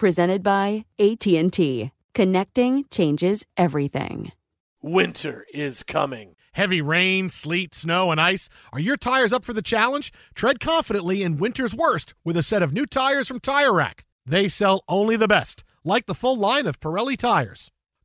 Presented by AT&T. Connecting changes everything. Winter is coming. Heavy rain, sleet, snow, and ice. Are your tires up for the challenge? Tread confidently in winter's worst with a set of new tires from Tire Rack. They sell only the best, like the full line of Pirelli tires.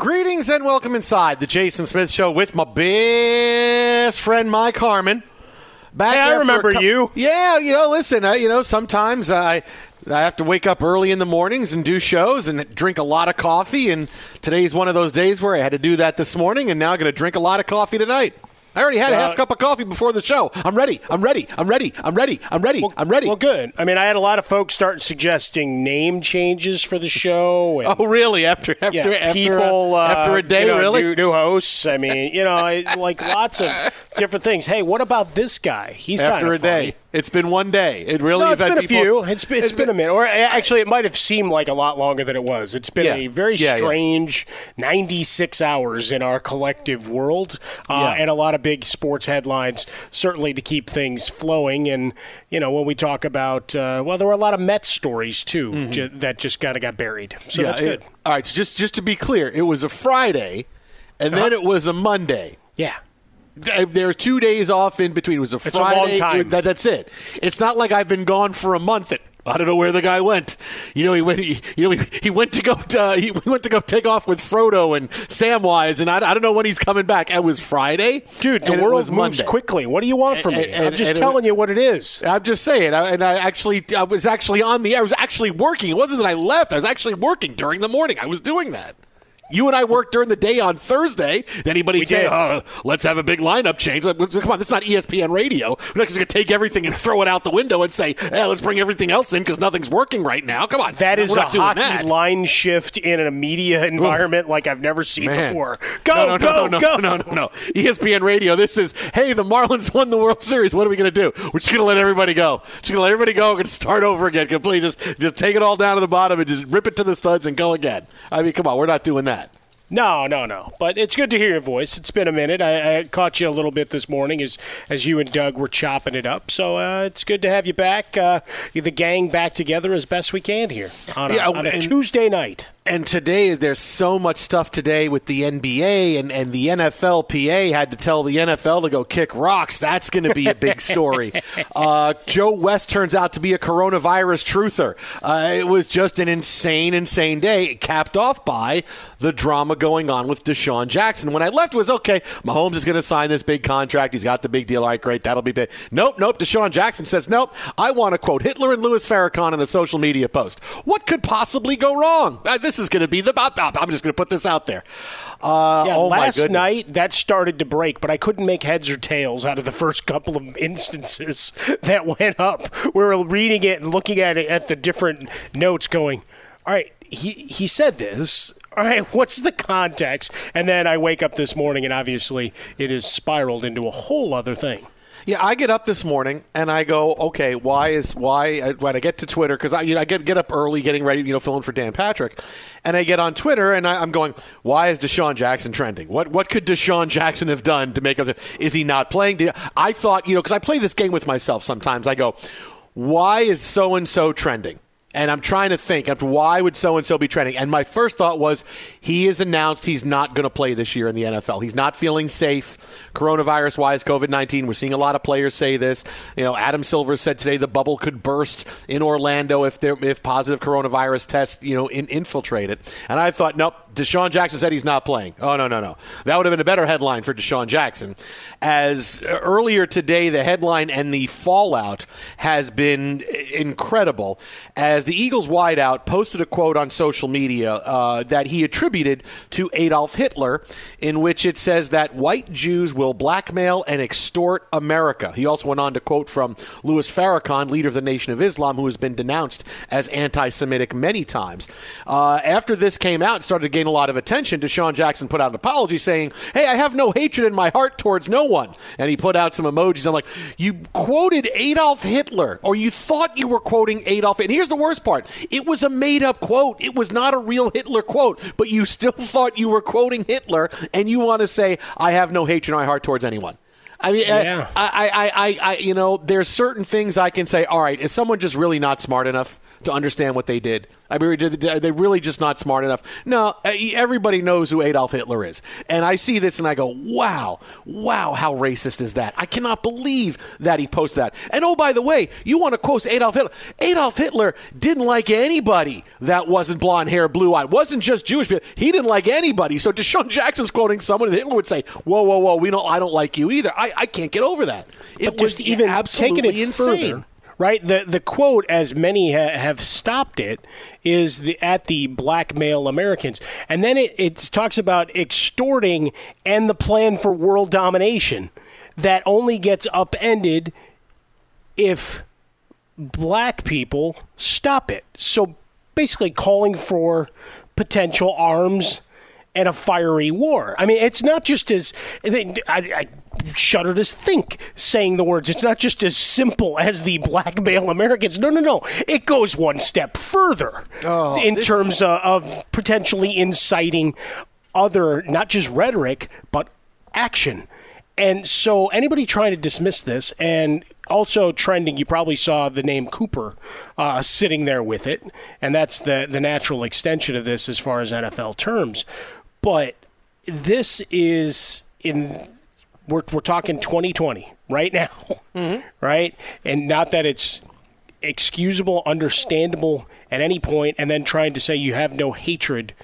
Greetings and welcome inside the Jason Smith Show with my best friend Mike Harmon. Back Hey, I remember cou- you. Yeah, you know, listen, uh, you know, sometimes I I have to wake up early in the mornings and do shows and drink a lot of coffee. And today's one of those days where I had to do that this morning, and now I'm going to drink a lot of coffee tonight. I already had a half cup of coffee before the show. I'm ready. I'm ready. I'm ready. I'm ready. I'm ready. I'm ready. Well, good. I mean, I had a lot of folks start suggesting name changes for the show. And, oh, really? After after yeah, after, people uh, uh, after a day, you know, really? new, new hosts. I mean, you know, like lots of different things. Hey, what about this guy? He's after a funny. day. It's been one day. It really. No, it's been a people- few. It's been, it's been a minute. Or actually, it might have seemed like a lot longer than it was. It's been Yeah. a very Yeah, yeah. strange 96 hours in our collective world, uh, Yeah. and a lot of big sports headlines, certainly to keep things flowing. And you know, when we talk about, uh, well, there were a lot of Mets stories too ju- that just kind of got buried. So that's Mm-hmm. Good. it- all right, so just just to be clear, it was a Friday, and Uh-huh. then it was a Monday. yeah. Th- There were two days off in between. It was a It's a Friday. long time. That, that's it. It's not like I've been gone for a month. And I don't know where the guy went. You know, he went. He, you know, he, he went to go. Uh, he went to go take off with Frodo and Samwise, and I, I don't know when he's coming back. It was Friday, Dude, the world moves Monday. quickly. What do you want from me? And- and- I'm just and telling you what it is. I'm just saying, I, and I actually, I was actually on the air. I was actually working. It wasn't that I left. I was actually working during the morning. I was doing that. You and I worked during the day on Thursday. Anybody We say, uh, let's have a big lineup change? Like, Come on, that's not E ESPN radio. We're not just going to take everything and throw it out the window and say, hey, let's bring everything else in because nothing's working right now. Come on. That is a not hockey that. line shift in a media environment like I've never seen Man. before. Go, no, no, go, no, no, go. No, no, no. ESPN Radio. This is, hey, the Marlins won the World Series. What are we going to do? We're just going to let everybody go. Just going to let everybody go. We're going to start over again. Completely just, just take it all down to the bottom and just rip it to the studs and go again. I mean, come on. We're not doing that. No, no, no. But it's good to hear your voice. It's been a minute. I, I caught you a little bit this morning as as you and Doug were chopping it up. So uh, it's good to have you back. Uh, the gang back together as best we can here on a, Yeah, on a Tuesday night. And today, is there's so much stuff today with the NBA and, and the NFLPA had to tell the NFL to go kick rocks. That's going to be a big story. uh, Joe West turns out to be a coronavirus truther. Uh, it was just an insane, insane day, capped off by the drama going on with DeSean Jackson. When I left, it was okay. Mahomes is going to sign this big contract. He's got the big deal. All right, great. That'll be big. Nope, nope. DeSean Jackson says, nope. I want to quote Hitler and Louis Farrakhan in a social media post. What could possibly go wrong? Uh, this is going to be the. bop bop. I'm just going to put this out there. Uh, Yeah, oh my last night that started to break, but I couldn't make heads or tails out of the first couple of instances that went up. We were reading it and looking at it at the different notes, going, "All right, he he said this. All right, what's the context?" And then I wake up this morning, and obviously it has spiraled into a whole other thing. Yeah, I get up this morning and I go, okay, why is why uh, when I get to Twitter because I you know I get get up early, getting ready, you know, filling for Dan Patrick, and I get on Twitter and I, I'm going, why is DeSean Jackson trending? What what could DeSean Jackson have done to make us? Is he not playing? I thought you know because I play this game with myself sometimes. I go, why is so and so trending? And I'm trying to think why would so and so be trending. And my first thought was he has announced he's not going to play this year in the NFL. He's not feeling safe, coronavirus wise, COVID 19. We're seeing a lot of players say this. You know, Adam Silver said today the bubble could burst in Orlando if there if positive coronavirus tests you know in, infiltrate it. And I thought, nope. DeSean Jackson said he's not playing. Oh no no no! That would have been a better headline for DeSean Jackson. As earlier today, the headline and the fallout has been incredible. As the Eagles wideout posted a quote on social media uh, that he attributed to Adolf Hitler, in which it says that white Jews will blackmail and extort America. He also went on to quote from Louis Farrakhan, leader of the Nation of Islam, who has been denounced as anti-Semitic many times. Uh, after this came out started to gain a lot of attention, DeSean Jackson put out an apology saying, "Hey, I have no hatred in my heart towards no one," and he put out some emojis. I'm like, "You quoted Adolf Hitler, or you thought you were quoting Adolf." And here's the worst part: it was a made-up quote. It was not a real Hitler quote, but you still thought you were quoting Hitler, and you want to say, "I have no hatred in my heart towards anyone." I mean, eh, Yeah. I, I, I, I, you know, there's certain things I can say. All right, is someone just really not smart enough to understand what they did? I mean, did- are they really just not smart enough? No, everybody knows who Adolf Hitler is, and I see this and I go, wow, wow, how racist is that? I cannot believe that he posted that. And oh, by the way, you want to quote Adolf Hitler? Adolf Hitler didn't like anybody that wasn't blonde hair, blue eyed. wasn't just Jewish people. He didn't like anybody. So DeSean Jackson's quoting someone, and Hitler would say, "Whoa, whoa, whoa, we don't, I don't like you either." I, I can't get over that. It but was just even absolutely taking it insane. further, right? The the quote, as many ha- have stopped it, is the at the blackmail Americans, and then it, it talks about extorting and the plan for world domination that only gets upended if black people stop it. So basically, calling for potential arms and a fiery war. I mean, it's not just as I, I shudder to think saying the words. It's not just as simple as the blackmail Americans. No, no, no. It goes one step further in this- terms of, of potentially inciting other, not just rhetoric, but action. And so, anybody trying to dismiss this, and also trending, you probably saw the name Cooper uh, sitting there with it, and that's the the natural extension of this as far as NFL terms. But this is in we're we're talking 2020 right now, right? And not that it's excusable, understandable at any point, and then trying to say you have no hatred.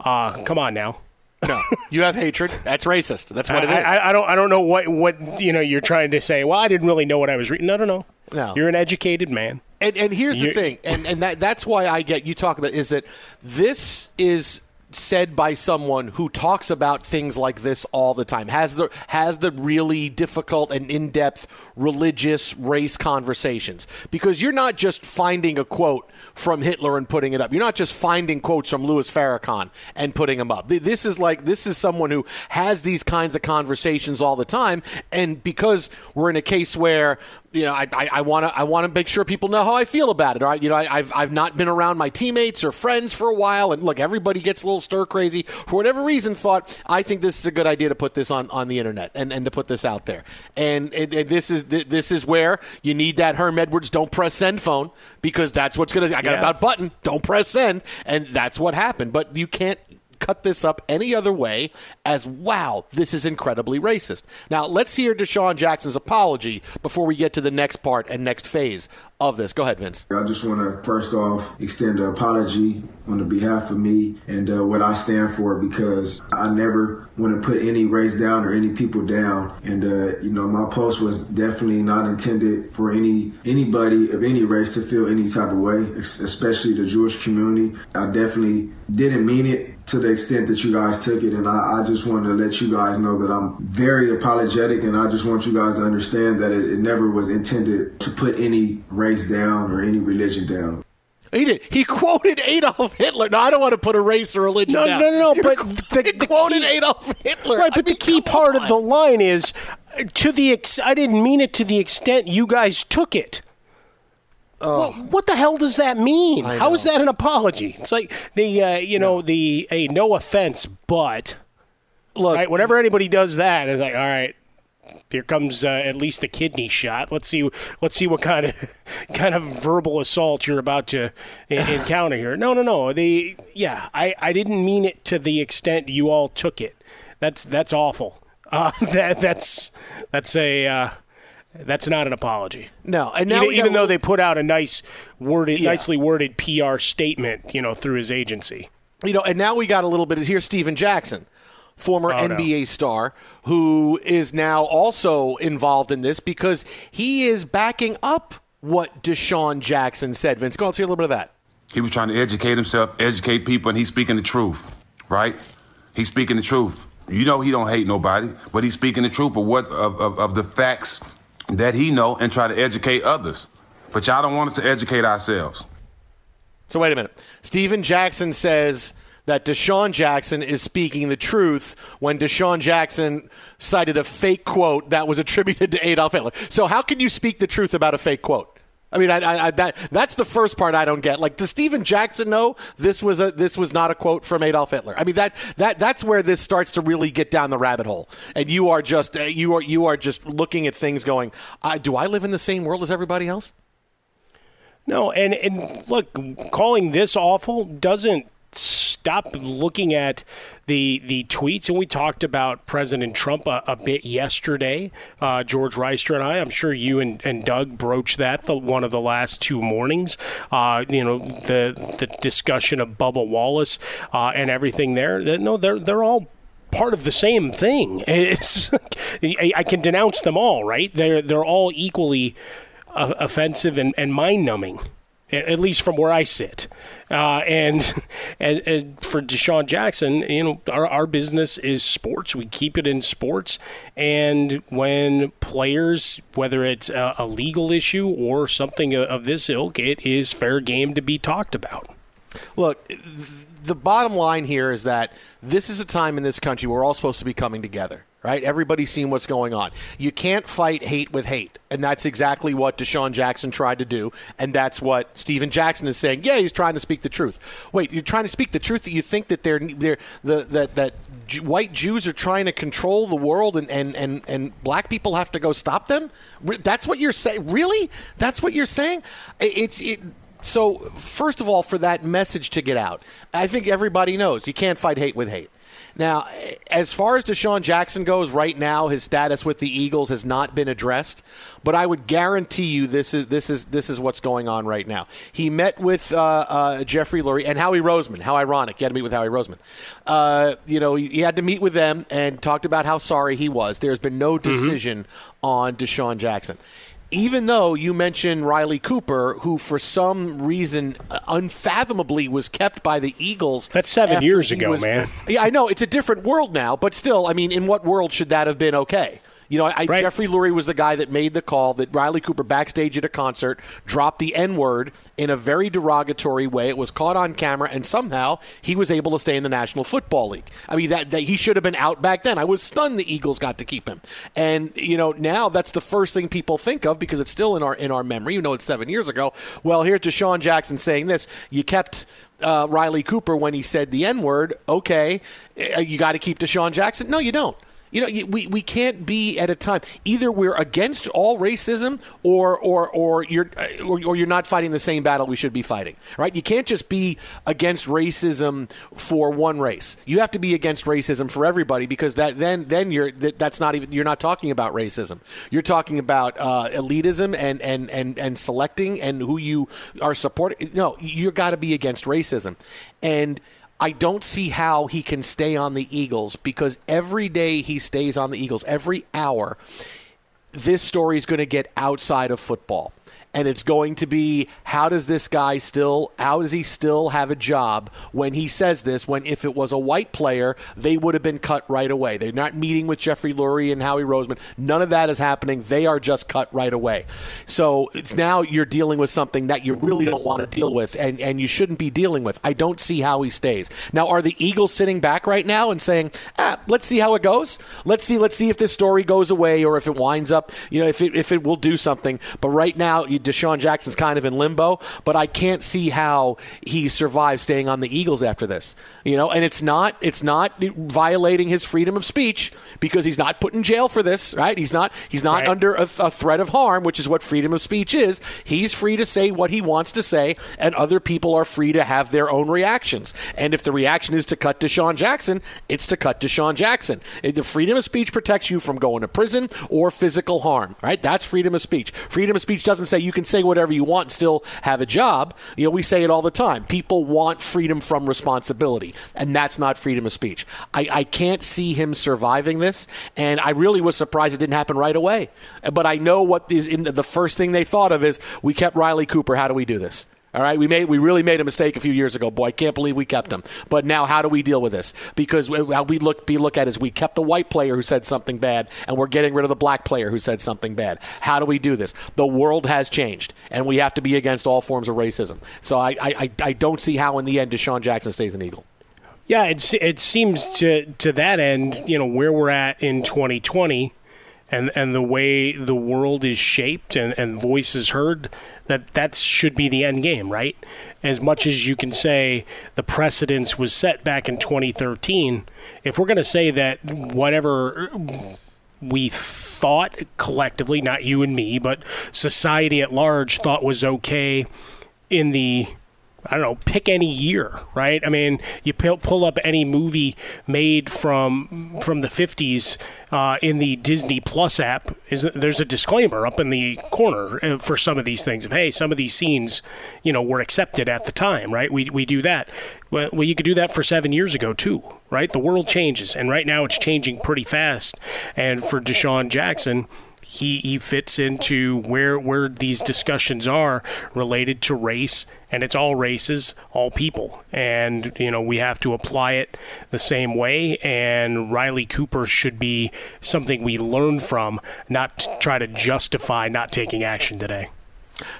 Uh, come on now. No, you have hatred. That's racist. That's what it is. I, I, I don't I don't know what what you know you're trying to say. Well, I didn't really know what I was reading. No, no, no. No. You're an educated man. And, and here's the thing, and, and that, that's why I get you talk about is that this is said by someone who talks about things like this all the time has the has the really difficult and in-depth religious race conversations because you're not just finding a quote from Hitler and putting it up. You're not just finding quotes from Louis Farrakhan and putting them up. This is like this is someone who has these kinds of conversations all the time, and because we're in a case where you know, I want to I want to make sure people know how I feel about it. All right, you know, I, have I've not been around my teammates or friends for a while, and look, everybody gets a little stir crazy for whatever reason. Thought I think this is a good idea to put this on, on the internet and, and to put this out there. And, and, and this is this is where you need that Herm Edwards don't press send phone because that's what's gonna. I got yeah. about button, don't press send, and that's what happened. But you can't cut this up any other way as wow, this is incredibly racist. Now, let's hear DeSean Jackson's apology before we get to the next part and next phase of this. Go ahead, Vince. I just want to first off extend an apology on the behalf of me and uh, what I stand for because I never want to put any race down or any people down. And uh, you know, my post was definitely not intended for any anybody of any race to feel any type of way, especially the Jewish community. I definitely didn't mean it to the extent that you guys took it. And I, I, just wanted to let you guys know that I'm very apologetic and I just want you guys to understand that it, it never was intended to put any race down or any religion down. He did. He quoted Adolf Hitler. No, I don't want to put a race or religion no, down. No, no, no. But the, the quoted key, Adolf Hitler. Right, but I mean, the key part on. of the line is to the. Ex- I didn't mean it to the extent you guys took it. Oh. Well, what the hell does that mean? How is that an apology? It's like the uh, you know no. the a no offense, but look, right, whenever anybody does that, it's like all right, here comes uh, at least a kidney shot. Let's see let's see what kind of kind of verbal assault you're about to encounter here. No, no, no. The yeah, I I didn't mean it to the extent you all took it. That's that's awful. Uh, that that's that's a. That's not an apology. No, and now even, even though they put out a nice worded, yeah. nicely worded PR statement, you know, through his agency. You know, and now we got a little bit. Here's Stephen Jackson, former oh, NBA no. star, who is now also involved in this because he is backing up what DeSean Jackson said. Vince, go on, see a little bit of that. He was trying to educate himself, educate people, and he's speaking the truth, right? He's speaking the truth. You know he don't hate nobody, but he's speaking the truth of what of, of, of the facts that he know and try to educate others. But y'all don't want us to educate ourselves. So wait a minute. Stephen Jackson says that DeSean Jackson is speaking the truth when DeSean Jackson cited a fake quote that was attributed to Adolf Hitler. So how can you speak the truth about a fake quote? I mean, I, I, that that's the first part I don't get. Like, does Stephen Jackson know this was a this was not a quote from Adolf Hitler? I mean, that that that's where this starts to really get down the rabbit hole, and you are just uh, you are you are just looking at things going, do I live in the same world as everybody else? No, and and look, calling this awful doesn't stop looking at the the tweets, and we talked about President Trump a, a bit yesterday. Uh, George Reister and I, I'm sure you and, and Doug broached that the, one of the last two mornings. Uh, you know the the discussion of Bubba Wallace uh, and everything there. No, they're they're all part of the same thing. It's, I can denounce them all, right? They're they're all equally uh, offensive and, and mind numbing at least from where I sit. Uh, and, and, and, for DeSean Jackson, you know, our, our business is sports. We keep it in sports. And when players, whether it's a, a legal issue or something of this ilk, it is fair game to be talked about. Look, the bottom line here is that this is a time in this country we're all supposed to be coming together right? Everybody's seen what's going on. You can't fight hate with hate. And that's exactly what DeSean Jackson tried to do. And that's what Stephen Jackson is saying. Yeah, he's trying to speak the truth. Wait, you're trying to speak the truth that you think that they're, they're the, that, that white Jews are trying to control the world and, and, and, and black people have to go stop them? That's what you're saying? Really? That's what you're saying? It's. It, so, first of all, for that message to get out, I think everybody knows you can't fight hate with hate. Now, as far as DeSean Jackson goes, right now his status with the Eagles has not been addressed. But I would guarantee you this is this is this is what's going on right now. He met with uh, uh, Jeffrey Lurie and Howie Roseman. How ironic! He had to meet with Howie Roseman. Uh, you know, he, he, had to meet with them and talked about how sorry he was. There's been no mm-hmm. decision mm-hmm. on DeSean Jackson even though you mentioned Riley Cooper, who for some reason uh, unfathomably was kept by the Eagles. That's seven years ago, was- man. Yeah, I know it's a different world now, but still, I mean, in what world should that have been okay? You know, I, Jeffrey Lurie was the guy that made the call that Riley Cooper backstage at a concert dropped the N word in a very derogatory way. It was caught on camera, and somehow he was able to stay in the National Football League. I mean, that, that he should have been out back then. I was stunned the Eagles got to keep him, and you know now that's the first thing people think of because it's still in our in our memory. You know, it's seven years ago. Well, here's DeSean Jackson saying this: you kept uh, Riley Cooper when he said the N word. Okay, uh, you got to keep DeSean Jackson. No, you don't. You know, we, we can't be at a time. Either we're against all racism, or or or you're uh, or, or you're not fighting the same battle we should be fighting. Right? You can't just be against racism for one race. You have to be against racism for everybody because that then then you're that, that's not even you're not talking about racism. You're talking about uh, elitism and and and and selecting and who you are supporting. No, you've got to be against racism, and. I don't see how he can stay on the Eagles because every day he stays on the Eagles, every hour, this story is going to get outside of football. And it's going to be how does this guy still, how does he still have a job when he says this? When if it was a white player, they would have been cut right away. They're not meeting with Jeffrey Lurie and Howie Roseman. None of that is happening. They are just cut right away. So now you're dealing with something that you really don't want to deal with and, and you shouldn't be dealing with. I don't see how he stays. Now, are the Eagles sitting back right now and saying, ah, let's see how it goes? Let's see, let's see if this story goes away or if it winds up, you know, if it, if it will do something. But right now, you, DeSean Jackson's kind of in limbo, but I can't see how he survives staying on the Eagles after this. You know, and it's not it's not violating his freedom of speech because he's not put in jail for this, right? He's not he's not Right. under a, a threat of harm, which is what freedom of speech is. He's free to say what he wants to say, and other people are free to have their own reactions. And if the reaction is to cut DeSean Jackson, it's to cut DeSean Jackson. The freedom of speech protects you from going to prison or physical harm, right? That's freedom of speech. Freedom of speech doesn't say you can say whatever you want still have a job. You know, we say it all the time. People want freedom from responsibility, and that's not freedom of speech. I, I can't see him surviving this, and I really was surprised it didn't happen right away. But I know what is in the, the first thing they thought of is we kept Riley Cooper. How do we do this? All right, we made we really made a mistake a few years ago. Boy, I can't believe we kept him. But now, how do we deal with this? Because how we look be look at is we kept the white player who said something bad, and we're getting rid of the black player who said something bad. How do we do this? The world has changed, and we have to be against all forms of racism. So I I, I, I don't see how in the end DeSean Jackson stays an Eagle. Yeah, it it seems to to that end, you know, where we're at in 2020, and and the way the world is shaped and and voices heard, that that should be the end game, right? As much as you can say the precedence was set back in 2013, if we're going to say that whatever we thought collectively, not you and me, but society at large thought was okay in the I don't know, pick any year, right? I mean, you pull, pull up any movie made from from the 50s uh, in the Disney Plus app. Is there's a disclaimer up in the corner uh, for some of these things of hey, some of these scenes, you know, were accepted at the time, right? We we do that. Well, well, you could do that for seven years ago too, right? The world changes, and right now it's changing pretty fast. And for DeSean Jackson, he he fits into where where these discussions are related to race and it's all races all people. And you know we have to apply it the same way. And Riley Cooper should be something we learn from not try to justify not taking action today.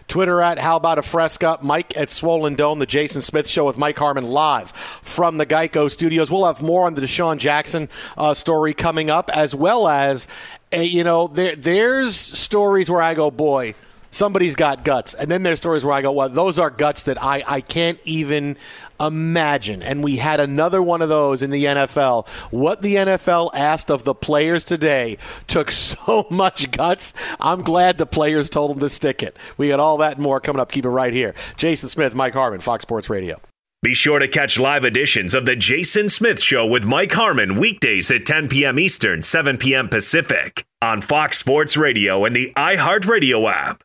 Twitter at How About a Fresca, Mike at Swollen Dome, the Jason Smith Show with Mike Harmon live from the Geico Studios. We'll have more on the DeSean Jackson uh, story coming up, as well as, uh, you know, there, there's stories where I go, boy, somebody's got guts. And then there's stories where I go, well, those are guts that I, I can't even imagine. And we had another one of those in the NFL. What the NFL asked of the players today took so much guts. I'm glad the players told them to stick it. We got all that and more coming up. Keep it right here. Jason Smith, Mike Harmon, Fox Sports Radio. Be sure to catch live editions of The Jason Smith Show with Mike Harmon weekdays at 10 p.m. Eastern, 7 p.m. Pacific on Fox Sports Radio and the iHeartRadio app.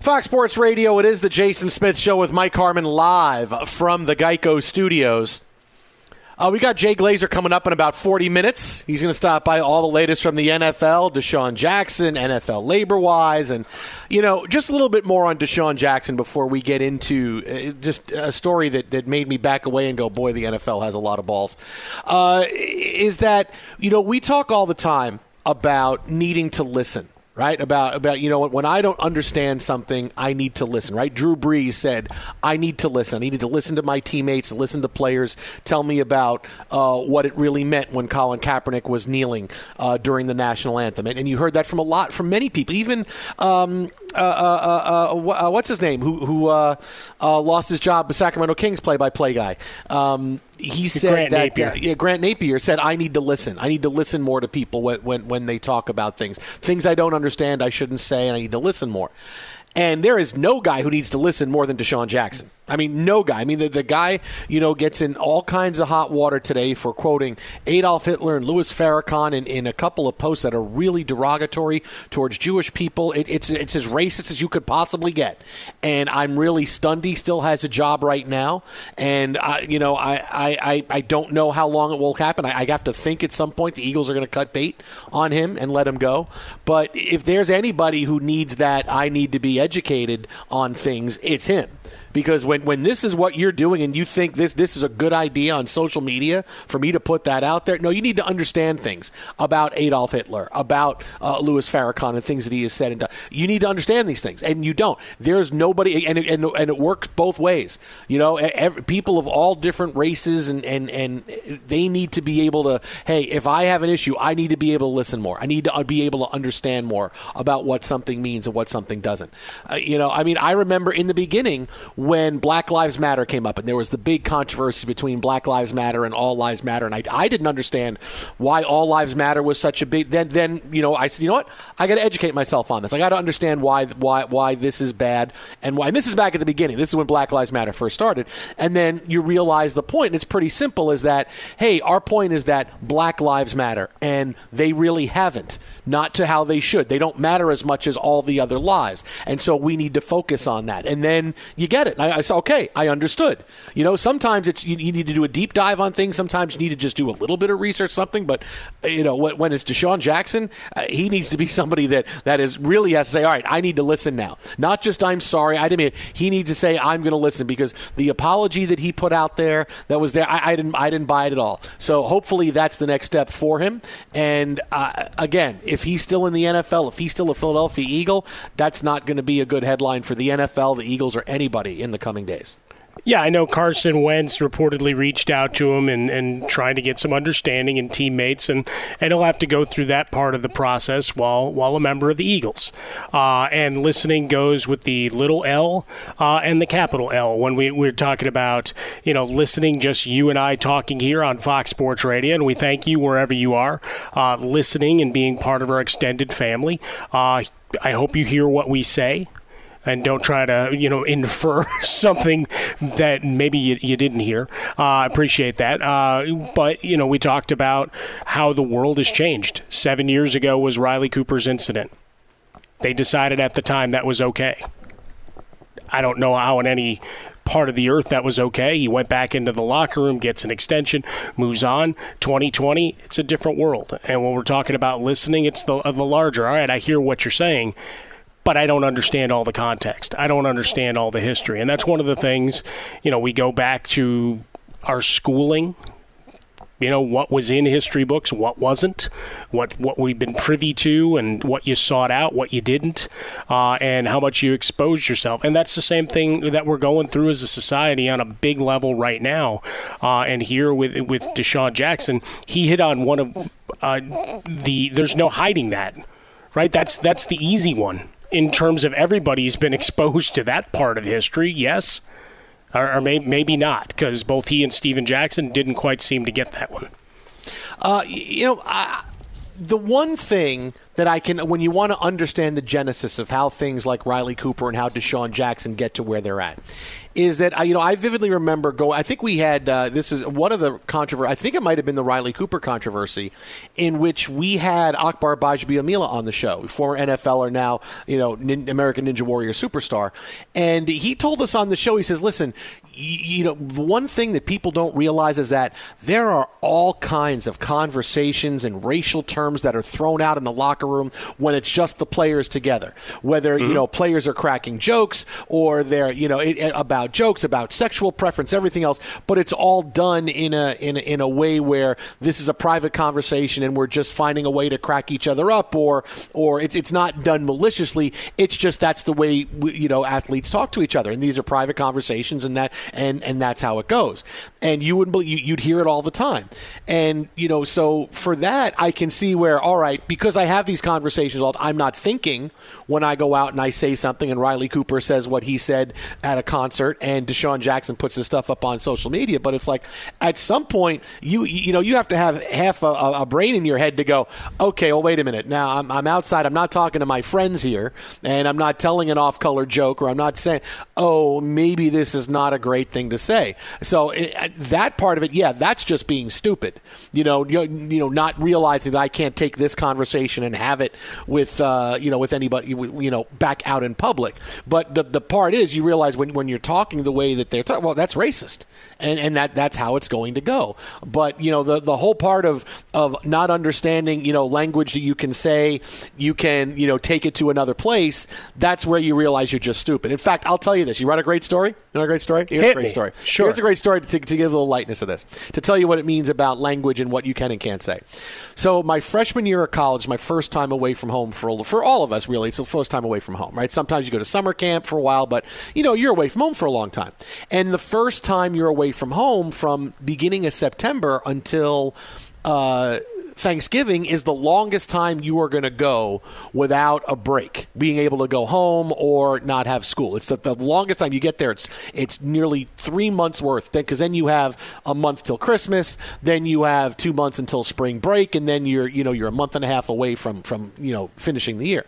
Fox Sports Radio, it is the Jason Smith Show with Mike Harmon live from the Geico Studios. Uh, we got Jay Glazer coming up in about 40 minutes. He's going to stop by all the latest from the NFL, DeSean Jackson, NFL labor wise, and, you know, just a little bit more on DeSean Jackson before we get into uh, just a story that, that made me back away and go, boy, the NFL has a lot of balls. Uh, is that, you know, we talk all the time about needing to listen right? About about you know when I don't understand something, I need to listen, right? Drew Brees said, "I need to listen. I needed to listen to my teammates, listen to players tell me about uh, what it really meant when Colin Kaepernick was kneeling uh, during the national anthem." And, and, you heard that from a lot from many people, even. Um, uh, uh, uh, uh what's his name? Who who lost his job? The Sacramento Kings play-by-play guy. Um, he said Grant that Napear. yeah, Grant Napear said I need to listen. I need to listen more to people when, when when they talk about things. Things I don't understand, I shouldn't say, and I need to listen more. And there is no guy who needs to listen more than DeSean Jackson. I mean, no guy. I mean, the, the guy, you know, gets in all kinds of hot water today for quoting Adolf Hitler and Louis Farrakhan in, in a couple of posts that are really derogatory towards Jewish people. It, it's it's as racist as you could possibly get. And I'm really stunned he still has a job right now. And, I, you know, I, I, I don't know how long it will happen. I, I have to think at some point the Eagles are going to cut bait on him and let him go. But if there's anybody who needs that, I need to be educated on things, it's him because when, when this is what you're doing and you think this this is a good idea on social media for me to put that out there, no, you need to understand things about Adolf Hitler, about uh, Louis Farrakhan, and things that he has said and done. You need to understand these things, and you don't. There's nobody, and and, and it works both ways. You know, every, people of all different races, and, and and they need to be able to. Hey, if I have an issue, I need to be able to listen more. I need to be able to understand more about what something means and what something doesn't. Uh, you know, I mean, I remember in the beginning when Black Lives Matter came up, and there was the big controversy between Black Lives Matter and All Lives Matter, and I, I didn't understand why All Lives Matter was such a big. Then, then you know, I said, you know what? I got to educate myself on this. I got to understand why why why this is bad and why. And this is back at the beginning. This is when Black Lives Matter first started, and then you realize the point. And it's pretty simple: is that hey, our point is that Black Lives Matter, and they really haven't. Not to how they should. They don't matter as much as all the other lives, and so we need to focus on that. And then you get it. I, I said, okay, I understood. You know, sometimes it's you, you, need to do a deep dive on things. Sometimes you need to just do a little bit of research, something. But you know, when, it's DeSean Jackson, uh, he needs to be somebody that that is really has to say, all right, I need to listen now. Not just I'm sorry, I didn't mean it. He needs to say I'm going to listen because the apology that he put out there that was there, I, I didn't I didn't buy it at all. So hopefully that's the next step for him. And uh, again, if he's still in the NFL, if he's still a Philadelphia Eagle, that's not going to be a good headline for the NFL, the Eagles, or anybody in the coming days. Yeah, I know Carson Wentz reportedly reached out to him and, and trying to get some understanding and teammates, and, and he'll have to go through that part of the process while while a member of the Eagles. Uh, and listening goes with the little L uh, and the capital L. When we, we're talking about, you know, listening, just you and I talking here on Fox Sports Radio, and we thank you wherever you are, uh, listening and being part of our extended family. Uh, I hope you hear what we say and don't try to you know infer something that maybe you, you didn't hear. Uh, I appreciate that. Uh, but you know, we talked about how the world has changed. Seven years ago was Riley Cooper's incident. They decided at the time that was okay. I don't know how in any part of the earth that was okay. He went back into the locker room, gets an extension, moves on. 2020, it's a different world. And when we're talking about listening, it's the, the larger. All right, I hear what you're saying but I don't understand all the context. I don't understand all the history. And that's one of the things, you know, we go back to our schooling, you know, what was in history books, what wasn't, what what we've been privy to, and what you sought out, what you didn't, uh, and how much you exposed yourself. And that's the same thing that we're going through as a society on a big level right now. Uh, and here with with DeSean Jackson, he hit on one of uh, the. There's no hiding that, right? That's that's the easy one in terms of everybody's been exposed to that part of history, yes, or, or may, maybe not, because both he and Stephen Jackson didn't quite seem to get that one. Uh, you know, I, the one thing that I can, when you want to understand the genesis of how things like Riley Cooper and how DeSean Jackson get to where they're at, is that uh, you know I vividly remember go. I think we had uh, this is one of the controversy. I think it might have been the Riley Cooper controversy, in which we had Akbar Gbajabiamila on the show, former NFLer now you know Nin- American Ninja Warrior superstar, and he told us on the show. He says, "Listen, you know, the one thing that people don't realize is that there are all kinds of conversations and racial terms that are thrown out in the locker room when it's just the players together. Whether mm-hmm. you know players are cracking jokes or they're you know it, about jokes about sexual preference, everything else, but it's all done in a in a, in a way where this is a private conversation and we're just finding a way to crack each other up, or or it's it's not done maliciously. It's just that's the way you know athletes talk to each other, and these are private conversations, and that and and that's how it goes. And you wouldn't believe you'd hear it all the time. And you know, so for that, I can see where all right, because I have these conversations, I'm not thinking when I go out and I say something, and Riley Cooper says what he said at a concert, and DeSean Jackson puts his stuff up on social media. But it's like at some point, you you know, you have to have half a, a brain in your head to go, okay, well, wait a minute. Now I'm, I'm outside. I'm not talking to my friends here, and I'm not telling an off-color joke, or I'm not saying, oh, maybe this is not a great thing to say. So it, that part of it, yeah, that's just being stupid. You know, you, you know, not realizing that I can't take this conversation and have it with uh, you know with anybody you know back out in public. But the the part is you realize when when you're talking the way that they're talking, well, that's racist, and and that that's how it's going to go. But you know the the whole part of of not understanding you know language that you can say, you can you know take it to another place. That's where you realize you're just stupid. In fact, I'll tell you this: you want a great story? You know a great story? Here's Hit a great me. story. Sure. Here's a great story to, to give a little lightness of this, to tell you what it means about language and what you can and can't say. So, my freshman year of college, my first time away from home for for all of us, really, it's the first time away from home, right? Sometimes you go to summer camp for a while, but you know you're away from home for a long time. And the first time you're away from home, from beginning of September until uh, Thanksgiving is the longest time you are going to go without a break, being able to go home or not have school. It's the, the longest time you get there. It's it's nearly three months worth because then you have a month till Christmas, then you have two months until spring break, and then you're you know you're a month and a half away from from you know finishing the year.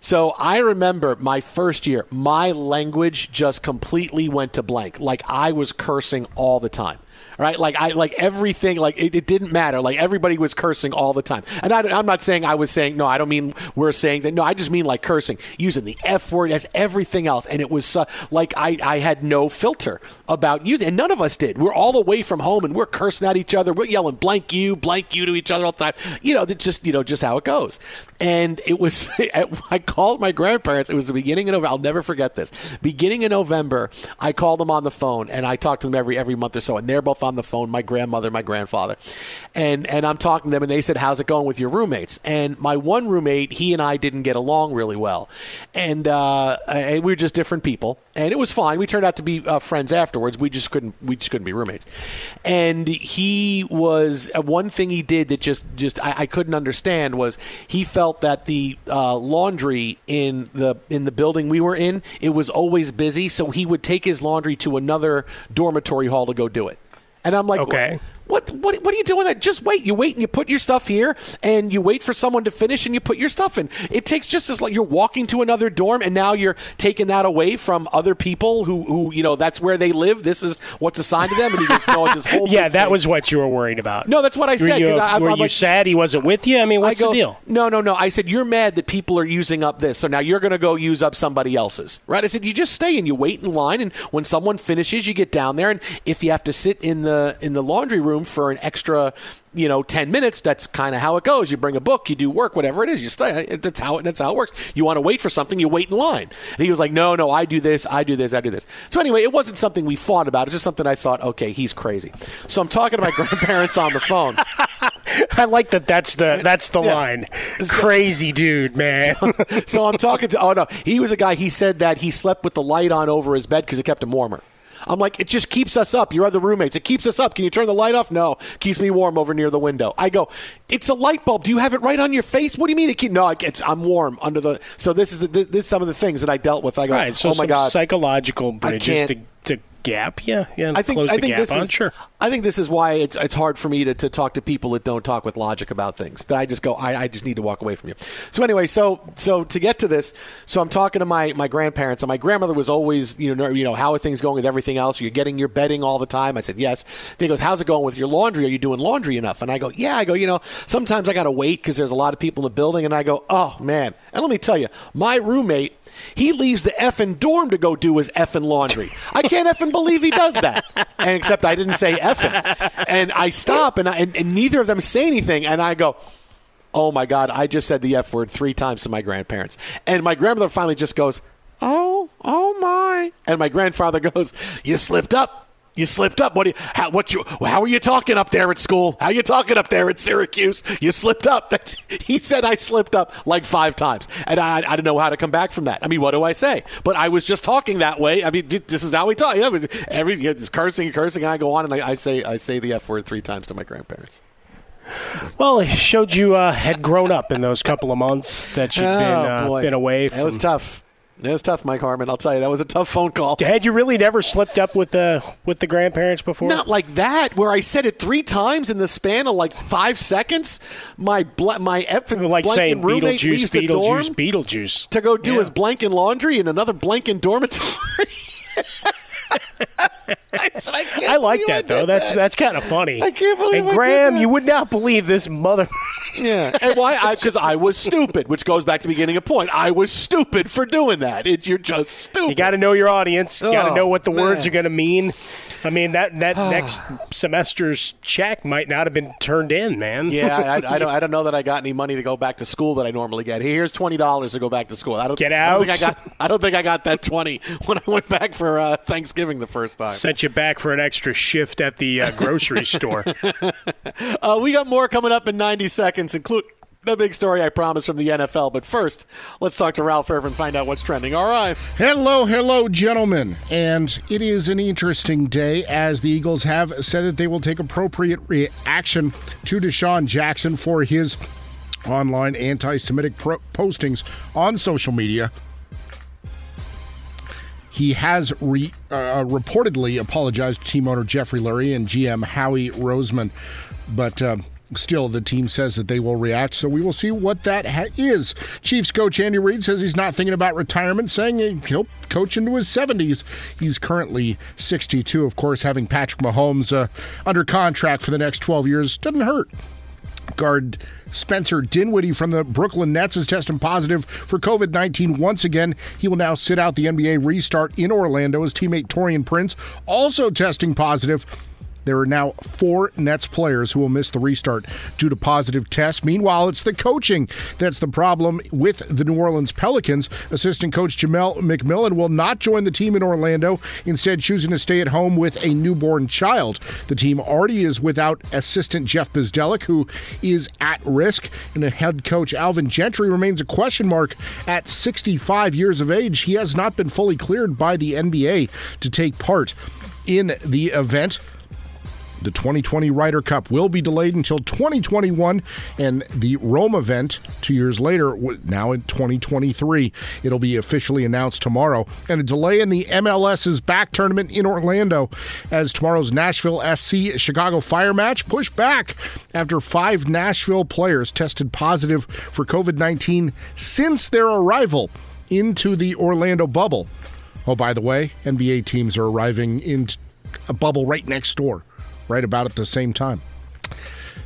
So I remember my first year, my language just completely went to blank. Like I was cursing all the time right? Like I like everything. Like it, it, didn't matter. Like everybody was cursing all the time. And I, am not saying I was saying no. I don't mean we're saying that. No, I just mean like cursing, using the f word as everything else. And it was uh, like I I had no filter about using, and none of us did. We're all away from home and we're cursing at each other. We're yelling blank you, blank you to each other all the time. You know, that's just you know just how it goes. And it was I called my grandparents. It was the beginning of November. I'll never forget this. Beginning of November, I called them on the phone and I talked to them every every month or so, and they're both on on the phone, my grandmother, my grandfather, and and I'm talking to them, and they said, "How's it going with your roommates?" And my one roommate, he and I didn't get along really well, and, uh, and we were just different people, and it was fine. We turned out to be uh, friends afterwards. We just couldn't we just couldn't be roommates, and he was uh, one thing he did that just just I, I couldn't understand was he felt that the uh, laundry in the in the building we were in it was always busy, so he would take his laundry to another dormitory hall to go do it. And I'm like, okay. What, what, what are you doing that? Just wait. You wait and you put your stuff here and you wait for someone to finish and you put your stuff in. It takes just as like you're walking to another dorm and now you're taking that away from other people who, who you know, that's where they live. This is what's assigned to them. And he goes, no, this whole Yeah, that thing. was what you were worried about. No, that's what I said. Were you, I, were I'm you like, sad he wasn't with you? I mean, what's I go, the deal? No, no, no. I said, you're mad that people are using up this. So now you're going to go use up somebody else's. Right? I said, you just stay and you wait in line. And when someone finishes, you get down there. And if you have to sit in the, in the laundry room for an extra you know 10 minutes that's kind of how it goes. You bring a book you do work whatever it is you stay that's how that's how it works. You want to wait for something you wait in line. And he was like no no i do this i do this i do this. So anyway it wasn't something we fought about it's just something i thought okay he's crazy. So i'm talking to my grandparents on the phone. I like that that's the that's the yeah. line. Crazy dude man. So, so i'm talking to oh no he was a guy he said that he slept with the light on over his bed because it kept him warmer I'm like, it just keeps us up. Your other roommates, it keeps us up. Can you turn the light off? No, keeps me warm over near the window. I go, it's a light bulb. Do you have it right on your face? What do you mean it keep? No, it's, I'm warm under the. So this is the, this, this is some of the things that I dealt with. I go, right, so oh my god, psychological bridges to to gap. Yeah, yeah. I think close I the think gap this on. is Sure. I think this is why it's it's hard for me to, to talk to people that don't talk with logic about things. That I just go, I, I just need to walk away from you. So anyway, so so to get to this, so I'm talking to my, my grandparents, and my grandmother was always, you know, you know, how are things going with everything else? You're getting your bedding all the time. I said yes. Then he goes, how's it going with your laundry? Are you doing laundry enough? And I go, yeah. I go, you know, sometimes I got to wait because there's a lot of people in the building, and I go, oh man. And let me tell you, my roommate he leaves the effing dorm to go do his effing laundry. I can't effing believe he does that. And except I didn't say effing. And I stop and, I, and, and neither of them say anything. And I go, oh my God, I just said the F word three times to my grandparents. And my grandmother finally just goes, oh, oh my. And my grandfather goes, you slipped up. You slipped up. What? Do you, how? What you? How are you talking up there at school? How are you talking up there at Syracuse? You slipped up. That's, he said I slipped up like five times, and I, I don't know how to come back from that. I mean, what do I say? But I was just talking that way. I mean, this is how we talk. You know, every you know, cursing and cursing, and I go on and I, I say I say the f word three times to my grandparents. Well, it showed you uh, had grown up in those couple of months that you've oh, been uh, been away. From, it was tough. It was tough, Mike Harmon. I'll tell you, that was a tough phone call. Had you really never slipped up with the with the grandparents before? Not like that, where I said it three times in the span of like five seconds. My bl- my effing like saying roommate Beetlejuice, leaves the Beetlejuice, dorm Beetlejuice to go do Yeah. his blanket laundry in another blanket dormitory. I, said, I, I like that I though. That's that. that's kind of funny. I can't believe And I did Graham, that. you would not believe this mother. Yeah, and why? Because I, was stupid, which goes back to the beginning of point. I was stupid for doing that. It, you're just stupid. You got to know your audience. You got to Oh, know what the words are going to mean. I mean that that next semester's check might not have been turned in, man. Yeah, I, I, don't. I don't know that I got any money to go back to school that I normally get. Here's twenty dollars to go back to school. I don't Get I don't think out. I got. I don't think I got that twenty when I went back for uh, Thanksgiving the first time. Sent you back for an extra shift at the uh, grocery store. Uh, we got more coming up in ninety seconds, include. The big story I promised from the NFL. But first, let's talk to Ralph Irvin and find out what's trending. All right. Hello, hello, gentlemen. And it is an interesting day as the Eagles have said that they will take appropriate reaction to DeSean Jackson for his online anti Semitic pro- postings on social media. He has re, uh, reportedly apologized to team owner Jeffrey Lurie and GM Howie Roseman, but uh, still the team says that they will react. So we will see what that ha- is. Chiefs coach Andy Reid says he's not thinking about retirement, saying he'll coach into his 70s. He's currently 62. Of course, having Patrick Mahomes uh, under contract for the next 12 years doesn't hurt. Guard Spencer Dinwiddie from the Brooklyn Nets is testing positive for COVID 19 once again. He will now sit out the NBA restart in Orlando. His teammate Taurean Prince also testing positive there are now four Nets players who will miss the restart due to positive tests. Meanwhile, it's the coaching that's the problem with the New Orleans Pelicans. Assistant coach Jamelle McMillan will not join the team in Orlando, instead, choosing to stay at home with a newborn child. The team already is without assistant Jeff Bzdelik, who is at risk, and head coach Alvin Gentry remains a question mark at 65 years of age. He has not been fully cleared by the NBA to take part in the event. The 2020 Ryder Cup will be delayed until 2021, and the Rome event, two years later, now in 2023. It'll be officially announced tomorrow. And a delay in the MLS's back tournament in Orlando as tomorrow's Nashville SC Chicago Fire match pushed back after five Nashville players tested positive for COVID 19 since their arrival into the Orlando bubble. Oh, by the way, NBA teams are arriving in a bubble right next door right about at the same time.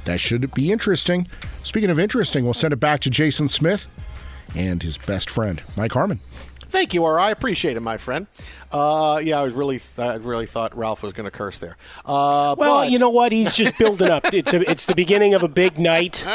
That should be interesting. Speaking of interesting, we'll send it back to Jason Smith and his best friend, Mike Harmon. Thank you, or I appreciate it, my friend. Uh, yeah, I was really, th- I really thought Ralph was going to curse there. Uh, well, but- you know what? He's just building up. It's a, it's the beginning of a big night.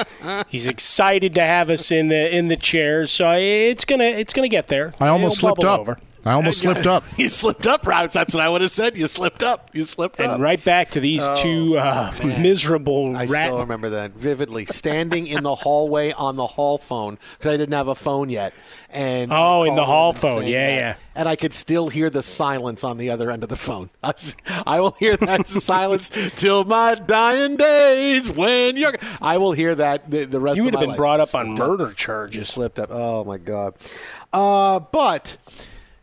He's excited to have us in the in the chairs, so it's gonna it's gonna get there. I almost It'll slipped up. Over. I almost slipped up. you slipped up, Ralph. That's what I would have said. You slipped up. You slipped up. And right back to these Oh, two uh, miserable rats. I rat. still remember that vividly. Standing in the hallway on the hall phone because I didn't have a phone yet. And Oh, in the hall phone. saying Yeah, that. yeah. And I could still hear the silence on the other end of the phone. I, was- I will hear that silence till my dying days. When you're, I will hear that the, the rest. You of would have been life. brought up on murder charges. You slipped up. Oh my god. Uh, but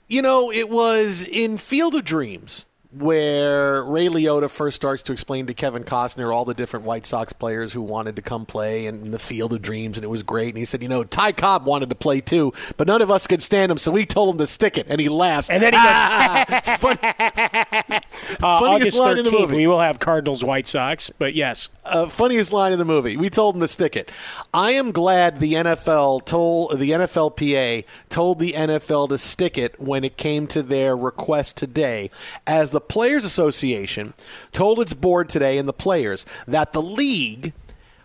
you know, it was in Field of Dreams where Ray Liotta first starts to explain to Kevin Costner all the different White Sox players who wanted to come play in the Field of Dreams, and it was great. And he said, you know, Ty Cobb wanted to play too, but none of us could stand him, so we told him to stick it, and he laughs. And then he goes, Fun- uh, funniest August line in the movie. we will have Cardinals White Sox, but yes. uh, funniest line in the movie. We told him to stick it. I am glad the NFL told the NFLPA told the NFL to stick it when it came to their request today, as the Players Association told its board today and the players that the league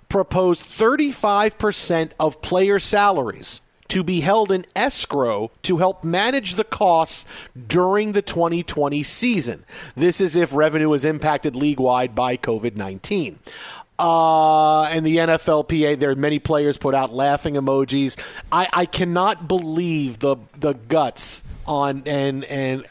proposed 35% of player salaries to be held in escrow to help manage the costs during the 2020 season. This is if revenue is impacted league wide by COVID 19. Uh, and the NFLPA, there are many players put out laughing emojis. I, I cannot believe the the guts on and and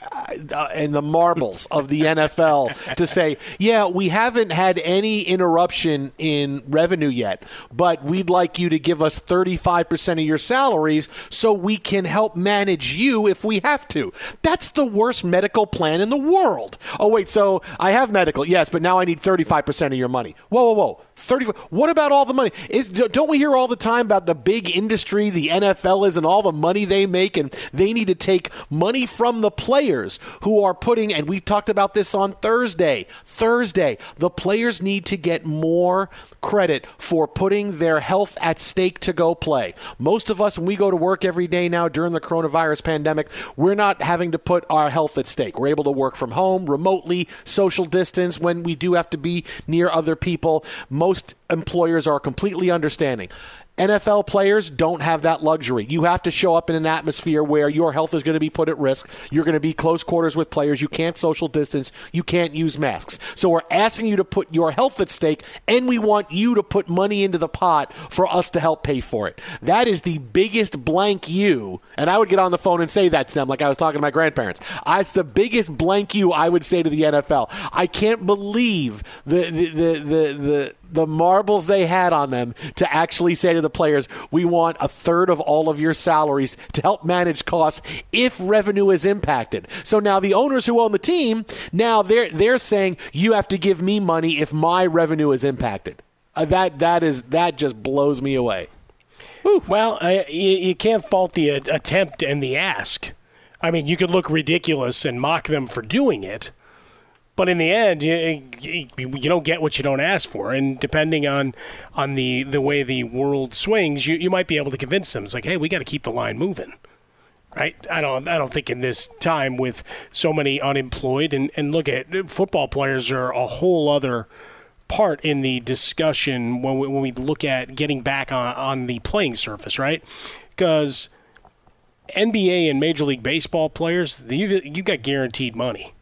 uh, and the marbles of the NFL to say, yeah, we haven't had any interruption in revenue yet, but we'd like you to give us 35% of your salaries so we can help manage you if we have to. That's the worst medical plan in the world. Oh wait, so I have medical, yes, but now I need 35% of your money. Whoa, whoa, whoa. 30 What about all the money? Is don't we hear all the time about the big industry the NFL is and all the money they make and they need to take money from the players who are putting and we talked about this on Thursday. Thursday, the players need to get more credit for putting their health at stake to go play. Most of us when we go to work every day now during the coronavirus pandemic, we're not having to put our health at stake. We're able to work from home remotely, social distance when we do have to be near other people. Most employers are completely understanding. NFL players don't have that luxury. You have to show up in an atmosphere where your health is going to be put at risk. You're going to be close quarters with players. You can't social distance. You can't use masks. So we're asking you to put your health at stake, and we want you to put money into the pot for us to help pay for it. That is the biggest blank you. And I would get on the phone and say that to them like I was talking to my grandparents. It's the biggest blank you I would say to the NFL. I can't believe the the the the, the the marbles they had on them to actually say to the players, we want a third of all of your salaries to help manage costs if revenue is impacted. So now the owners who own the team, now they're they're saying you have to give me money if my revenue is impacted. Uh, that that is that just blows me away. Well, I, you, you can't fault the uh, attempt and the ask. I mean, you could look ridiculous and mock them for doing it, but in the end, you, you, you don't get what you don't ask for. And depending on on the, the way the world swings, you, you might be able to convince them. It's like, hey, we got to keep the line moving. Right, I don't. I don't think in this time with so many unemployed and, and look at football players are a whole other part in the discussion when we, when we look at getting back on, on the playing surface, right? Because NBA and Major League Baseball players, you you got guaranteed money.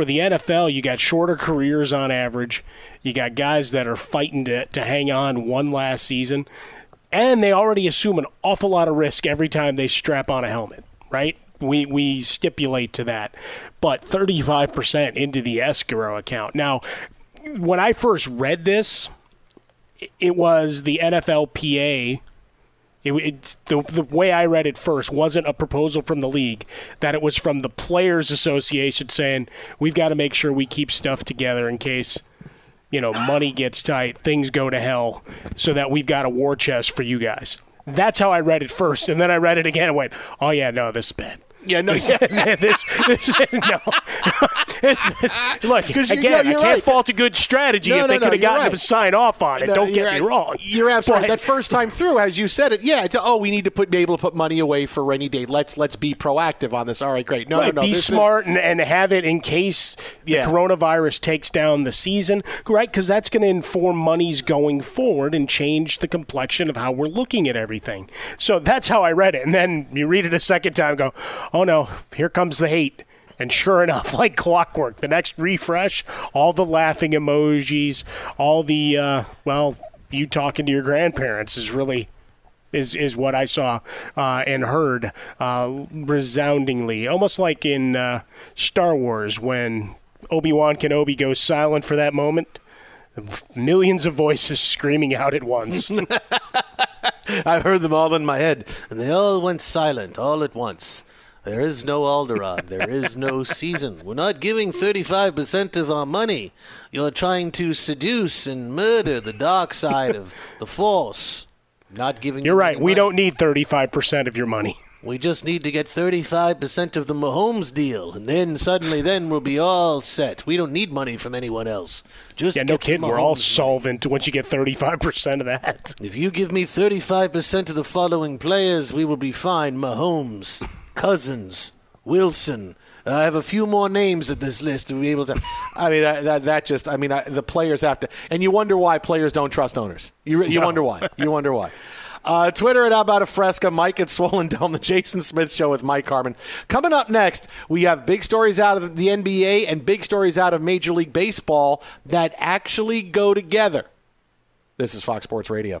For the NFL, you got shorter careers on average. You got guys that are fighting to, to hang on one last season. And they already assume an awful lot of risk every time they strap on a helmet, right? We, we stipulate to that. But 35% into the escrow account. Now, when I first read this, it was the NFLPA. It, it, the, the way I read it first wasn't a proposal from the league, that it was from the Players Association saying, we've got to make sure we keep stuff together in case, you know, money gets tight, things go to hell, so that we've got a war chest for you guys. That's how I read it first. And then I read it again and went, oh, yeah, no, this is bad. Yeah, no, this, this, this, no. It's, look, you- again, you're I can't right. fault a good strategy No, if no, they could have gotten right. him to sign off on it. No, Don't get me wrong. You're absolutely But- right. That first time through, as you said it, yeah. It's, oh, we need to put be able to put money away for rainy day. Let's let's be proactive on this. All right, great. No, no, no. be this is- smart and, and have it in case Yeah. the coronavirus takes down the season, right? Because that's going to inform monies going forward and change the complexion of how we're looking at everything. So that's how I read it. And then you read it a second time, and go, oh no, here comes the hate. And sure enough, like clockwork, the next refresh, all the laughing emojis, all the uh, well, you talking to your grandparents is really is is what I saw uh, and heard uh, resoundingly, almost like in uh, Star Wars when Obi Wan Kenobi goes silent for that moment. Millions of voices screaming out at once. I've heard them all in my head, and they all went silent all at once. There is no Alderaan. There is no season. We're not giving 35% of our money. You're trying to seduce and murder the dark side of the Force. Not giving You're right. We money. don't need 35% of your money. We just need to get 35% of the Mahomes deal, and then suddenly then we'll be all set. We don't need money from anyone else. Just Yeah, no kidding. We're all solvent once you get 35% of that. If you give me 35% of the following players, we will be fine. Mahomes, Cousins, Wilson. I have a few more names at this list to be able to. I mean, that, that, that just, I mean, I, the players have to. And you wonder why players don't trust owners. You, you No. wonder why. You wonder why. Uh, Twitter at How About a Fresca. Mike at Swollen Dome, the Jason Smith Show with Mike Harmon. Coming up next, we have big stories out of the NBA and big stories out of Major League Baseball that actually go together. This is Fox Sports Radio.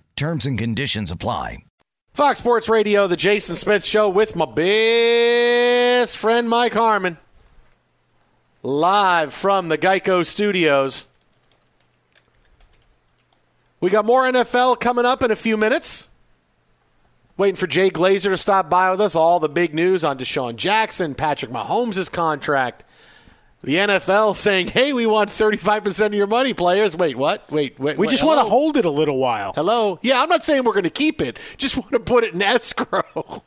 Terms and conditions apply. Fox Sports Radio, the Jason Smith Show with my best friend Mike Harmon. Live from the Geico Studios. We got more NFL coming up in a few minutes. Waiting for Jay Glazer to stop by with us. All the big news on DeSean Jackson, Patrick Mahomes' contract. The NFL saying, "Hey, we want 35% of your money, players." Wait, what? Wait, wait. We wait, just hello? want to hold it a little while. Hello? Yeah, I'm not saying we're going to keep it. Just want to put it in escrow. well,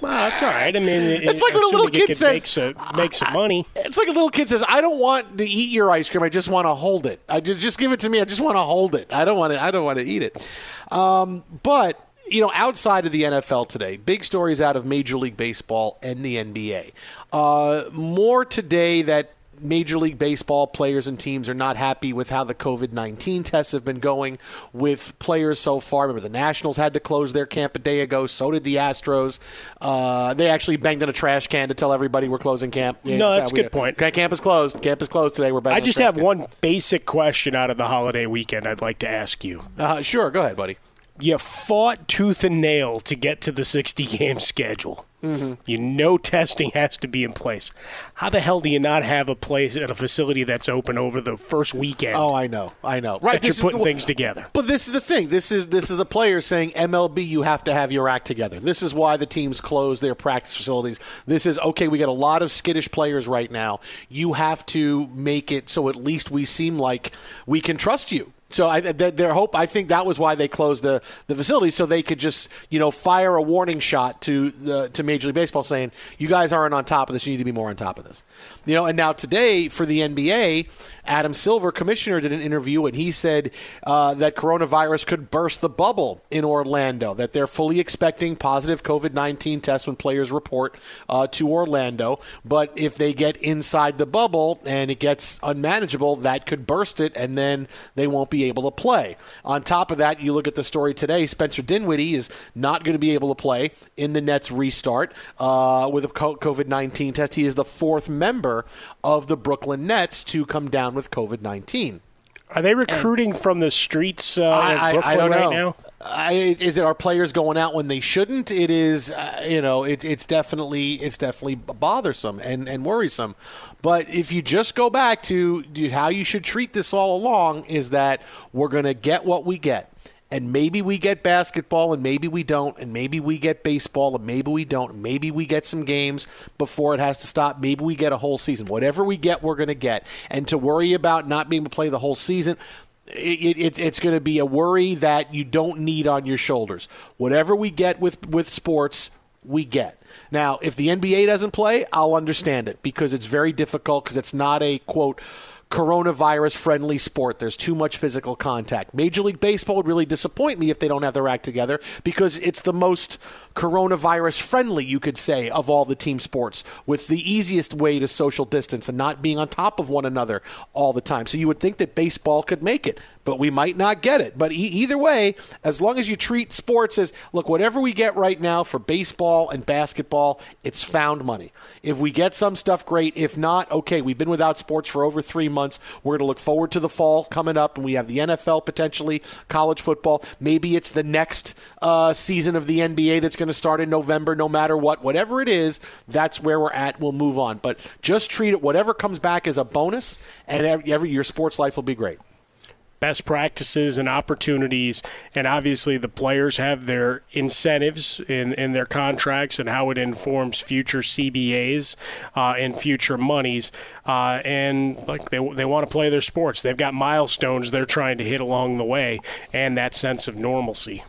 that's all right. I mean, It's like when a little kid says, make some, make some money. It's like a little kid says, "I don't want to eat your ice cream. I just want to hold it. I just just give it to me. I just want to hold it. I don't want to. I don't want to eat it." Um, but you know, outside of the NFL today, big stories out of Major League Baseball and the NBA. Uh, more today that Major League Baseball players and teams are not happy with how the COVID 19 tests have been going with players so far. Remember, the Nationals had to close their camp a day ago. So did the Astros. Uh, they actually banged in a trash can to tell everybody we're closing camp. Yeah, No, that's a good point. Okay, camp is closed. Camp is closed today. We're back. I just have can. one basic question out of the holiday weekend I'd like to ask you. Uh, sure, go ahead, buddy. You fought tooth and nail to get to the 60 game schedule. Mm-hmm. You know testing has to be in place. How the hell do you not have a place at a facility that's open over the first weekend? Oh, I know, I know. Right, Right, that this you're is- putting things together. But this is the thing. This is this is the players saying MLB, you have to have your act together. This is why the teams close their practice facilities. This is okay. We got a lot of skittish players right now. You have to make it so at least we seem like we can trust you. So I, th- their hope, I think that was why they closed the, the facility so they could just you know fire a warning shot to the to Major League Baseball saying you guys aren't on top of this. You need to be more on top of this. You know, and now today for the NBA, Adam Silver, commissioner, did an interview and he said uh, that coronavirus could burst the bubble in Orlando. That they're fully expecting positive COVID nineteen tests when players report uh, to Orlando. But if they get inside the bubble and it gets unmanageable, that could burst it, and then they won't be able to play. On top of that, you look at the story today. Spencer Dinwiddie is not going to be able to play in the Nets restart uh, with a COVID nineteen test. He is the fourth member of the Brooklyn Nets to come down with COVID nineteen. Are they recruiting from the streets uh, I, in Brooklyn I, I don't right know. now? Is it our players going out when they shouldn't? It is, uh, you know, it, it's definitely it's definitely bothersome and, and worrisome. But if you just go back to, how you should treat this all along, is that we're going to get what we get. And maybe we get basketball, and maybe we don't, and maybe we get baseball, and maybe we don't. Maybe we get some games before it has to stop. Maybe we get a whole season. Whatever we get, we're going to get. And to worry about not being able to play the whole season, it, it, it's going to be a worry that you don't need on your shoulders. Whatever we get with, with sports, we get. Now, if the NBA doesn't play, I'll understand it because it's very difficult because it's not a quote coronavirus friendly sport. There's too much physical contact. Major League Baseball would really disappoint me if they don't have their act together because it's the most coronavirus friendly, you could say, of all the team sports, with the easiest way to social distance and not being on top of one another all the time. So you would think that baseball could make it, but we might not get it. But e- either way, as long as you treat sports as look, whatever we get right now for baseball and basketball, it's found money. If we get some stuff, great. If not, okay, we've been without sports for over three months. We're going to look forward to the fall coming up, and we have the NFL potentially, college football. Maybe it's the next uh, season of the NBA that's going to start in November, no matter what. Whatever it is, that's where we're at. We'll move on. But just treat it, whatever comes back as a bonus, and every, every your sports life will be great best practices and opportunities. And obviously, the players have their incentives in, in their contracts and how it informs future CBAs uh, and future monies. Uh, and like they, they want to play their sports. They've got milestones they're trying to hit along the way and that sense of normalcy.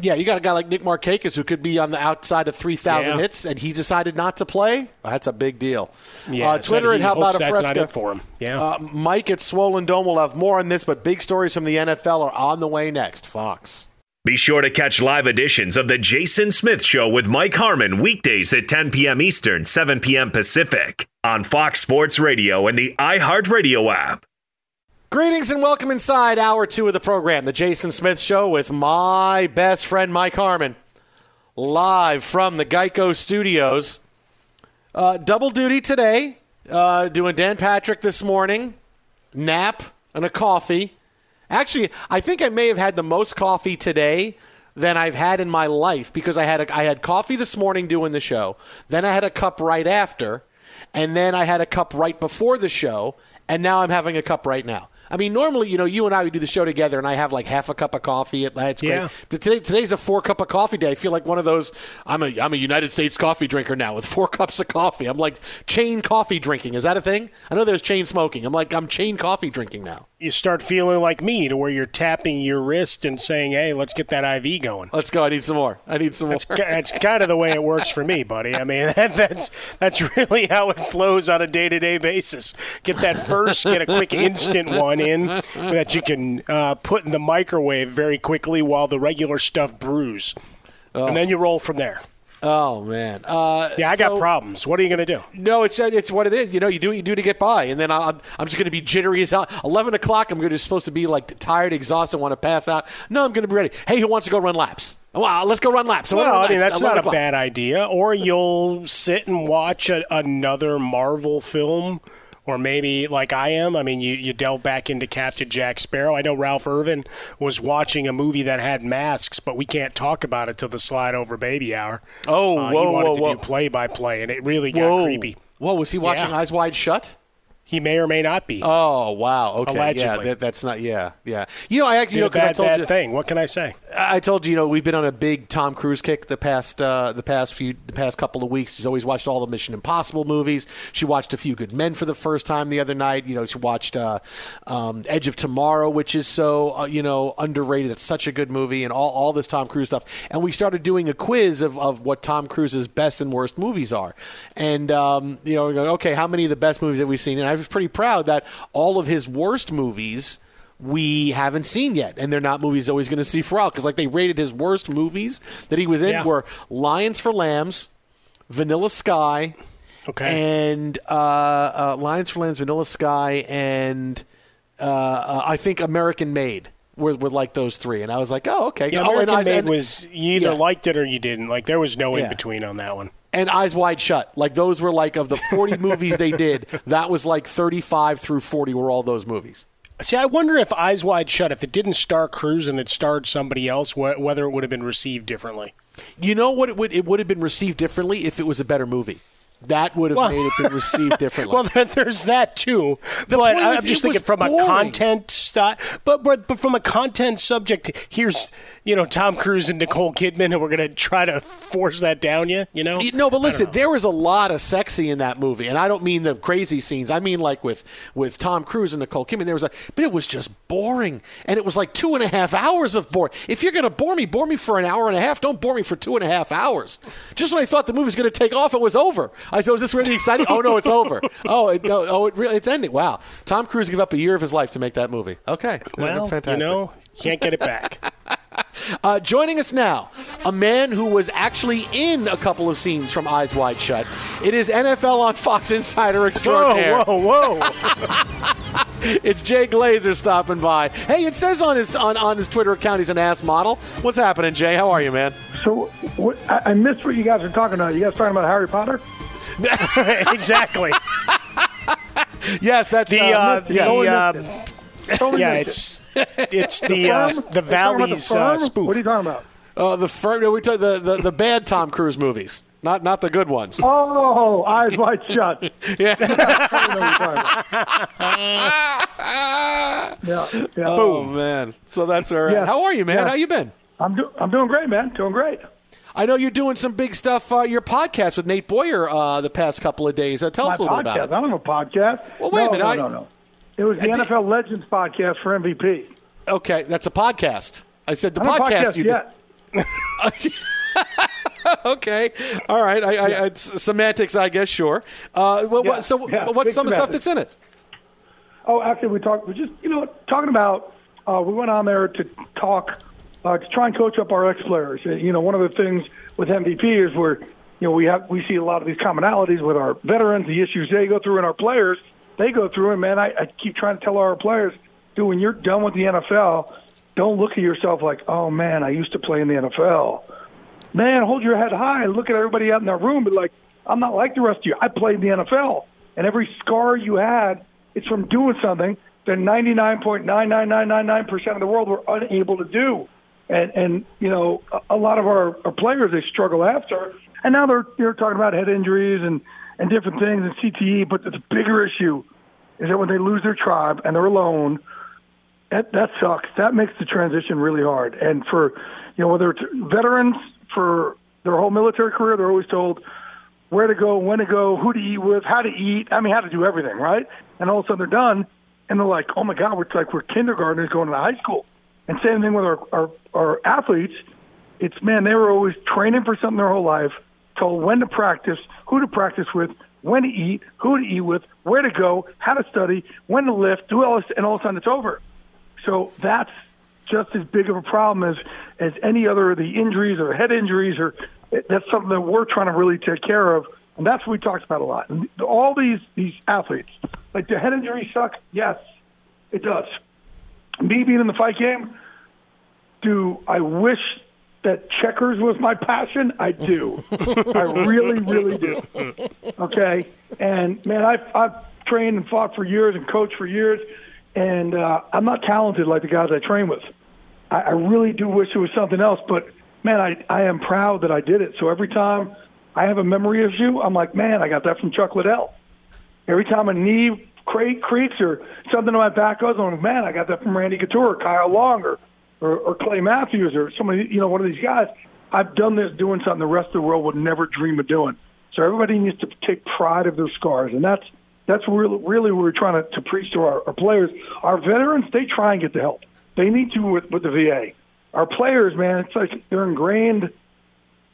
Yeah, you got a guy like Nick Markakis who could be on the outside of 3,000 Yeah. hits, and he decided not to play. Well, that's a big deal. Yeah, uh, Twitter and how about a that's fresca? for him. Yeah. Uh, Mike at Swollen Dome will have more on this, but big stories from the NFL are on the way next. Fox. Be sure to catch live editions of The Jason Smith Show with Mike Harmon weekdays at 10 p.m. Eastern, 7 p.m. Pacific on Fox Sports Radio and the iHeartRadio app. Greetings and welcome inside hour two of the program, The Jason Smith Show, with my best friend Mike Harmon, live from the Geico studios. Uh, double duty today, uh, doing Dan Patrick this morning, nap and a coffee. Actually, I think I may have had the most coffee today than I've had in my life because I had a, I had coffee this morning doing the show. Then I had a cup right after, and then I had a cup right before the show, and now I'm having a cup right now. I mean, normally, you know, you and I would do the show together, and I have like half a cup of coffee. It's great. Yeah. But today, today's a four cup of coffee day. I feel like one of those. I'm a I'm a United States coffee drinker now with four cups of coffee. I'm like chain coffee drinking. Is that a thing? I know there's chain smoking. I'm like I'm chain coffee drinking now. You start feeling like me to where you're tapping your wrist and saying, hey, let's get that IV going. Let's go. I need some more. I need some That's, more. that's kind of the way it works for me, buddy. I mean, that, that's that's really how it flows on a day to day basis. Get that first, get a quick instant one in that you can uh, put in the microwave very quickly while the regular stuff brews, and then you roll from there. Oh man. Uh, Yeah, I got problems. What are you going to do? No, it's it's what it is. You know, you do what you do to get by, and then I'm I'm just going to be jittery as hell. Eleven o'clock, I'm going to supposed to be like tired, exhausted, want to pass out. No, I'm going to be ready. Hey, who wants to go run laps? Wow, let's go run laps. Well, I mean, that's 11 not a bad idea. Or you'll sit and watch a, another Marvel film, or maybe like I am. I mean, you, you delve back into Captain Jack Sparrow. I know Ralph Irvin was watching a movie that had masks, but we can't talk about it till the slide over baby hour. Oh, Uh, whoa, he wanted whoa, to whoa. do play by play, and it really got Whoa. creepy. Whoa, was he watching Yeah. Eyes Wide Shut? He may or may not be. Oh wow. Okay. Yeah, Allegedly. that, that's not. Yeah, yeah. You know, I Did you know a 'cause I bad, told bad you. thing. What can I say? I told you, you know, we've been on a big Tom Cruise kick the past uh, the past few the past couple of weeks. She's always watched all the Mission Impossible movies. She watched A Few Good Men for the first time the other night. You know, she watched uh, um, Edge of Tomorrow, which is so uh, you know underrated. It's such a good movie, and all, all this Tom Cruise stuff. And we started doing a quiz of, of what Tom Cruise's best and worst movies are. And um, you know, we go, okay, how many of the best movies have we seen? And I was pretty proud that all of his worst movies we haven't seen yet, and they're not movies that he's going to see for all because like they rated his worst movies that he was in Yeah. were Lions for Lambs, Vanilla Sky, okay, and uh, uh, Lions for Lambs, Vanilla Sky, and uh, uh, I think American Made. Were, were like those three, and I was like, "Oh, okay." Yeah, oh, American and Made and- was you either Yeah. liked it or you didn't. Like there was no in between on that one. and Eyes Wide Shut. Like those were like of the forty movies they did. That was like thirty-five through forty were all those movies. See, I wonder if Eyes Wide Shut, if it didn't star Cruise and it starred somebody else, wh- whether it would have been received differently. You know what? It would it would have been received differently if it was a better movie. That would have Well- made it been received differently. well, there- there's that too. The but I'm just thinking from a content style. But, but but from a content subject, here's you know Tom Cruise and Nicole Kidman, and we're gonna try to force that down you. You know? No, but listen, there was a lot of sexy in that movie, and I don't mean the crazy scenes. I mean like with with Tom Cruise and Nicole Kidman. There was a, but it was just boring, and it was like two and a half hours of bore. If you're going to bore me, bore me for an hour and a half. Don't bore me for two and a half hours. Just when I thought the movie was going to take off, it was over. I said, "Was this really exciting?" oh no, it's over. Oh, it, no, oh, it really, it's ending. Wow, Tom Cruise gave up a year of his life to make that movie. Okay, Well, fantastic. you know, can't get it back. Uh, joining us now, a man who was actually in a couple of scenes from Eyes Wide Shut. It is NFL on Fox Insider extraordinaire. Whoa, whoa, whoa! it's Jay Glazer stopping by. Hey, it says on his on, on his Twitter account he's an ass model. What's happening, Jay? How are you, man? So what, I, I missed what you guys were talking about. You guys talking about Harry Potter? exactly. yes, that's the uh, uh, the yes. um, yeah, it's it's The the uh, the Are you talking about the Valley's uh, spoof. What are you talking about? Uh, the fir- no, we talk the, the the bad Tom Cruise movies, not not the good ones. Oh, eyes wide shut. Yeah. yeah, yeah. Oh man, so that's all right. Yeah. How are you, man? Yeah. How you been? I'm do- I'm doing great, man. Doing great. I know you're doing some big stuff. Uh, your podcast with Nate Boyer uh, the past couple of days. Uh, tell My us a little bit podcast. about it. I don't have a podcast. Well, wait a minute, No, I- no, no. It was the NFL Legends podcast for MVP. Okay, that's a podcast. I said the I podcast. podcast you yet. did. okay, all right. I, I, it's semantics, I guess. Sure. Uh, what, Yeah, so, yeah, what's some of the stuff that's in it? Oh, actually, we talked. We just you know talking about. Uh, we went on there to talk uh, to try and coach up our ex players. You know, one of the things with MVP is where you know we have we see a lot of these commonalities with our veterans, the issues they go through, and our players they go through. And man, I, I keep trying to tell our players, dude, when you're done with the NFL, don't look at yourself like, oh man, I used to play in the NFL. Man, hold your head high and look at everybody out in that room, but like, I'm not like the rest of you. I played in the NFL, and every scar you had, it's from doing something that 99.99999% of the world were unable to do. And and you know, a, lot of our, our players they struggle after, and now they're they're talking about head injuries and and different things and CTE. But the bigger issue is that when they lose their tribe and they're alone, that that sucks. That makes the transition really hard. And for you know whether it's veterans for their whole military career, they're always told where to go, when to go, who to eat with, how to eat. I mean, how to do everything, right? And all of a sudden they're done, and they're like, oh my god, we're like we're kindergartners going to high school. And same thing with our our, our athletes. It's man, they were always training for something their whole life, told when to practice, who to practice with, when to eat, who to eat with, where to go, how to study, when to lift, do all this, and all of a sudden it's over. So that's just as big of a problem as as any other of the injuries or head injuries or that's something that we're trying to really take care of. And that's what we talked about a lot. And all these these athletes, like the head injuries suck. Yes, it does. Me being in the fight game, do I wish that checkers was my passion? I do. I really, really do. Okay, and man, I've I've trained and fought for years and coached for years, and uh, I'm not talented like the guys I train with. I, I really do wish it was something else, but man, I I am proud that I did it. So every time I have a memory issue, I'm like, man, I got that from Chuck Liddell. Every time a knee cre- creaks or something in my back goes, like, man, I got that from Randy Couture, or Kyle Long, or, or, or Clay Matthews, or somebody, you know, one of these guys. I've done this doing something the rest of the world would never dream of doing. So everybody needs to take pride of their scars, and that's that's really really what we're trying to, to preach to our, our players. Our veterans, they try and get the help. They need to with, with the VA. Our players, man, it's like they're ingrained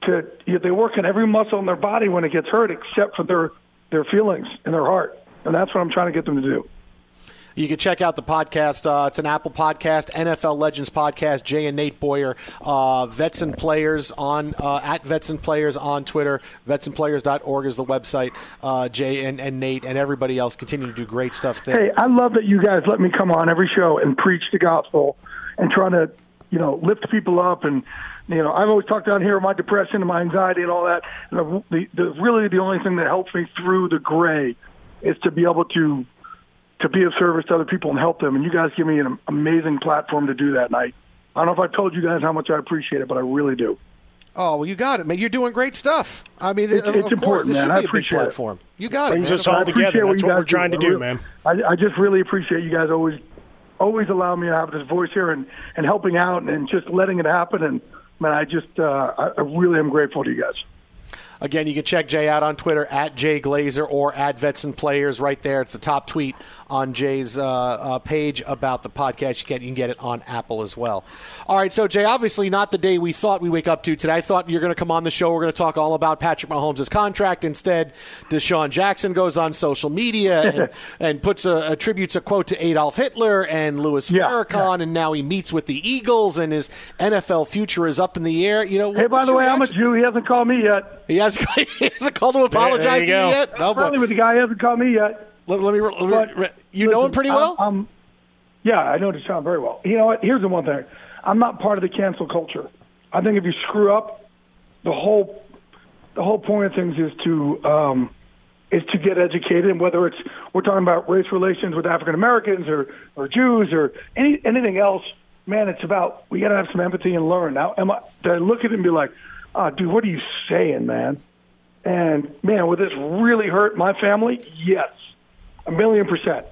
to you know, they work on every muscle in their body when it gets hurt, except for their their feelings and their heart, and that's what I'm trying to get them to do. You can check out the podcast. Uh, it's an Apple podcast, NFL Legends podcast. Jay and Nate Boyer, uh, Vets and Players on uh, at Vets and Players on Twitter. VetsandPlayers.org is the website. Uh, Jay and, and Nate and everybody else continue to do great stuff there. Hey, I love that you guys let me come on every show and preach the gospel and trying to, you know, lift people up. And, you know, I've always talked down here my depression and my anxiety and all that. And the, the, the really the only thing that helps me through the gray is to be able to to be of service to other people and help them. And you guys give me an amazing platform to do that. And I, I don't know if I told you guys how much I appreciate it, but I really do. Oh well, you got it, man. You're doing great stuff. I mean, It's- of, it's course, important, this man. should I be a big appreciate it. platform. You got Brings it. us all I together. what That's you what we're guys trying to I do, really- man. I, I just really appreciate you guys always, always allow me to have this voice here and, and helping out and just letting it happen. And man, I just, uh, I, I really am grateful to you guys. Again, you can check Jay out on Twitter at Jay Glazer or at Vets and Players right there. It's the top tweet on Jay's uh, uh, page about the podcast. You, get, you can get it on Apple as well. All right, so Jay, obviously not the day we thought we wake up to today. I thought you're going to come on the show. We're going to talk all about Patrick Mahomes' contract. Instead, DeSean Jackson goes on social media and, and puts a, attributes a quote to Adolf Hitler and Louis Farrakhan, and now he meets with the Eagles, and his NFL future is up in the air. You know, Hey, by the way, I'm a? Jew. He hasn't called me yet. He hasn't, he hasn't called to apologize to you yet. I'm friendly with the guy. Hasn't called me yet. Let, let me. Let me you know him pretty well. I'm, I'm- yeah, I know DeSean very well. You know what? Here's the one thing. I'm not part of the cancel culture. I think if you screw up, the whole the whole point of things is to um, is to get educated, and whether it's we're talking about race relations with African Americans or or Jews or any anything else, man, it's about we got to have some empathy and learn. Now, am I? Do I look at it and be like, oh, dude, what are you saying, man? And man, would this really hurt my family? Yes, a million percent.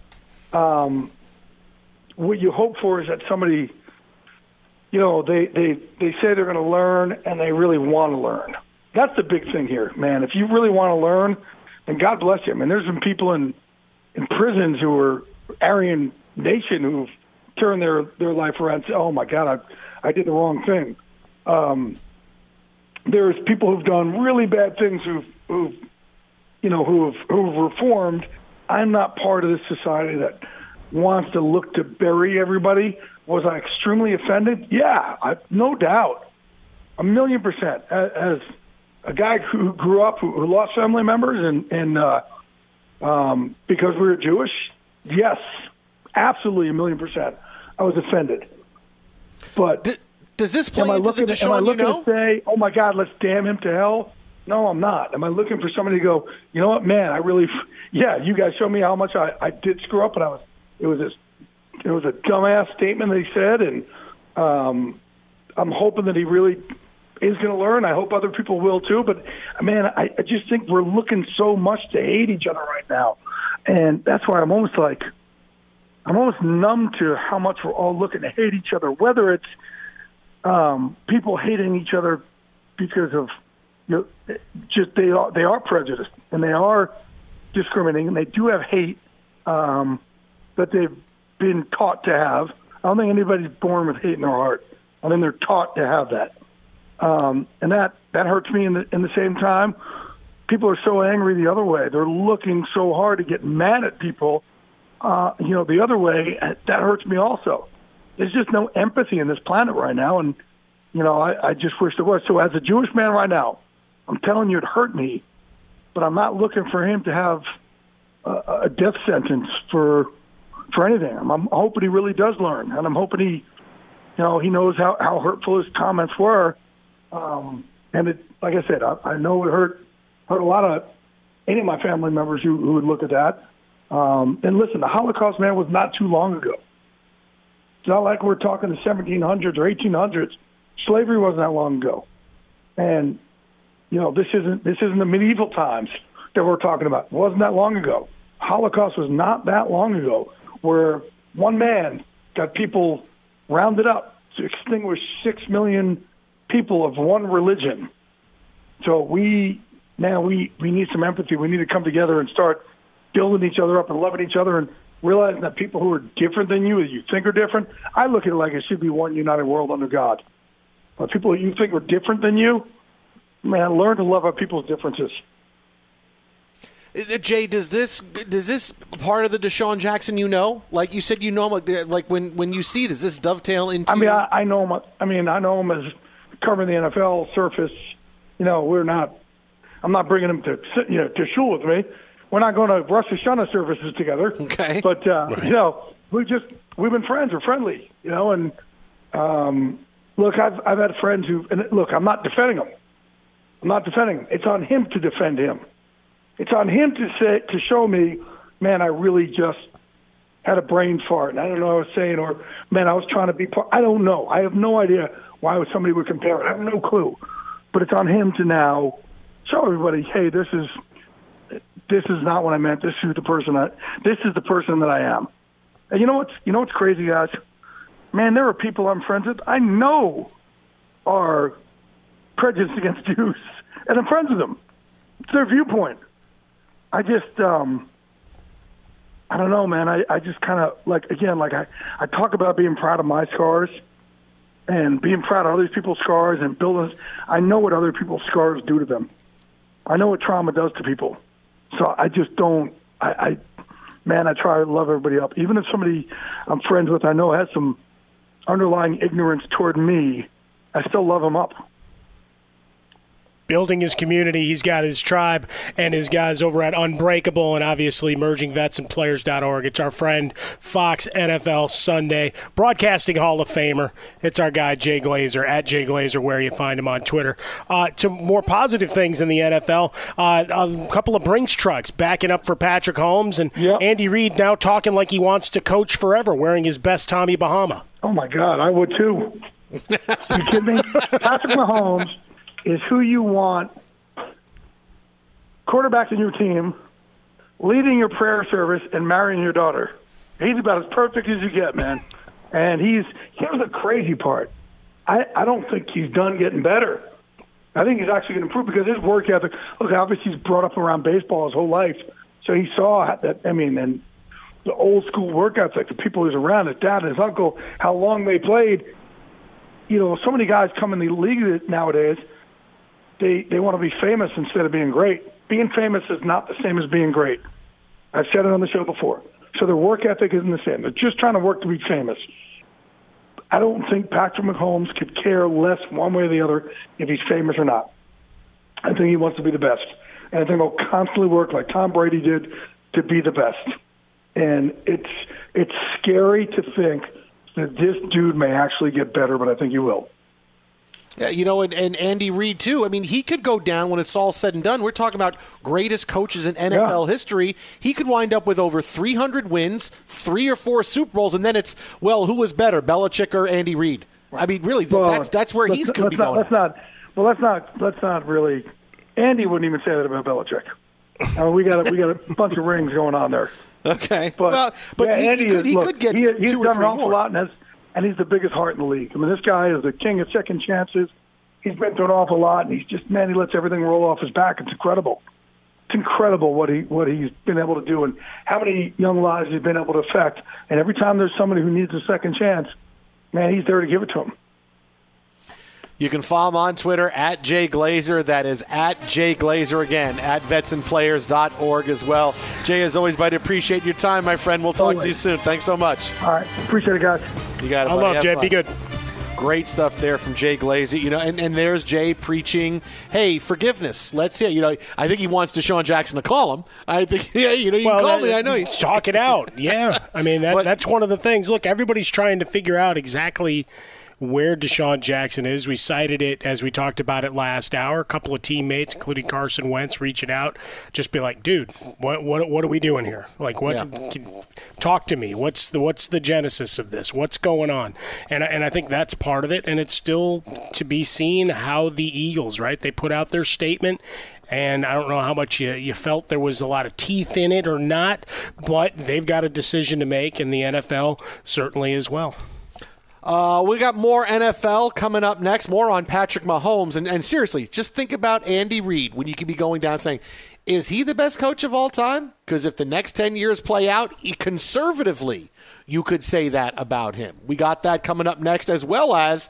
Um, what you hope for is that somebody, you know, they they they say they're going to learn and they really want to learn. That's the big thing here, man. If you really want to learn, then God bless you. I mean, there's some people in in prisons who are Aryan Nation who've turned their their life around. And say, oh my God, I I did the wrong thing. Um, there's people who've done really bad things who've, who've you know, who've who've reformed. I'm not part of this society that wants to look to bury everybody. Was I extremely offended? Yeah, I, no doubt, a million percent. As, a guy who grew up, who, lost family members, and and uh, um, because we were Jewish, yes, absolutely a million percent. I was offended. But does this play am I looking, the am I DeSean you know? to say, oh my God, let's damn him to hell? No, I'm not. Am I looking for somebody to go, you know what, man, I really, yeah, you guys showed me how much I, I did screw up, and I was, it was this, it was a dumbass statement that he said, and um, I'm hoping that he really is going to learn. I hope other people will too. But man, I, I just think we're looking so much to hate each other right now, and that's why I'm almost like, I'm almost numb to how much we're all looking to hate each other. Whether it's um, people hating each other because of you know, just they are they are prejudiced and they are discriminating and they do have hate um, that they've been taught to have. I don't think anybody's born with hate in their heart. I think they're taught to have that, um, and that that hurts me. In the in the same time, people are so angry the other way. They're looking so hard to get mad at people. Uh, you know, the other way that hurts me also. There's just no empathy in this planet right now, and you know, I, I just wish there was. So, as a Jewish man right now, I'm telling you, it hurt me, but I'm not looking for him to have a, a death sentence for for anything. I'm, I'm hoping he really does learn, and I'm hoping he, you know, he knows how how hurtful his comments were. Um, and it, like I said, I, I know it hurt hurt a lot of any of my family members who, who would look at that. Um, and listen, the Holocaust, man, was not too long ago. It's not like we're talking the 1700s or 1800s. Slavery wasn't that long ago, and you know this isn't this isn't the medieval times that we're talking about. It wasn't that long ago. Holocaust was not that long ago, where one man got people rounded up to extinguish six million people of one religion. So we now we we need some empathy. We need to come together and start building each other up and loving each other and realizing that people who are different than you, that you think are different. I look at it like it should be one united world under God. But people who you think are different than you, man, learn to love our people's differences. Uh, Jay, does this does this part of the DeSean Jackson you know? Like you said, you know him. Like, like when when you see, does this dovetail into? I mean, I, I know him. I mean, I know him as covering the NFL surface. You know, we're not. I'm not bringing him to you know to shul with me. We're not going to Rosh Hashanah services together. Okay. But uh, you know, we just we've been friends. We're friendly. You know, and um, look, I've I've had friends who and look. I'm not defending him. I'm not defending him. It's on him to defend him. It's on him to say to show me, man, I really just had a brain fart, and I don't know what I was saying, or man, I was trying to be part. I don't know. I have no idea why somebody would compare it. I have no clue. But it's on him to now show everybody, hey, this is this is not what I meant. This is the person I this is the person that I am. And you know what's you know what's crazy, guys? Man, there are people I'm friends with. I know are prejudiced against Jews, and I'm friends with them. It's their viewpoint. I just um I don't know, man. I, I just kind of like again, like I, I talk about being proud of my scars and being proud of other people's scars and building. I know what other people's scars do to them. I know what trauma does to people. So I just don't. I, I man, I try to love everybody up. Even if somebody I'm friends with, I know has some underlying ignorance toward me, I still love them up building his community. He's got his tribe and his guys over at Unbreakable and obviously mergingvetsandplayers.org. It's our friend Fox NFL Sunday Broadcasting Hall of Famer. It's our guy Jay Glazer at Jay Glazer, where you find him on Twitter. Uh, to more positive things in the NFL, uh, a couple of Brinks trucks backing up for Patrick Mahomes and yep. Andy Reid now talking like he wants to coach forever, wearing his best Tommy Bahama. Oh my God, I would too. you kidding me? Patrick Mahomes is who you want quarterback in your team, leading your prayer service, and marrying your daughter. He's about as perfect as you get, man. And he's here's the crazy part. I, I don't think he's done getting better. I think he's actually going to improve because his work ethic. Look, obviously he's brought up around baseball his whole life, so he saw that. I mean, and the old school work ethic, the people who's around, his dad and his uncle, how long they played. You know, so many guys come in the league nowadays they they want to be famous instead of being great. Being famous is not the same as being great. I've said it on the show before. So their work ethic isn't the same. They're just trying to work to be famous. I don't think Patrick Mahomes could care less one way or the other if he's famous or not. I think he wants to be the best. And I think he'll constantly work like Tom Brady did to be the best. And it's it's scary to think that this dude may actually get better, but I think he will. Yeah, you know, and, and Andy Reid too. I mean, he could go down when it's all said and done. We're talking about greatest coaches in NFL yeah. history. He could wind up with over 300 wins, three or four Super Bowls, and then it's well, who was better, Belichick or Andy Reid? I mean, really, well, that's that's where he's could be not, going. Let's not. Well, let's not. Let's not really. Andy wouldn't even say that about Belichick. I mean, we got a, we got a bunch of rings going on there. Okay, but well, but yeah, he, Andy he, could, is, he look, could get he, two he's or done three an awful more. lot, and has and he's the biggest heart in the league. I mean, this guy is the king of second chances. He's been through an awful lot, and he's just man, he lets everything roll off his back. It's incredible. It's incredible what he what he's been able to do, and how many young lives he's been able to affect. And every time there's somebody who needs a second chance, man, he's there to give it to them. You can follow him on Twitter at Jay Glazer. That is at Jay Glazer again, at vetsandplayers.org as well. Jay, as always, buddy, appreciate your time, my friend. We'll talk always. to you soon. Thanks so much. All right. Appreciate it, guys. You got it. I buddy. love Have Jay. Fun. Be good. Great stuff there from Jay Glazer. You know, and, and there's Jay preaching, hey, forgiveness. Let's see. You know, I think he wants DeSean Jackson to call him. I think, yeah, you know, you well, can call that, me. I know you. Talk it out. Yeah. I mean, that, but, that's one of the things. Look, everybody's trying to figure out exactly – where DeSean Jackson is. We cited it as we talked about it last hour. A couple of teammates, including Carson Wentz, reaching out, just be like, "Dude, what what what are we doing here? Like, what? Yeah. Talk to me. What's the what's the genesis of this? What's going on?" And and I think that's part of it. And it's still to be seen how the Eagles, right? They put out their statement and I don't know how much you, you felt there was a lot of teeth in it or not, but they've got a decision to make, and the NFL certainly as well. Uh, we got more NFL coming up next, more on Patrick Mahomes. And, and seriously, just think about Andy Reid when you could be going down saying, is he the best coach of all time? Because if the next 10 years play out, conservatively, you could say that about him. We got that coming up next, as well as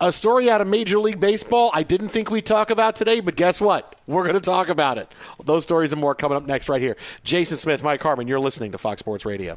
a story out of Major League Baseball I didn't think we'd talk about today, but guess what? We're going to talk about it. Those stories and more coming up next right here. Jason Smith, Mike Harmon, you're listening to Fox Sports Radio.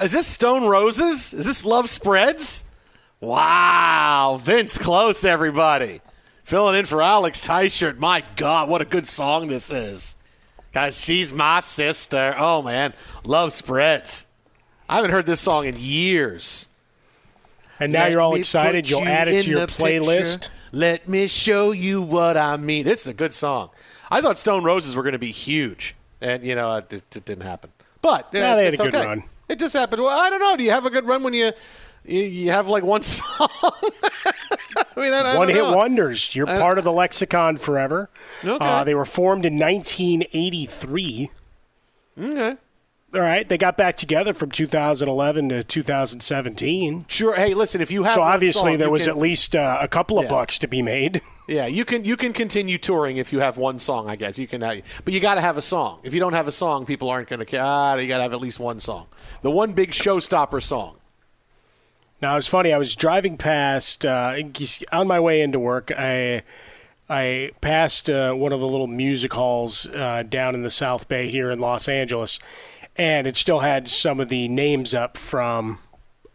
Is this Stone Roses? Is this Love Spreads? Wow, Vince Close, everybody. Filling in for Alex Tyshirt. My God, what a good song this is. Guys, she's my sister. Oh, man. Love Spreads. I haven't heard this song in years. And now Let you're all excited. You'll you add it to your playlist. picture. Let me show you what I mean. This is a good song. I thought Stone Roses were going to be huge, and you know it, it didn't happen. But Yeah, they had a good okay. run. It just happened. Well, I don't know. Do you have a good run when you you, you have like one song? I mean, I, I One hit know. wonders. You're part of the lexicon forever. Okay. Uh, they were formed in 1983. Okay. All right. They got back together from 2011 to 2017. Sure. Hey, listen. If you have so obviously song, there was can- at least uh, a couple of Yeah. bucks to be made. Yeah, you can you can continue touring if you have one song. I guess you can, uh, but you got to have a song. If you don't have a song, people aren't going to care. Ah, you got to have at least one song. The one big showstopper song. Now it's funny. I was driving past uh, on my way into work. I I passed uh, one of the little music halls uh, down in the South Bay here in Los Angeles, and it still had some of the names up from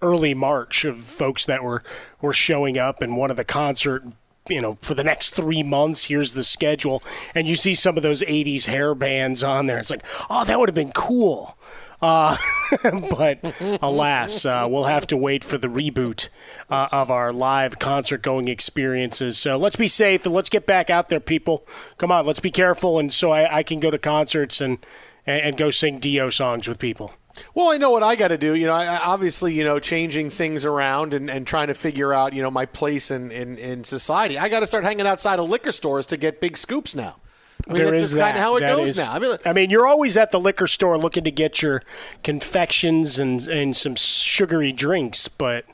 early March of folks that were were showing up and one of the concert. You know, for the next three months, here's the schedule, and you see some of those '80s hair bands on there. It's like, oh, that would have been cool. Uh, but alas, uh, we'll have to wait for the reboot uh, of our live concert going experiences. So let's be safe and let's get back out there, people. Come on, let's be careful, and so I, I can go to concerts and, and and go sing Dio songs with people. Well, I know what I got to do. You know, I, I- obviously, you know, changing things around and, and trying to figure out, you know, my place in, in, in society. I got to start hanging outside of liquor stores to get big scoops now. I mean, There is just kind of how it That goes is- now. I mean, I mean, you're always at the liquor store looking to get your confections and, and some sugary drinks, but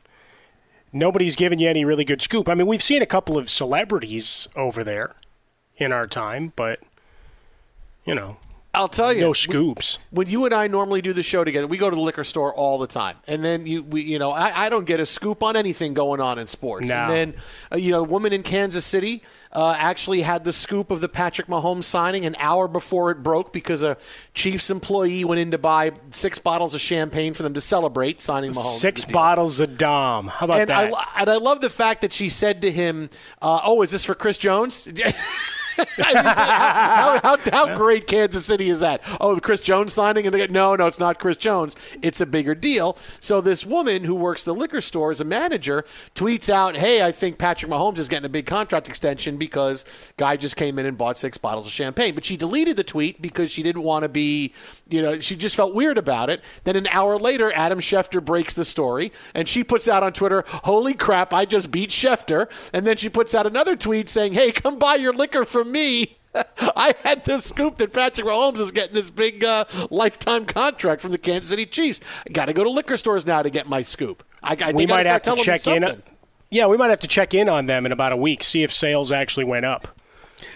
nobody's giving you any really good scoop. I mean, we've seen a couple of celebrities over there in our time, but you know, I'll tell you, no scoops. When, when, you and I normally do the show together, we go to the liquor store all the time, and then you, we, you know, I, I don't get a scoop on anything going on in sports. No. And then, uh, you know, a woman in Kansas City uh, actually had the scoop of the Patrick Mahomes signing an hour before it broke because a Chiefs employee went in to buy six bottles of champagne for them to celebrate signing Mahomes. Six bottles of Dom. How about and that? I, and I love the fact that she said to him, uh, "Oh, is this for Chris Jones?" I mean, how, how, how, great Kansas City is that? Oh, the Chris Jones signing, and they get no, no, it's not Chris Jones. It's a bigger deal. So this woman who works the liquor store as a manager tweets out, "Hey, I think Patrick Mahomes is getting a big contract extension because guy just came in and bought six bottles of champagne." But she deleted the tweet because she didn't want to be, you know, she just felt weird about it. Then an hour later, Adam Schefter breaks the story, and she puts out on Twitter, "Holy crap, I just beat Schefter!" And then she puts out another tweet saying, "Hey, come buy your liquor from me." I had the scoop that Patrick Mahomes is getting this big uh, lifetime contract from the Kansas City Chiefs. I got to go to liquor stores now to get my scoop. I, I we might have to check in. Yeah, we might have to check in on them in about a week, see if sales actually went up.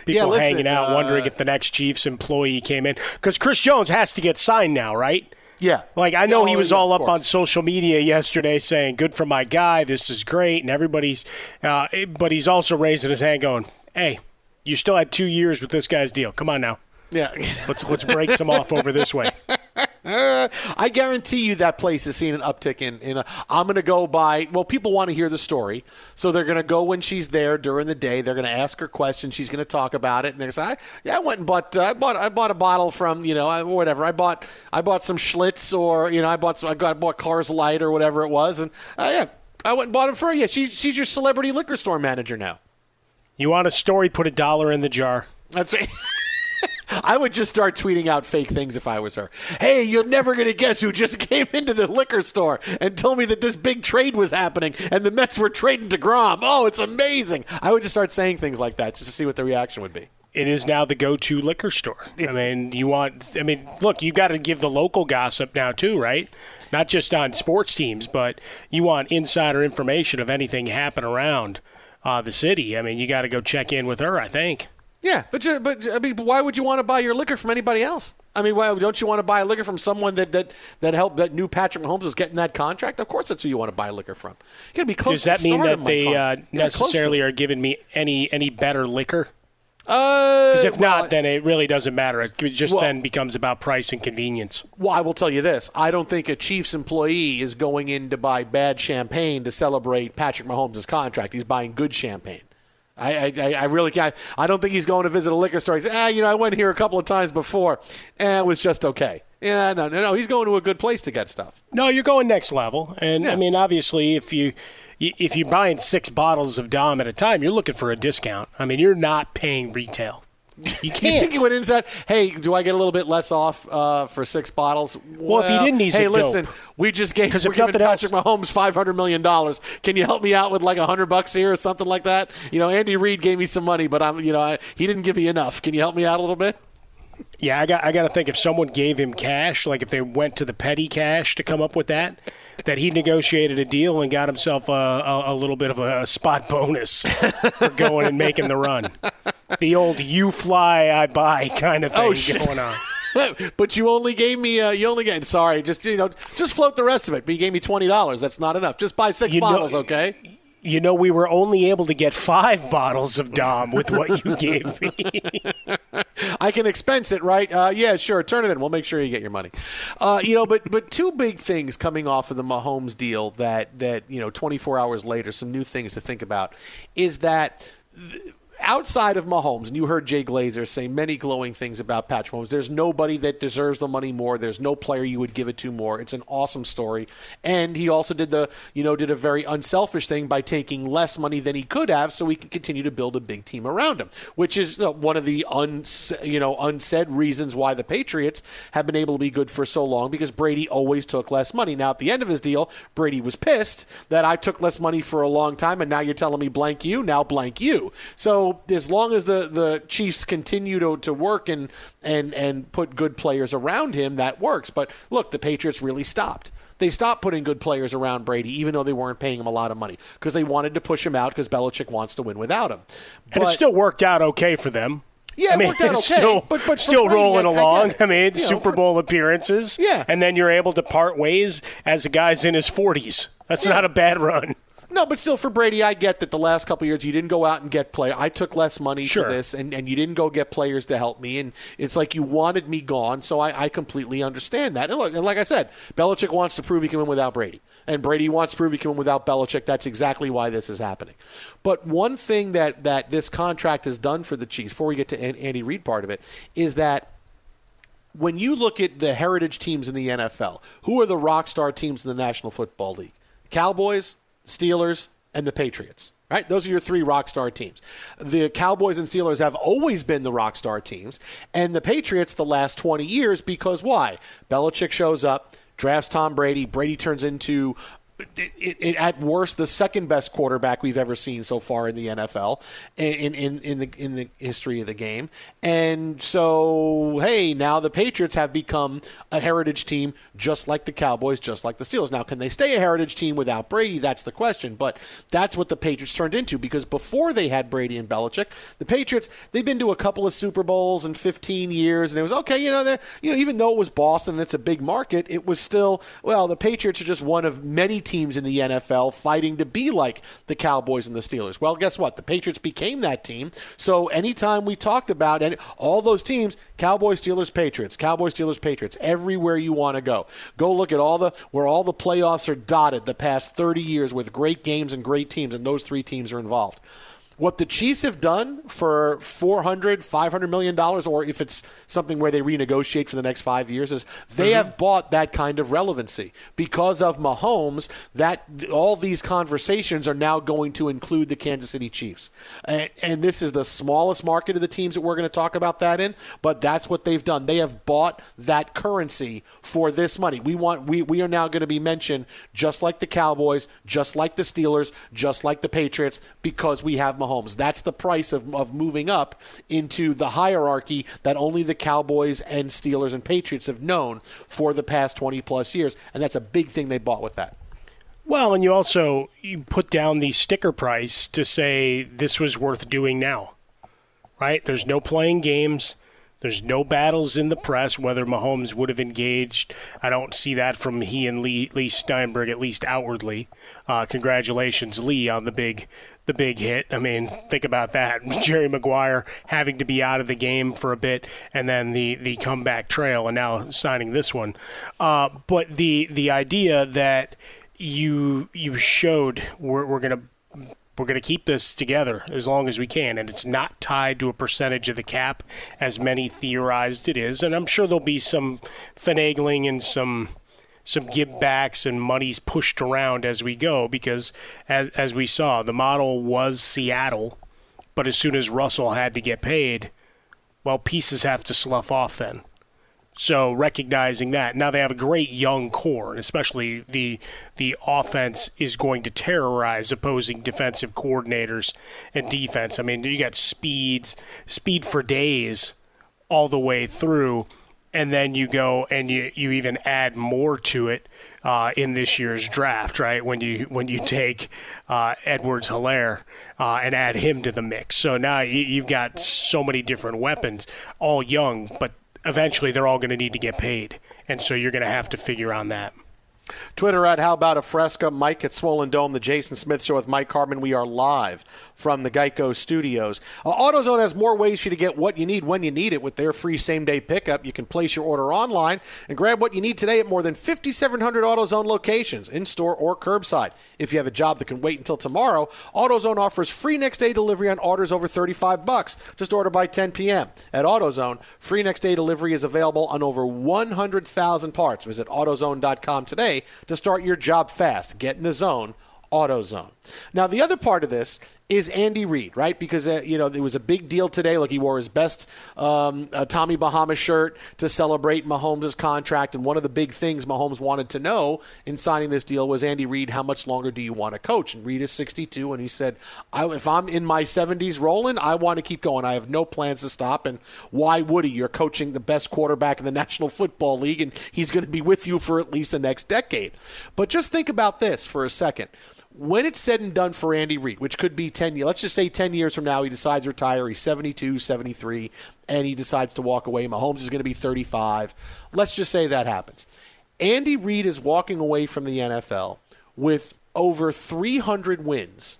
People yeah, listen, hanging out, uh, wondering if the next Chiefs employee came in because Chris Jones has to get signed now, right? Yeah. Like I know yeah, he was yeah, all up course. on social media yesterday saying, "Good for my guy. This is great," and everybody's. Uh, but he's also raising his hand, going, "Hey." You still had two years with this guy's deal. Come on now. Yeah. let's let's break some off over this way. Uh, I guarantee you that place is seeing an uptick in. in a, I'm going to go by. Well, people want to hear the story, so they're going to go when she's there during the day. They're going to ask her questions. She's going to talk about it, and they're going to say, "Yeah, I went and bought. Uh, I bought. I bought a bottle from you know I, whatever. I bought. I bought some Schlitz, or you know I bought. Some, I got I bought Coors Light or whatever it was, and uh, yeah, I went and bought them for her. Yeah, she, she's your celebrity liquor store manager now. You want a story? Put a dollar in the jar. That's right. I would just start tweeting out fake things if I was her. Hey, you're never going to guess who just came into the liquor store and told me that this big trade was happening and the Mets were trading deGrom. Oh, it's amazing. I would just start saying things like that just to see what the reaction would be. It is now the go-to liquor store. I mean, you want. I mean, look, you got to give the local gossip now too, right? Not just on sports teams, but you want insider information of anything happen around uh, the city. I mean, you got to go check in with her. I think. Yeah, but but I mean, why would you want to buy your liquor from anybody else? I mean, why don't you want to buy liquor from someone that that that helped that new Patrick Mahomes was getting that contract? Of course, that's who you want to buy liquor from. You got to be close. Does that mean that they uh, yeah, necessarily are giving me any any better liquor? Because uh, if well, not, then it really doesn't matter. It just well, then becomes about price and convenience. Well, I will tell you this: I don't think a Chiefs employee is going in to buy bad champagne to celebrate Patrick Mahomes' contract. He's buying good champagne. I, I, I really can't. I don't think he's going to visit a liquor store. He's, ah, you know, I went here a couple of times before, and it was just okay. Yeah, no, no, no. He's going to a good place to get stuff. No, you're going next level, and yeah. I mean, obviously, if you if you're buying six bottles of Dom at a time, you're looking for a discount. I mean, you're not paying retail. You can't. you think he went inside? "Hey, do I get a little bit less off uh, for six bottles?" Well, well, if he didn't, he's hey, a listen, dope. we just gave we're giving Patrick Mahomes five hundred million dollars. Can you help me out with like a hundred bucks here or something like that? You know, Andy Reid gave me some money, but I'm, you know, I, he didn't give me enough. Can you help me out a little bit? Yeah, I got I got to think if someone gave him cash, like if they went to the petty cash to come up with that, that he negotiated a deal and got himself a, a, a little bit of a spot bonus for going and making the run. The old "you fly, I buy" kind of thing oh, going on. but you only gave me uh, you only gave sorry just you know just float the rest of it but you gave me twenty dollars that's not enough just buy six you bottles know, okay you know we were only able to get five bottles of dom with what you gave me. I can expense it right? Uh, yeah sure turn it in. We'll make sure you get your money. Uh, you know but but two big things coming off of the mahomes deal that that you know 24 hours later some new things to think about is that th- outside of Mahomes, and you heard Jay Glazer say many glowing things about Patrick Mahomes. There's nobody that deserves the money more. There's no player you would give it to more. It's an awesome story, and he also did the you know did a very unselfish thing by taking less money than he could have, so he can continue to build a big team around him, which is uh, one of the un you know unsaid reasons why the Patriots have been able to be good for so long because Brady always took less money. Now at the end of his deal, Brady was pissed that I took less money for a long time, and now you're telling me blank you, now blank you. So as long as the, the Chiefs continue to, to work and, and, and put good players around him, that works. But look, the Patriots really stopped. They stopped putting good players around Brady, even though they weren't paying him a lot of money, because they wanted to push him out because Belichick wants to win without him. But, and it still worked out okay for them. Yeah, I mean, worked out okay, still, but- but still Brady, rolling I- I along. it. I, mean, You know, Super for- Bowl appearances. Yeah. And then you're able to part ways as a guy's in his 40s. That's not a bad run. No, but still, for Brady, I get that the last couple of years you didn't go out and get play. I took less money Sure. for this, and, and you didn't go get players to help me, and it's like you wanted me gone. So I, I completely understand that. And look, and like I said, Belichick wants to prove he can win without Brady, and Brady wants to prove he can win without Belichick. That's exactly why this is happening. But one thing that that this contract has done for the Chiefs, before we get to Andy Reid part of it, is that when you look at the heritage teams in the NFL, who are the rock star teams in the National Football League? Cowboys, Steelers, and the Patriots. Right? Those are your three rock star teams. The Cowboys and Steelers have always been the rock star teams, and the Patriots the last 20 years because why? Belichick shows up, drafts Tom Brady, Brady turns into it, it, at worst the second best quarterback we've ever seen so far in the NFL in, in in the in the history of the game. And so, hey, now the Patriots have become a heritage team just like the Cowboys, just like the Steelers. Now, can they stay a heritage team without Brady? That's the question. But that's what the Patriots turned into because before they had Brady and Belichick, the Patriots they've been to a couple of Super Bowls in 15 years, and it was okay. You know, you know even though it was Boston, it's a big market, it was still well. The Patriots are just one of many teams in the NFL fighting to be like the Cowboys and the Steelers. Well, guess what? The Patriots became that team. So anytime we talked about and all those teams, Cowboys, Steelers, Patriots, Cowboys, Steelers, Patriots, everywhere you want to go. Go look at all the where all the playoffs are dotted the past 30 years with great games and great teams and those three teams are involved. What the Chiefs have done for 400, 500 million dollars or if it's something where they renegotiate for the next 5 years is they mm-hmm. have bought that kind of relevancy because of Mahomes that all these conversations are now going to include the Kansas City Chiefs. And, and this is the smallest market of the teams that we're going to talk about that in, but that's what they've done. They have bought that currency for this money. We want we we are now going to be mentioned just like the Cowboys, just like the Steelers, just like the Patriots because we have Mahomes. That's the price of, of moving up into the hierarchy that only the Cowboys and Steelers and Patriots have known for the past 20 plus years. And that's a big thing they bought with that. Well, and you also you put down the sticker price to say this was worth doing now, right? There's no playing games. There's no battles in the press whether Mahomes would have engaged. I don't see that from he and Leigh, Leigh Steinberg at least outwardly. Uh, congratulations, Leigh, on the big the big hit. I mean, think about that. Jerry Maguire having to be out of the game for a bit, and then the the comeback trail, and now signing this one. Uh, but the the idea that you you showed we're, we're to we're going to keep this together as long as we can, and it's not tied to a percentage of the cap as many theorized it is. And I'm sure there'll be some finagling and some some give backs and monies pushed around as we go because as as we saw, the model was Seattle, but as soon as Russell had to get paid, well, pieces have to slough off then. So recognizing that now they have a great young core, and especially the the offense is going to terrorize opposing defensive coordinators and defense. I mean, you got speeds, speed for days, all the way through, and then you go and you you even add more to it uh, in this year's draft, right? When you when you take uh, Edwards Helaire uh, and add him to the mix, so now you, you've got so many different weapons, all young, but eventually they're all going to need to get paid. And so you're going to have to figure on that. Twitter at How About a Fresca, Mike at Swollen Dome, The Jason Smith Show with Mike Harmon. We are live from the Geico studios. Uh, AutoZone has more ways for you to get what you need when you need it with their free same day pickup. You can place your order online and grab what you need today at more than 5,700 AutoZone locations, in store or curbside. If you have a job that can wait until tomorrow, AutoZone offers free next day delivery on orders over 35 bucks. Just order by 10 p.m. At AutoZone, free next day delivery is available on over 100,000 parts. Visit AutoZone.com today to start your job fast. Get in the zone. AutoZone. Now, the other part of this is Andy Reid, right? Because uh, you know it was a big deal today. Look, he wore his best um, uh, Tommy Bahama shirt to celebrate Mahomes' contract, and one of the big things Mahomes wanted to know in signing this deal was Andy Reid, how much longer do you want to coach? And Reid is 62, and he said, "If I'm in my 70s rolling, I want to keep going. I have no plans to stop." And why would he? You're coaching the best quarterback in the National Football League, and he's going to be with you for at least the next decade. But just think about this for a second when it's said and done for Andy Reid, which could be 10 years, let's just say 10 years from now, he decides to retire. He's 72, 73, and he decides to walk away. Mahomes is going to be 35. Let's just say that happens. Andy Reid is walking away from the NFL with over 300 wins.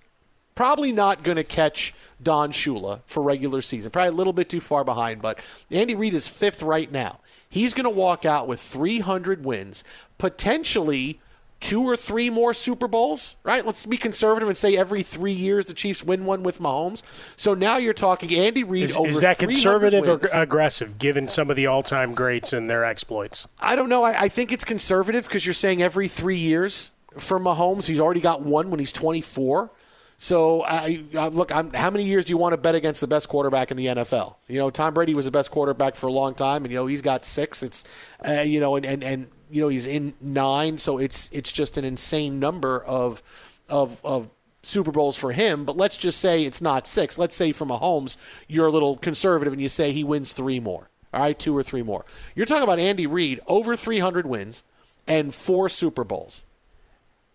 Probably not going to catch Don Shula for regular season. Probably a little bit too far behind, but Andy Reid is fifth right now. He's going to walk out with 300 wins, potentially two or three more Super Bowls, right? Let's be conservative and say every three years the Chiefs win one with Mahomes. So now you're talking Andy Reid Is, over is that 300 conservative or aggressive, given some of the all-time greats and their exploits? I don't know. I, I think it's conservative because you're saying every three years for Mahomes. He's already got one when he's 24. So I, I look. I'm, how many years do you want to bet against the best quarterback in the NFL? You know, Tom Brady was the best quarterback for a long time, and you know he's got six. It's uh, you know, and, and and you know he's in nine. So it's it's just an insane number of of of Super Bowls for him. But let's just say it's not six. Let's say for Mahomes, you're a little conservative and you say he wins three more. All right, two or three more. You're talking about Andy Reid over 300 wins and four Super Bowls.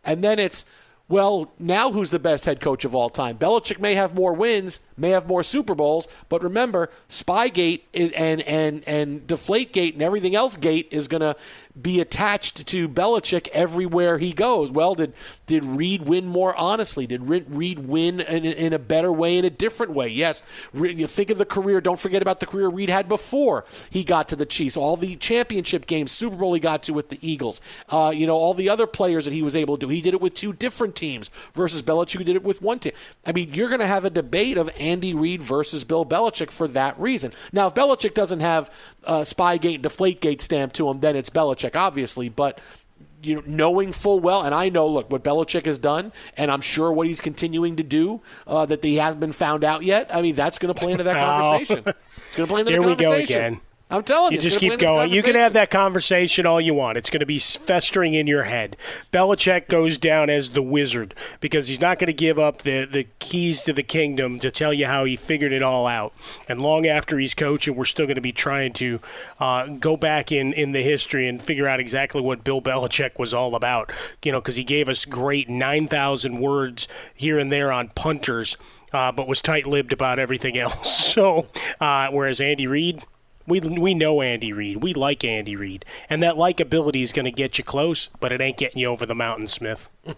And then it's, well, now who's the best head coach of all time? Belichick may have more wins, may have more Super Bowls, but remember, Spygate and and and Deflategate and everything else gate is going to be attached to Belichick everywhere he goes. Well, did did Reid win more honestly? Did Reid win in, in a better way, in a different way? Yes. You think of the career. Don't forget about the career Reid had before he got to the Chiefs. All the championship games, Super Bowl he got to with the Eagles. Uh, you know, all the other players that he was able to do. He did it with two different teams versus Belichick, did it with one team. I mean, you're going to have a debate of Andy Reid versus Bill Belichick for that reason. Now, if Belichick doesn't have uh, Spygate, Deflategate stamp to him, then it's Belichick, obviously. But you know, knowing full well, and I know, look, what Belichick has done, and I'm sure what he's continuing to do uh, that they haven't been found out yet. I mean, that's going to play into that Oh. conversation. It's going to play into Here the we go conversation. again. I'm telling you, You just keep play into the going. You can have that conversation all you want. It's going to be festering in your head. Belichick goes down as the wizard because he's not going to give up the, the keys to the kingdom to tell you how he figured it all out. And long after he's coaching, we're still going to be trying to uh, go back in, in the history and figure out exactly what Bill Belichick was all about. You know, because he gave us great 9,000 words here and there on punters. Uh, but was tight-lipped about everything else. So, uh, whereas Andy Reid, we we know Andy Reid. We like Andy Reid, and that likability is going to get you close, but it ain't getting you over the mountain, Smith.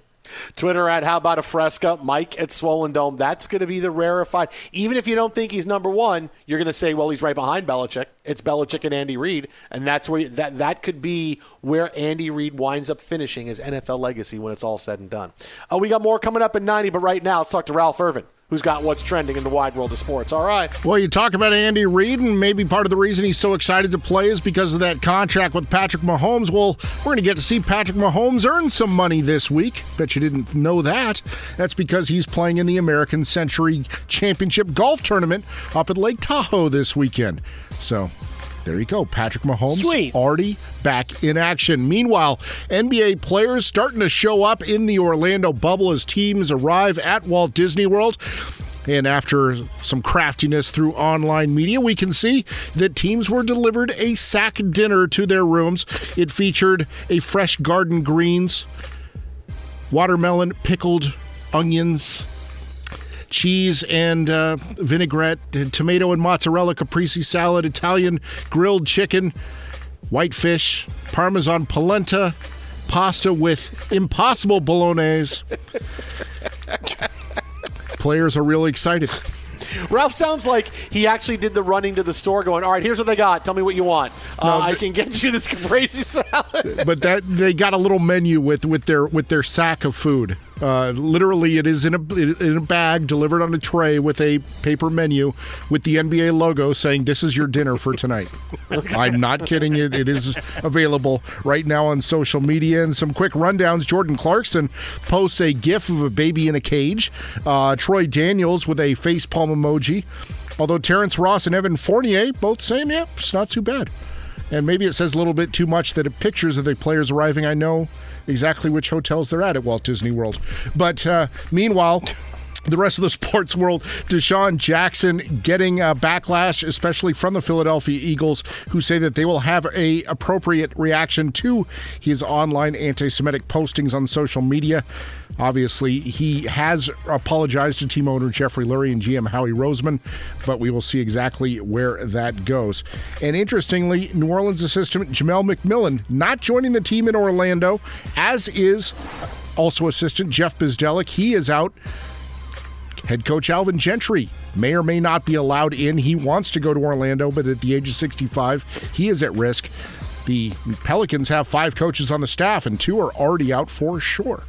Twitter at How About a Fresca, Mike at Swollen Dome. That's going to be the rarefied. Even if you don't think he's number one, you're going to say, well, he's right behind Belichick. It's Belichick and Andy Reid, and that's where that that could be where Andy Reid winds up finishing his NFL legacy when it's all said and done. Uh, we got more coming up in 90, but right now let's talk to Ralph Irvin, who's got what's trending in the wide world of sports. All right. Well, you talk about Andy Reid, and maybe part of the reason he's so excited to play is because of that contract with Patrick Mahomes. Well, we're going to get to see Patrick Mahomes earn some money this week. Bet you didn't know that. That's because he's playing in the American Century Championship Golf Tournament up at Lake Tahoe this weekend. So. There you go. Patrick Mahomes Sweet. already back in action. Meanwhile, NBA players starting to show up in the Orlando bubble as teams arrive at Walt Disney World. And after some craftiness through online media, we can see that teams were delivered a sack dinner to their rooms. It featured a fresh garden greens, watermelon, pickled onions, cheese and uh, vinaigrette, tomato and mozzarella caprese salad, Italian grilled chicken, white fish, parmesan polenta, pasta with impossible bolognese. Players are really excited. Ralph sounds like he actually did the running to the store, going, "All right, here's what they got. Tell me what you want. Uh, I can get you this caprese salad." but that they got a little menu with with their with their sack of food. Uh, literally, it is in a in a bag delivered on a tray with a paper menu with the NBA logo saying, "This is your dinner for tonight." I'm not kidding. It it is available right now on social media. And some quick rundowns. Jordan Clarkson posts a GIF of a baby in a cage. Uh, Troy Daniels with a facepalm emoji. Although Terrence Ross and Evan Fournier both saying, "Yeah, it's not too bad." And maybe it says a little bit too much that pictures of the players arriving. I know exactly which hotels they're at at Walt Disney World. But uh, meanwhile, the rest of the sports world, DeSean Jackson getting a backlash, especially from the Philadelphia Eagles, who say that they will have a appropriate reaction to his online anti-Semitic postings on social media. Obviously, he has apologized to team owner Jeffrey Lurie and GM Howie Roseman, but we will see exactly where that goes. And interestingly, New Orleans assistant Jamelle McMillan not joining the team in Orlando, as is also assistant Jeff Bzdelik. He is out Head coach Alvin Gentry may or may not be allowed in. He wants to go to Orlando, but at the age of 65, he is at risk. The Pelicans have five coaches on the staff, and two are already out for sure.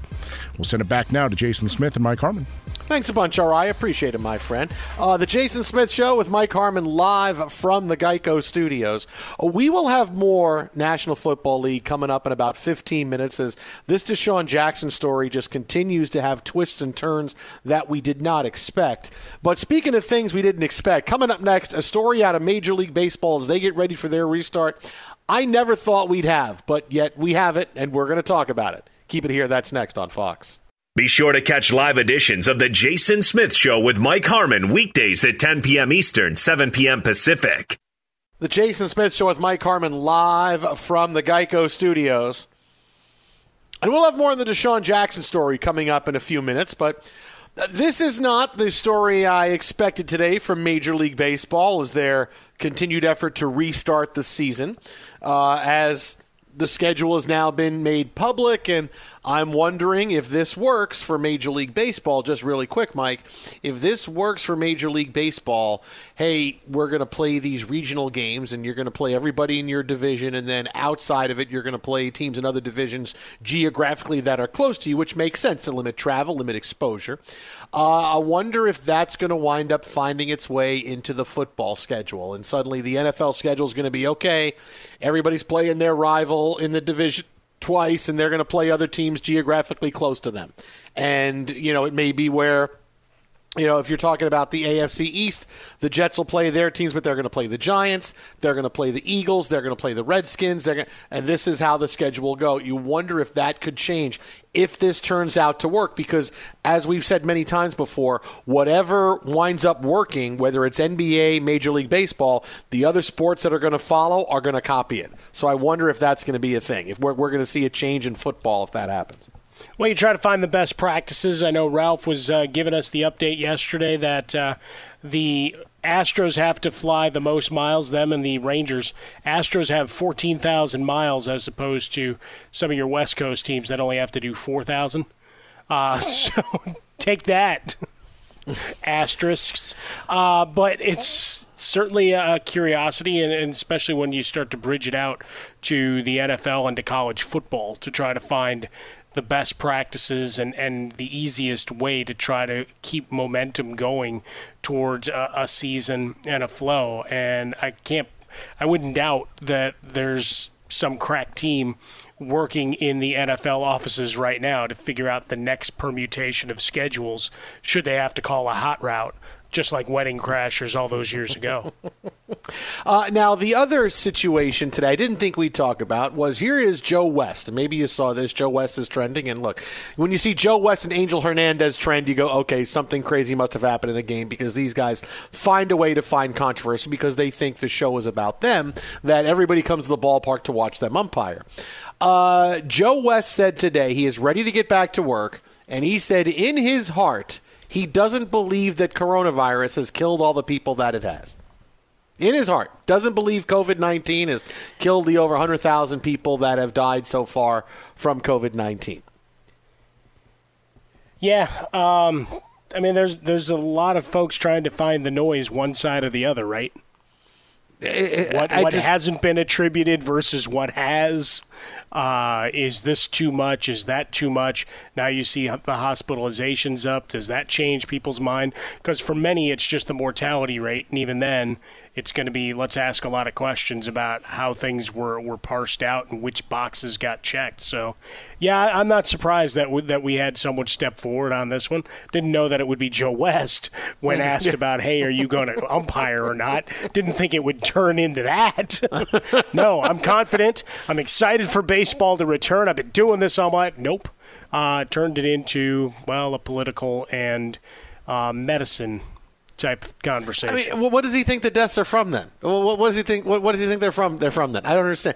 We'll send it back now to Jason Smith and Mike Harmon. Thanks a bunch, R.I. Appreciate it, my friend. Uh, the Jason Smith Show with Mike Harmon live from the Geico Studios. Uh, we will have more National Football League coming up in about 15 minutes as this DeSean Jackson story just continues to have twists and turns that we did not expect. But speaking of things we didn't expect, coming up next, a story out of Major League Baseball as they get ready for their restart. I never thought we'd have, but yet we have it, and we're going to talk about it. Keep it here. That's next on Fox. Be sure to catch live editions of The Jason Smith Show with Mike Harmon weekdays at 10 p.m. Eastern, 7 p.m. Pacific. The Jason Smith Show with Mike Harmon live from the Geico Studios. And we'll have more on the DeSean Jackson story coming up in a few minutes, but this is not the story I expected today from Major League Baseball as their continued effort to restart the season. Uh, as the schedule has now been made public, and I'm wondering if this works for Major League Baseball. Just really quick, Mike, if this works for Major League Baseball, hey, we're going to play these regional games, and you're going to play everybody in your division, and then outside of it, you're going to play teams in other divisions geographically that are close to you, which makes sense to limit travel, limit exposure. Uh, I wonder if that's going to wind up finding its way into the football schedule, and suddenly the NFL schedule is going to be okay. Everybody's playing their rival in the division twice, and they're going to play other teams geographically close to them. And you know, it may be where you know, if you're talking about the AFC East, the Jets will play their teams, but they're going to play the Giants, they're going to play the Eagles, they're going to play the Redskins, they're going and this is how the schedule will go. You wonder if that could change if this turns out to work because as we've said many times before, whatever winds up working, whether it's NBA, Major League Baseball, the other sports that are going to follow are going to copy it. So I wonder if that's going to be a thing. If we're, we're going to see a change in football if that happens. Well, you try to find the best practices. I know Ralph was uh, giving us the update yesterday that uh, the Astros have to fly the most miles, them and the Rangers. Astros have 14,000 miles as opposed to some of your West Coast teams that only have to do 4,000. Uh, so take that, asterisks. Uh, but it's certainly a curiosity, and, and, especially when you start to bridge it out to the NFL and to college football to try to find the best practices and, and the easiest way to try to keep momentum going towards a, a season and a flow. And I can't, I wouldn't doubt that there's some crack team working in the NFL offices right now to figure out the next permutation of schedules should they have to call a hot route just like Wedding Crashers all those years ago. uh, now, the other situation today I didn't think we'd talk about was here is Joe West. Maybe you saw this. Joe West is trending. And look, when you see Joe West and Angel Hernandez trend, you go, okay, something crazy must have happened in the game because these guys find a way to find controversy because they think the show is about them, that everybody comes to the ballpark to watch them umpire. Uh, Joe West said today he is ready to get back to work. And he said in his heart, he doesn't believe that coronavirus has killed all the people that it has. In his heart, doesn't believe COVID 19 has killed the over 100,000 people that have died so far from COVID 19. Yeah. Um, I mean, there's, there's a lot of folks trying to find the noise one side or the other, right? What, what just, hasn't been attributed versus what has. Uh, is this too much? Is that too much? Now you see the hospitalizations up. Does that change people's mind? Because for many, it's just the mortality rate, and even then, it's going to be let's ask a lot of questions about how things were, were parsed out and which boxes got checked. So, yeah, I'm not surprised that we, that we had someone step forward on this one. Didn't know that it would be Joe West when asked about, hey, are you going to umpire or not? Didn't think it would turn into that. no, I'm confident. I'm excited for baseball to return. I've been doing this all my life. nope. Uh, turned it into well a political and uh, medicine type conversation. I mean, what does he think the deaths are from then? What, does he think? What does he think they're from? They're from then? I don't understand.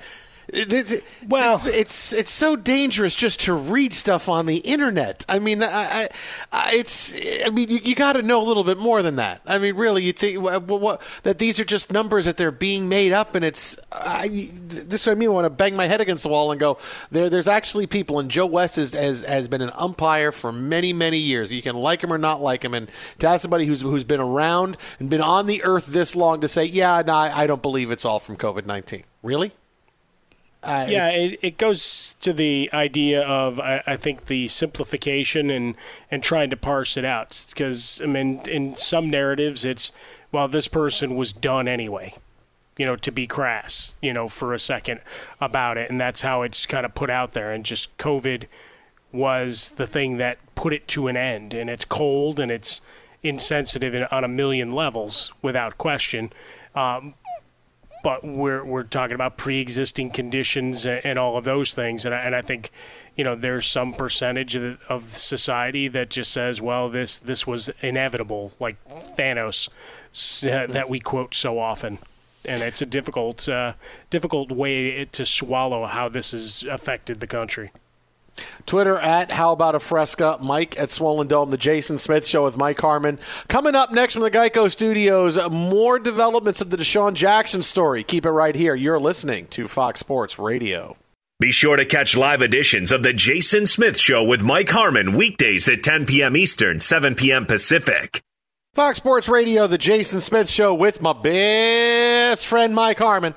Well- it's, it's it's so dangerous just to read stuff on the internet. I mean, I, I, it's I mean, you, you got to know a little bit more than that. I mean, really, you think what, what, that these are just numbers that they're being made up, and it's I, this is what I mean. I want to bang my head against the wall and go there. There's actually people, and Joe West is, has has been an umpire for many many years. You can like him or not like him, and to have somebody who's who's been around and been on the earth this long to say, yeah, no, I, I don't believe it's all from COVID nineteen. Really? Uh, yeah, it, it goes to the idea of I, I think the simplification and and trying to parse it out. Because I mean in some narratives it's well this person was done anyway, you know to be crass you know for a second about it. And that's how it's kind of put out there. And just COVID was the thing that put it to an end. And it's cold and it's insensitive in, on a million levels without question. Um, but we're we're talking about pre-existing conditions and, and all of those things, and I, and I think you know there's some percentage of, of society that just says, well, this this was inevitable, like Thanos, that we quote so often, and it's a difficult uh, difficult way to swallow how this has affected the country. Twitter at How About a Fresca, Mike at Swollen Dome, The Jason Smith Show with Mike Harmon. Coming up next from the Geico Studios, more developments of the DeSean Jackson story. Keep it right here. You're listening to Fox Sports Radio. Be sure to catch live editions of The Jason Smith Show with Mike Harmon weekdays at 10 p.m. Eastern, 7 p.m. Pacific. Fox Sports Radio, The Jason Smith Show with my best friend Mike Harmon,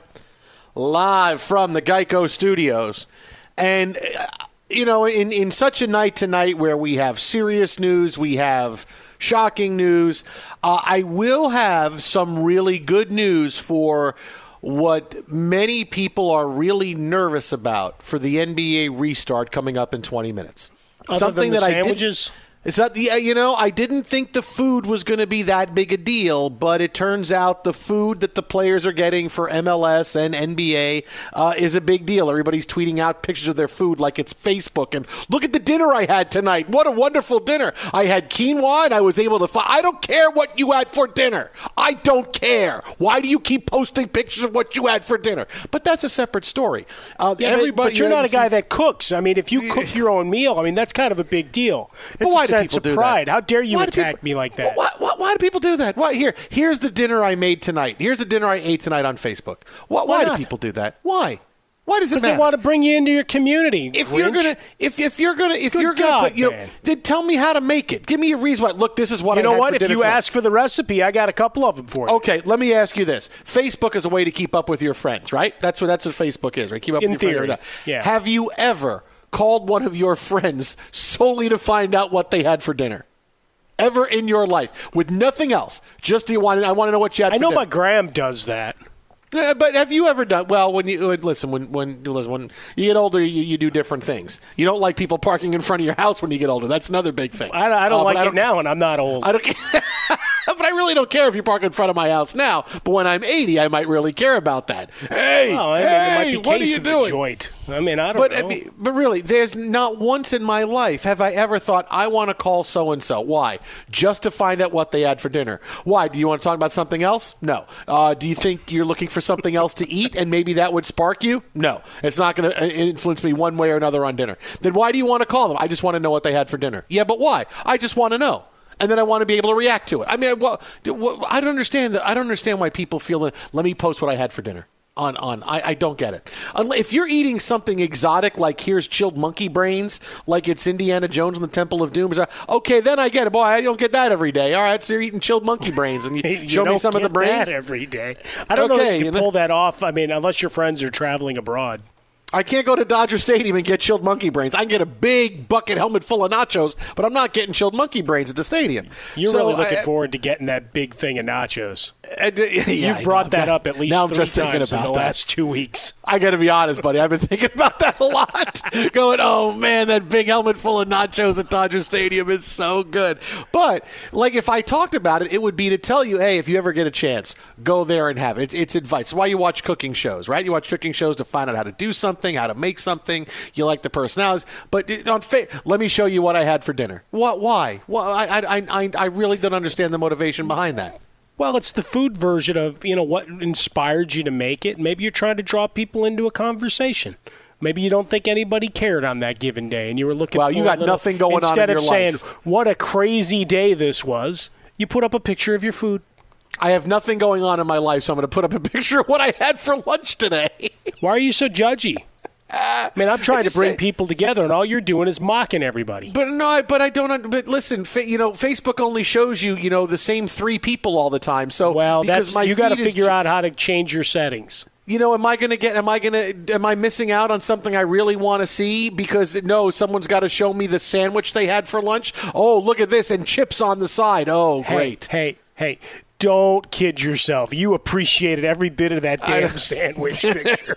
live from the Geico Studios. And, uh, you know, in, in such a night tonight where we have serious news, we have shocking news, uh, I will have some really good news for what many people are really nervous about for the NBA restart coming up in 20 minutes. Other than the I did- sandwiches? It's not the you know I didn't think the food was going to be that big a deal, but it turns out the food that the players are getting for MLS and NBA uh, is a big deal. Everybody's tweeting out pictures of their food like it's Facebook and look at the dinner I had tonight. What a wonderful dinner! I had quinoa and I was able to. I don't care what you had for dinner. I don't care. Why do you keep posting pictures of what you had for dinner? But that's a separate story. Uh, Yeah, but- everybody, but, you're not a guy that cooks. I mean, if you cook your own meal, I mean that's kind of a big deal. But why sense of pride. How dare you Why attack people- me like that? Why, why, why do people do that? Why here? Here's the dinner I made tonight. Here's the dinner I ate tonight on Facebook. Why, why, do people do that? Why? Why does it matter? they want to bring you into your community. if you're gonna, if, if you're gonna, if Good you're gonna God, put, you know, then tell me how to make it. Give me a reason why. Look, this is what you I know what? If you tonight. ask for the recipe, I got a couple of them for you. Okay, let me ask you this: Facebook is a way to keep up with your friends, right? That's what that's what Facebook is, right? Keep up In with your theory, friends. yeah. Have you ever called one of your friends solely to find out what they had for dinner? Ever in your life, with nothing else, just do you want? I want to know what you had. I know dinner. my Graham does that. Yeah, but have you ever done well when you listen when when listen when you get older you, you do different things. You don't like people parking in front of your house when you get older. That's another big thing. I, I don't Uh, like it don't- now, and I'm not old. I don't. but I really don't care if you park in front of my house now. But when I'm 80, I might really care about that. Hey, Well, I mean, hey, it might be what are you doing? joint. I mean, I don't But, know. I mean, but really, there's not once in my life have I ever thought I want to call so and so. Why? Just to find out what they had for dinner. Why? Do you want to talk about something else? No. Uh, do you think you're looking for something else to eat and maybe that would spark you? No. It's not going to influence me one way or another on dinner. Then why do you want to call them? I just want to know what they had for dinner. Yeah, but why? I just want to know. And then I want to be able to react to it. I mean, well, I don't understand that. I don't understand why people feel that. Let me post what I had for dinner on on I, I don't get it. If you're eating something exotic like here's chilled monkey brains, like it's Indiana Jones and the Temple of Doom, okay, then I get it. Boy, I don't get that every day. All right, so you're eating chilled monkey brains, and you, You show me some of the brains every day. I don't know Okay, if you you can know- pull that off. I mean, unless your friends are traveling abroad. I can't go to Dodger Stadium and get chilled monkey brains. I can get a big bucket helmet full of nachos, but I'm not getting chilled monkey brains at the stadium. You're So really looking I- forward to getting that big thing of nachos. I yeah, You've brought that up at least now I'm just thinking about the that. last two weeks. I got to be honest, buddy. I've been thinking about that a lot. Going, oh man, that big helmet full of nachos at Dodger Stadium is so good. But like, if I talked about it, it would be to tell you, hey, if you ever get a chance, go there and have it. It's, it's advice. It's why you watch cooking shows, right? You watch cooking shows to find out how to do something. Something, how to make something. You like the personalities, but on fa- let me show you what I had for dinner. What? Why? Well, I, I, I, I really don't understand the motivation behind that. Well, it's the food version of you know what inspired you to make it. Maybe you're trying to draw people into a conversation. Maybe you don't think anybody cared on that given day, and you were looking. Well, for you a got little- nothing going on instead of your saying life. what a crazy day this was. You put up a picture of your food. I have nothing going on in my life, so I'm going to put up a picture of what I had for lunch today. Why are you so judgy? I mean, I'm trying to bring say- people together, and all you're doing is mocking everybody. But no, I- but I don't. But listen, fa- you know, Facebook only shows you, you know, the same three people all the time. So Well, that's my you got to is figure out how to change your settings. You know, am I going to get? Am I going to? Am I missing out on something I really want to see? Because no, someone's got to show me the sandwich they had for lunch. Oh, look at this, and chips on the side. Oh, Hey, great. Hey, hey, don't kid yourself. You appreciated every bit of that damn sandwich picture.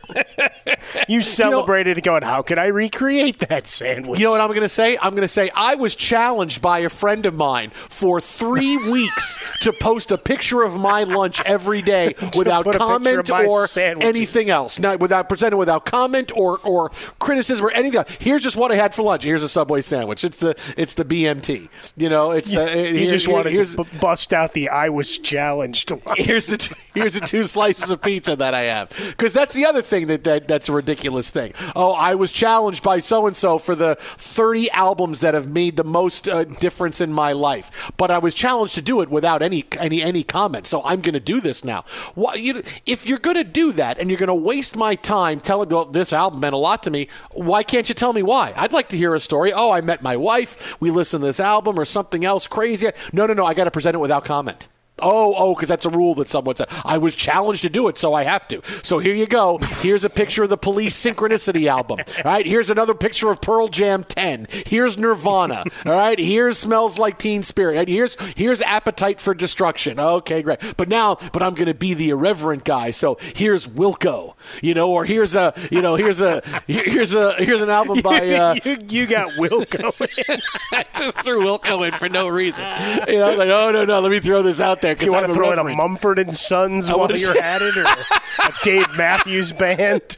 you celebrated it going, how can I recreate that sandwich? You know what I'm going to say? I'm going to say I was challenged by a friend of mine for three weeks to post a picture of my lunch every day without put a picture comment or sandwiches. anything else. Not without presenting without comment or or criticism or anything. Here's just what I had for lunch. Here's a Subway sandwich. It's the it's the BMT. You know, it's uh, you here- just here- wanted to b- bust out the I was challenged. here's the two, here's the two slices of pizza that I have because that's the other thing that, that that's a ridiculous thing. Oh, I was challenged by so and so for the 30 albums that have made the most uh, difference in my life, but I was challenged to do it without any any any comment. So I'm going to do this now. Why, you, if you're going to do that and you're going to waste my time telling well, this album meant a lot to me, why can't you tell me why? I'd like to hear a story. Oh, I met my wife. We listened to this album or something else crazy. No, no, no. I got to present it without comment. Oh, oh, because that's a rule that someone said. I was challenged to do it, so I have to. So here you go. Here's a picture of the Police Synchronicity album. All right, here's another picture of Pearl Jam 10. Here's Nirvana. All right, here's Smells Like Teen Spirit. And here's here's Appetite for Destruction. Okay, great. But now, but I'm going to be the irreverent guy. So here's Wilco. You know, or here's a, you know, here's a, here's a, here's an album by. Uh, you, you got Wilco. In. I just threw Wilco in for no reason. You know, like, oh no, no, let me throw this out there. 'Cause you want to throw in a. Mumford and Sons I while you're at it, or a Dave Matthews Band?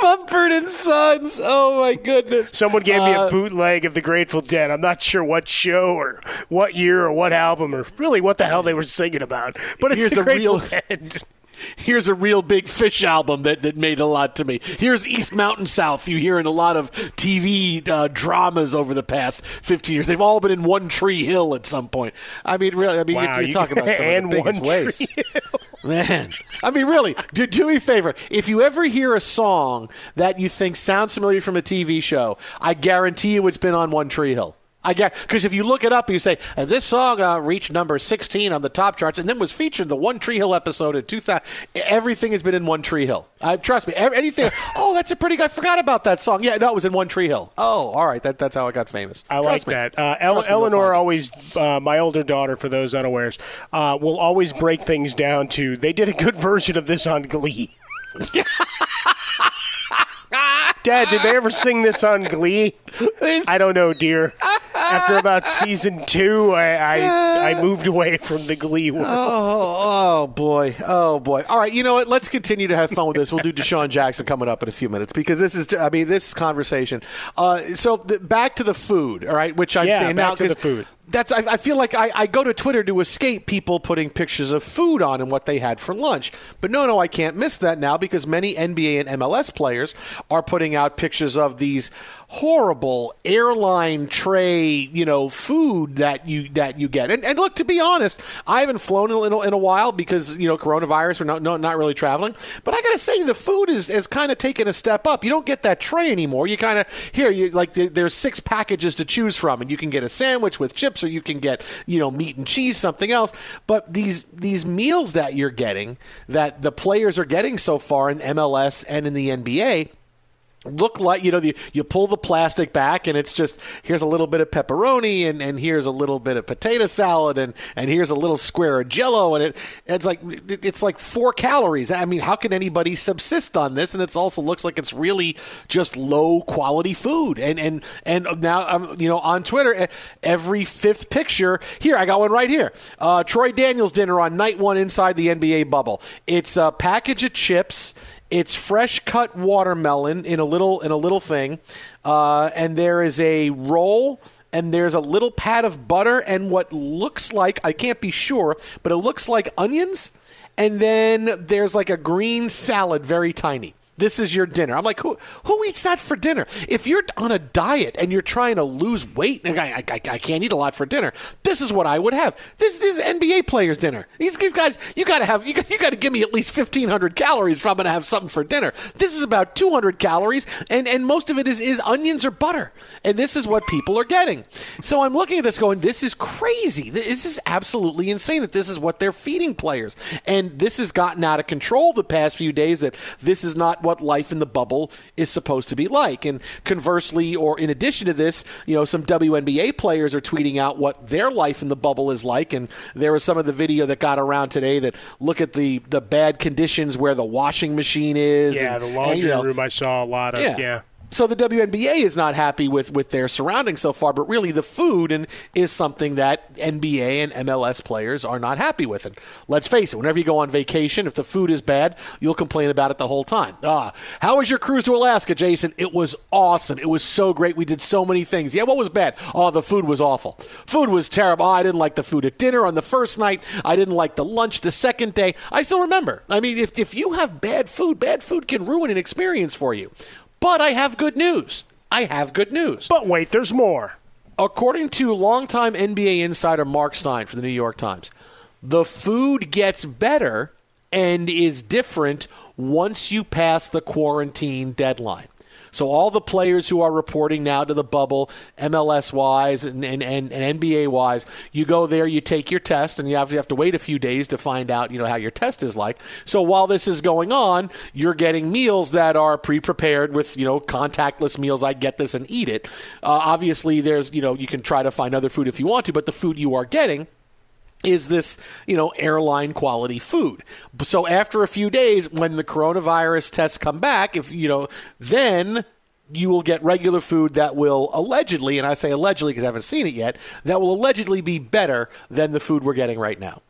Mumford and Sons. Oh my goodness! Someone gave me Uh, a bootleg of the Grateful Dead. I'm not sure what show or what year or what album or really what the hell they were singing about, but it's the a Grateful real- Dead. Here's a real big fish album that, that made a lot to me. Here's East Mountain South. You hear in a lot of TV uh, dramas over the past 15 years. They've all been in One Tree Hill at some point. I mean, really, I mean, Wow, you're, you- you're talking about some and of the biggest One ways. Tree Man, I mean, really, do, do me a favor. If you ever hear a song that you think sounds familiar from a TV show, I guarantee you it's been on One Tree Hill. I get because if you look it up, you say uh, this song uh, reached number 16 on the top charts, and then was featured in the One Tree Hill episode in 2000. Everything has been in One Tree Hill. Uh, trust me. Anything. oh, that's a pretty. I forgot about that song. Yeah, no, it was in One Tree Hill. Oh, all right. That, that's how I got famous. I Trust like me. that. Uh, El- me, Eleanor always, uh, my older daughter, for those unawares, uh, will always break things down to they did a good version of this on Glee. Dad, did they ever sing this on Glee? I don't know, dear. After about season two, I, I, I moved away from the Glee world. Oh, oh boy, oh boy. All right, you know what? Let's continue to have fun with this. We'll do DeSean Jackson coming up in a few minutes because this is, I mean, this conversation. Uh, so the, back to the food, all right, which I'm Yeah, saying back now to the food. That's I, I feel like I, I go to Twitter to escape people putting pictures of food on and what they had for lunch. But no, no, I can't miss that now because many NBA and MLS players are putting out pictures of these horrible airline tray, you know, food that you that you get. And, and look, to be honest, I haven't flown in, a- in a while because you know coronavirus. We're not no, not really traveling. But I got to say, the food is is kind of taken a step up. You don't get that tray anymore. You kind of here you like there- there's six packages to choose from, and you can get a sandwich with chips, or you can get you know meat and cheese, something else. But these these meals that you're getting, that the players are getting so far in MLS and in the NBA look like you know the, you pull the plastic back and it's just here's a little bit of pepperoni and, and here's a little bit of potato salad and, and here's a little square of jello and it it's like it's like four calories. I mean how can anybody subsist on this? And it also looks like it's really just low quality food. And and and now i'm you know on twitter every fifth picture here i got one right here. Uh, troy daniels dinner on night one inside the nba bubble. It's a package of chips It's fresh cut watermelon in a little in a little thing, uh, and there is a roll. And there's a little pat of butter and what looks like I can't be sure, but it looks like onions. And then there's like a green salad, very tiny. This is your dinner. I'm like, who who eats that for dinner? If you're on a diet and you're trying to lose weight, and I, I, I can't eat a lot for dinner. This is what I would have. This, this is NBA players' dinner. These, these guys, you got to have you you got to give me at least 1,500 calories if I'm going to have something for dinner. This is about 200 calories, and and most of it is is onions or butter, and this is what people are getting. So I'm looking at this, going, this is crazy. This is absolutely insane that this is what they're feeding players, and this has gotten out of control the past few days. That this is not what life in the bubble is supposed to be like. And conversely, or in addition to this, you know, some WNBA players are tweeting out what their life in the bubble is like. And there was some of the video that got around today that look at the the bad conditions where the washing machine is. Yeah, and, the laundry and, you know, room I saw a lot of. Yeah. yeah. So the WNBA is not happy with, with their surroundings so far, but really the food and is something that NBA and MLS players are not happy with. And let's face it, whenever you go on vacation, if the food is bad, you'll complain about it the whole time. Ah, how was your cruise to Alaska, Jason? It was awesome. It was so great. We did so many things. Yeah, what was bad? Oh, the food was awful. Food was terrible. Oh, I didn't like the food at dinner on the first night. I didn't like the lunch the second day. I still remember. I mean, if, if you have bad food, bad food can ruin an experience for you. But I have good news. I have good news. But wait, there's more. According to longtime NBA insider Marc Stein for the New York Times, the food gets better and is different once you pass the quarantine deadline. So all the players who are reporting now to the bubble, MLS wise and, and, and, and NBA wise, you go there, you take your test, and you have, you have to wait a few days to find out, you know, how your test is like. So while this is going on, you're getting meals that are pre-prepared with, you know, contactless meals. I get this and eat it. Uh, obviously, there's, you know, you can try to find other food if you want to, but the food you are getting is this, you know, airline quality food. So after a few days, when the coronavirus tests come back, if you know, then you will get regular food that will allegedly, and I say allegedly because I haven't seen it yet, that will allegedly be better than the food we're getting right now.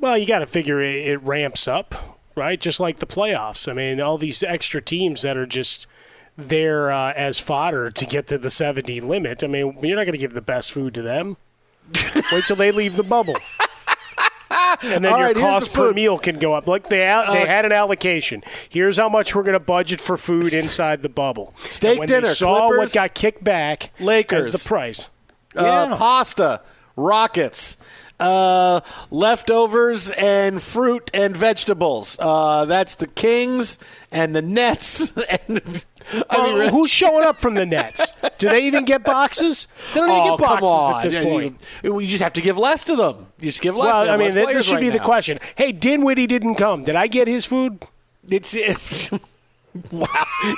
Well, you got to figure it, it ramps up, right? Just like the playoffs. I mean, all these extra teams that are just there uh, as fodder to get to the 70 limit. I mean, you're not going to give the best food to them. Wait till they leave the bubble. and then All your right, cost the per meal can go up. Like they al- they Uh, had an allocation. Here's how much we're going to budget for food inside the bubble. Steak And when dinner, They saw Clippers, what got kicked back Lakers. as the price. uh, Yeah. pasta, rockets, uh, leftovers, and fruit and vegetables. Uh, that's the Kings and the Nets. and I mean, Uh, who's showing up from the Nets? Do they even get boxes? They don't even oh, get boxes at this Yeah, point. You, you just have to give less to them. You just give less. Well, to them. I mean, this should right be the question. Hey, Dinwiddie didn't come. Did I get his food? It's wow.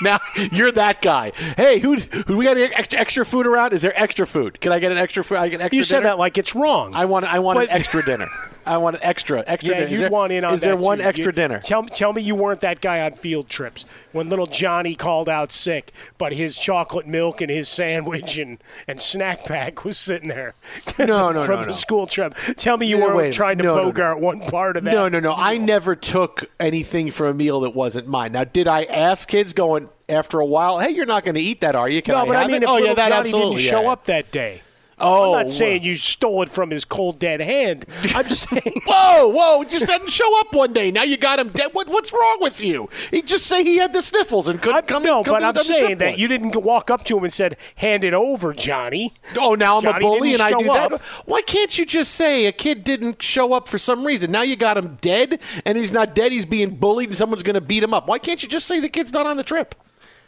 Now you're that guy. Hey, who? Who we got any extra extra food around? Is there extra food? Can I get an extra food? I get extra. You said that like it's wrong. I want. I want But- an extra dinner. I want an extra extra yeah, dinner. Is you there, want in on Is there one too. extra You- dinner? Tell, tell me you weren't that guy on field trips when little Johnny called out sick, but his chocolate milk and his sandwich and, and snack pack was sitting there. No, no, from no, the no. school trip. Tell me you Yeah, weren't wait, trying to no, no, no. bogart one part of that. No, no, no. I never took anything for a meal that wasn't mine. Now, did I ask kids going after a while? Hey, you're not going to eat that, are you? Can no, I but have I mean, it? if oh, yeah, that Johnny absolutely. didn't yeah, show up that day. Oh, I'm not oh. saying you stole it from his cold dead hand. I'm saying Whoa, whoa! Just didn't show up one day. Now you got him dead. What, what's wrong with you? He just say he had the sniffles and couldn't come. no, come but I'm saying that once. you didn't walk up to him and said, "Hand it over, Johnny." Oh, now I'm a bully and I do up. that. Why can't you just say a kid didn't show up for some reason? Now you got him dead, and he's not dead. He's being bullied, and someone's going to beat him up. Why can't you just say the kid's not on the trip?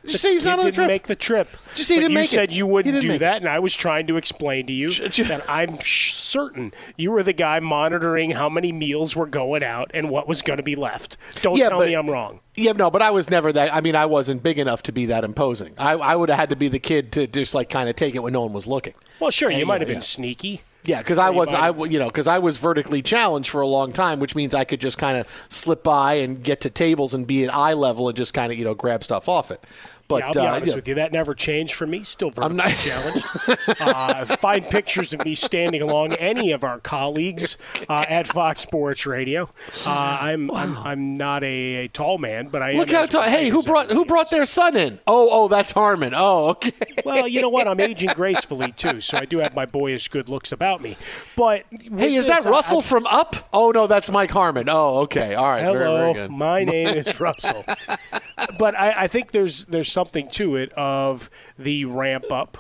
Just say he's not on the didn't trip. make the trip. Just say he didn't you make it. said you wouldn't do that, and I was trying to explain to you that I'm certain you were the guy monitoring how many meals were going out and what was going to be left. Don't Yeah, tell but- me I'm wrong. Yeah, no, but I was never that. I mean, I wasn't big enough to be that imposing. I, I would have had to be the kid to just like kind of take it when no one was looking. Well, sure, you And, might yeah, have been yeah. sneaky. Yeah, because I was, I you know, because I was vertically challenged for a long time, which means I could just kind of slip by and get to tables and be at eye level and just kind of you know grab stuff off it. But yeah, I'll be uh, honest yeah. with you, that never changed for me. Still vertically not- challenged. uh, find pictures of me standing along any of our colleagues uh, at Fox Sports Radio. Uh, I'm, I'm I'm not a, a tall man, but I Look am. how tall. Hey, who brought who brought their son in? Oh, oh, that's Harmon. Oh, okay. Well, you know what? I'm aging gracefully too, so I do have my boyish good looks about me. But Hey, is that Russell from Up? Oh no, that's Mike Harmon. Oh, okay. All right. Very, Hello, very good. my name is Russell. but I, I think there's there's something to it of the ramp up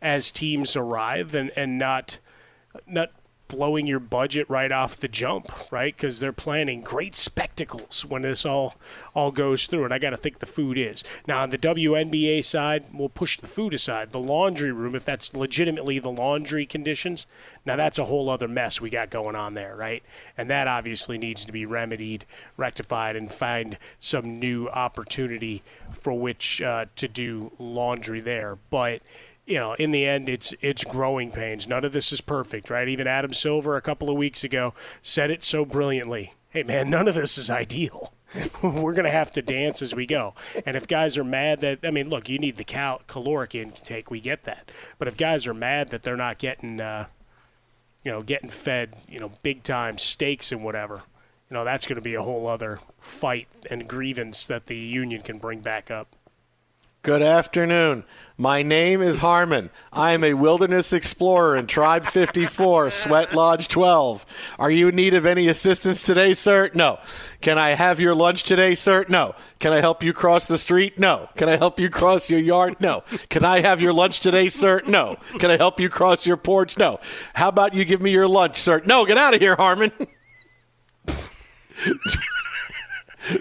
as teams arrive and, and not not blowing your budget right off the jump, right? Because they're planning great spectacles when this all all goes through. And I got to think the food is now on the WNBA side. We'll push the food aside. The laundry room, if that's legitimately the laundry conditions, now that's a whole other mess we got going on there, right? And that obviously needs to be remedied, rectified, and find some new opportunity for which uh, to do laundry there. But you know, in the end, it's it's growing pains. None of this is perfect, right? Even Adam Silver a couple of weeks ago said it so brilliantly. Hey, man, none of this is ideal. We're going to have to dance as we go. And if guys are mad that, I mean, look, you need the cal- caloric intake. We get that. But if guys are mad that they're not getting, uh, you know, getting fed, you know, big time steaks and whatever, you know, that's going to be a whole other fight and grievance that the union can bring back up. Good afternoon. My name is Harmon. I am a wilderness explorer in Tribe 54, Sweat Lodge 12. Are you in need of any assistance today, sir? No. Can I have your lunch today, sir? No. Can I help you cross the street? No. Can I help you cross your yard? No. Can I have your lunch today, sir? No. Can I help you cross your porch? No. How about you give me your lunch, sir? No, get out of here, Harmon.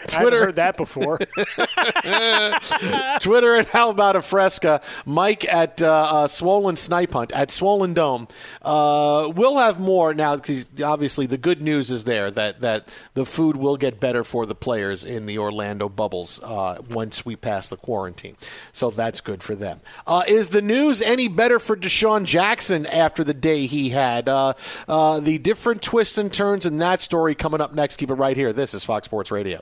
Twitter. heard that before. Twitter at How About a Fresca. Mike at uh, uh, Swollen Snipe Hunt at Swollen Dome. Uh, we'll have more now because obviously the good news is there that, that the food will get better for the players in the Orlando bubbles uh, once we pass the quarantine. So that's good for them. Uh, is the news any better for DeSean Jackson after the day he had? Uh, uh, the different twists and turns in that story coming up next. Keep it right here. This is Fox Sports Radio.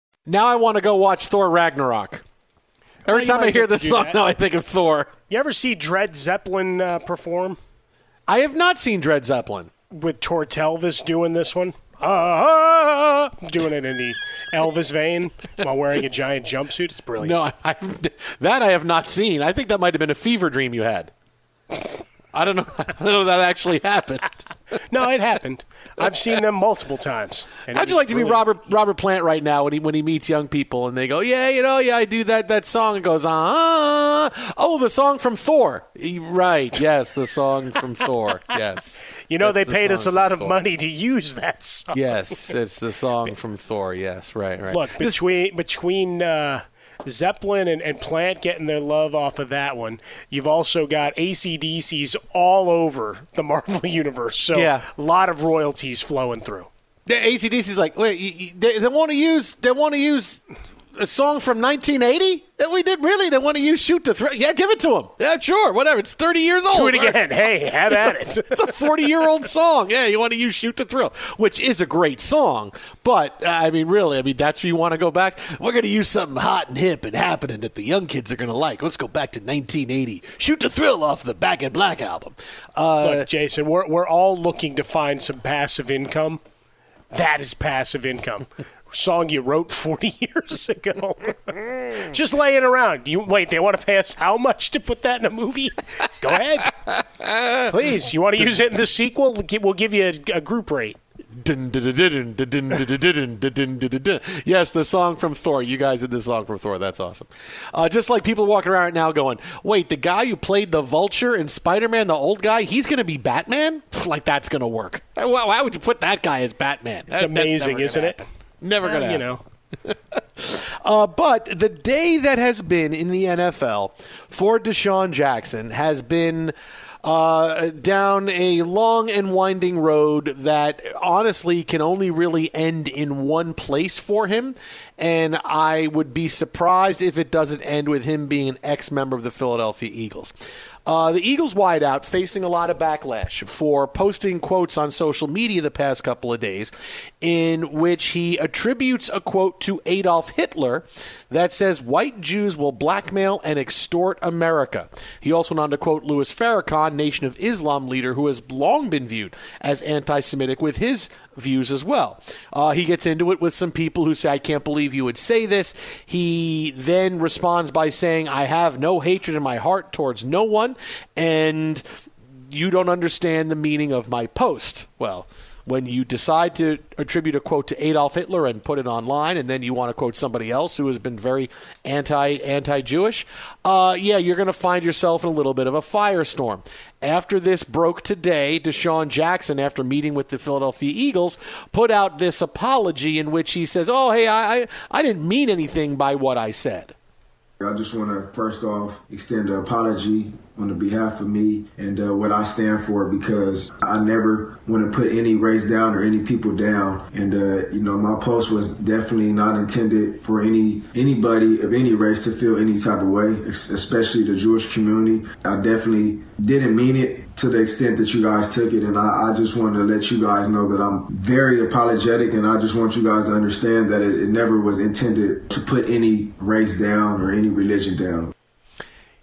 Now I want to go watch Thor Ragnarok. Every time I hear this song, that. now I think of Thor. You ever see Dred Zeppelin uh, perform? I have not seen Dred Zeppelin. With Tortelvis doing this one? Ah, doing it in the Elvis vein while wearing a giant jumpsuit. It's brilliant. No, I, I, that I have not seen. I think that might have been a fever dream you had. I don't know. I don't know if that actually happened. No, it happened. I've seen them multiple times. How'd you like to be. Robert Robert Plant right now when he when he meets young people and they go, yeah, you know, yeah, I do that that song and goes, ah, oh, the song from Thor, right? Yes, the song from Thor. Yes, You know, they the paid us a lot of Thor. money to use that song. Yes, it's the song from Thor. Yes, right, right. Look, between between uh, Zeppelin and, and Plant getting their love off of that one, you've also got ACDCs all over the Marvel Universe. So Yeah. a lot of royalties flowing through. The ACDC's like, wait, they, they want to use they want to use a song from 1980 that we did. Really, they want to use "Shoot to Thrill." Yeah, give it to them. Yeah, sure, whatever. It's 30 years old. Do it right? again. Hey, have it's at a, it. It's a 40 year old song. Yeah, you want to use "Shoot to Thrill," which is a great song. But uh, I mean, really, I mean, that's where you want to go back. We're going to use something hot and hip and happening that the young kids are going to like. Let's go back to 1980. "Shoot to Thrill" off the Back in Black album. Uh, Look, Jason, we're we're all looking to find some passive income. That is passive income song you wrote 40 years ago. Just laying around. You wait, they want to pay us how much to put that in a movie? Go ahead. Please, you want to use it in the sequel? We'll give you a, a group rate. yes, the song from Thor. You guys did the song from Thor. That's awesome. Uh, just like people walking around right now going, wait, the guy who played the vulture in Spider Man, the old guy, he's going to be Batman? Like, that's going to work. Why would you put that guy as Batman? It's amazing, isn't happen. it? Never Uh, going to You know. Uh, but the day that has been in the NFL for DeSean Jackson has been uh, down a long and winding road that honestly can only really end in one place for him. And I would be surprised if it doesn't end with him being an ex member of the Philadelphia Eagles. Uh, the Eagles wideout facing a lot of backlash for posting quotes on social media the past couple of days in which he attributes a quote to Adolf Hitler that says white Jews will blackmail and extort America. He also went on to quote Louis Farrakhan, Nation of Islam leader who has long been viewed as anti Semitic with his views as well. Uh, he gets into it with some people who say, I can't believe you would say this. He then responds by saying, I have no hatred in my heart towards no one, and you don't understand the meaning of my post. Well, when you decide to attribute a quote to Adolf Hitler and put it online, and then you want to quote somebody else who has been very anti anti Jewish, uh, yeah, you're going to find yourself in a little bit of a firestorm. After this broke today, DeSean Jackson, after meeting with the Philadelphia Eagles, put out this apology in which he says, "Oh, hey, I I, didn't mean anything by what I said." I just want to first off extend an apology on the behalf of me and uh, what I stand for because I never want to put any race down or any people down. And uh, you know, my post was definitely not intended for any anybody of any race to feel any type of way, especially the Jewish community. I definitely didn't mean it to the extent that you guys took it. And I, I just wanted to let you guys know that I'm very apologetic and I just want you guys to understand that it, it never was intended to put any race down or any religion down.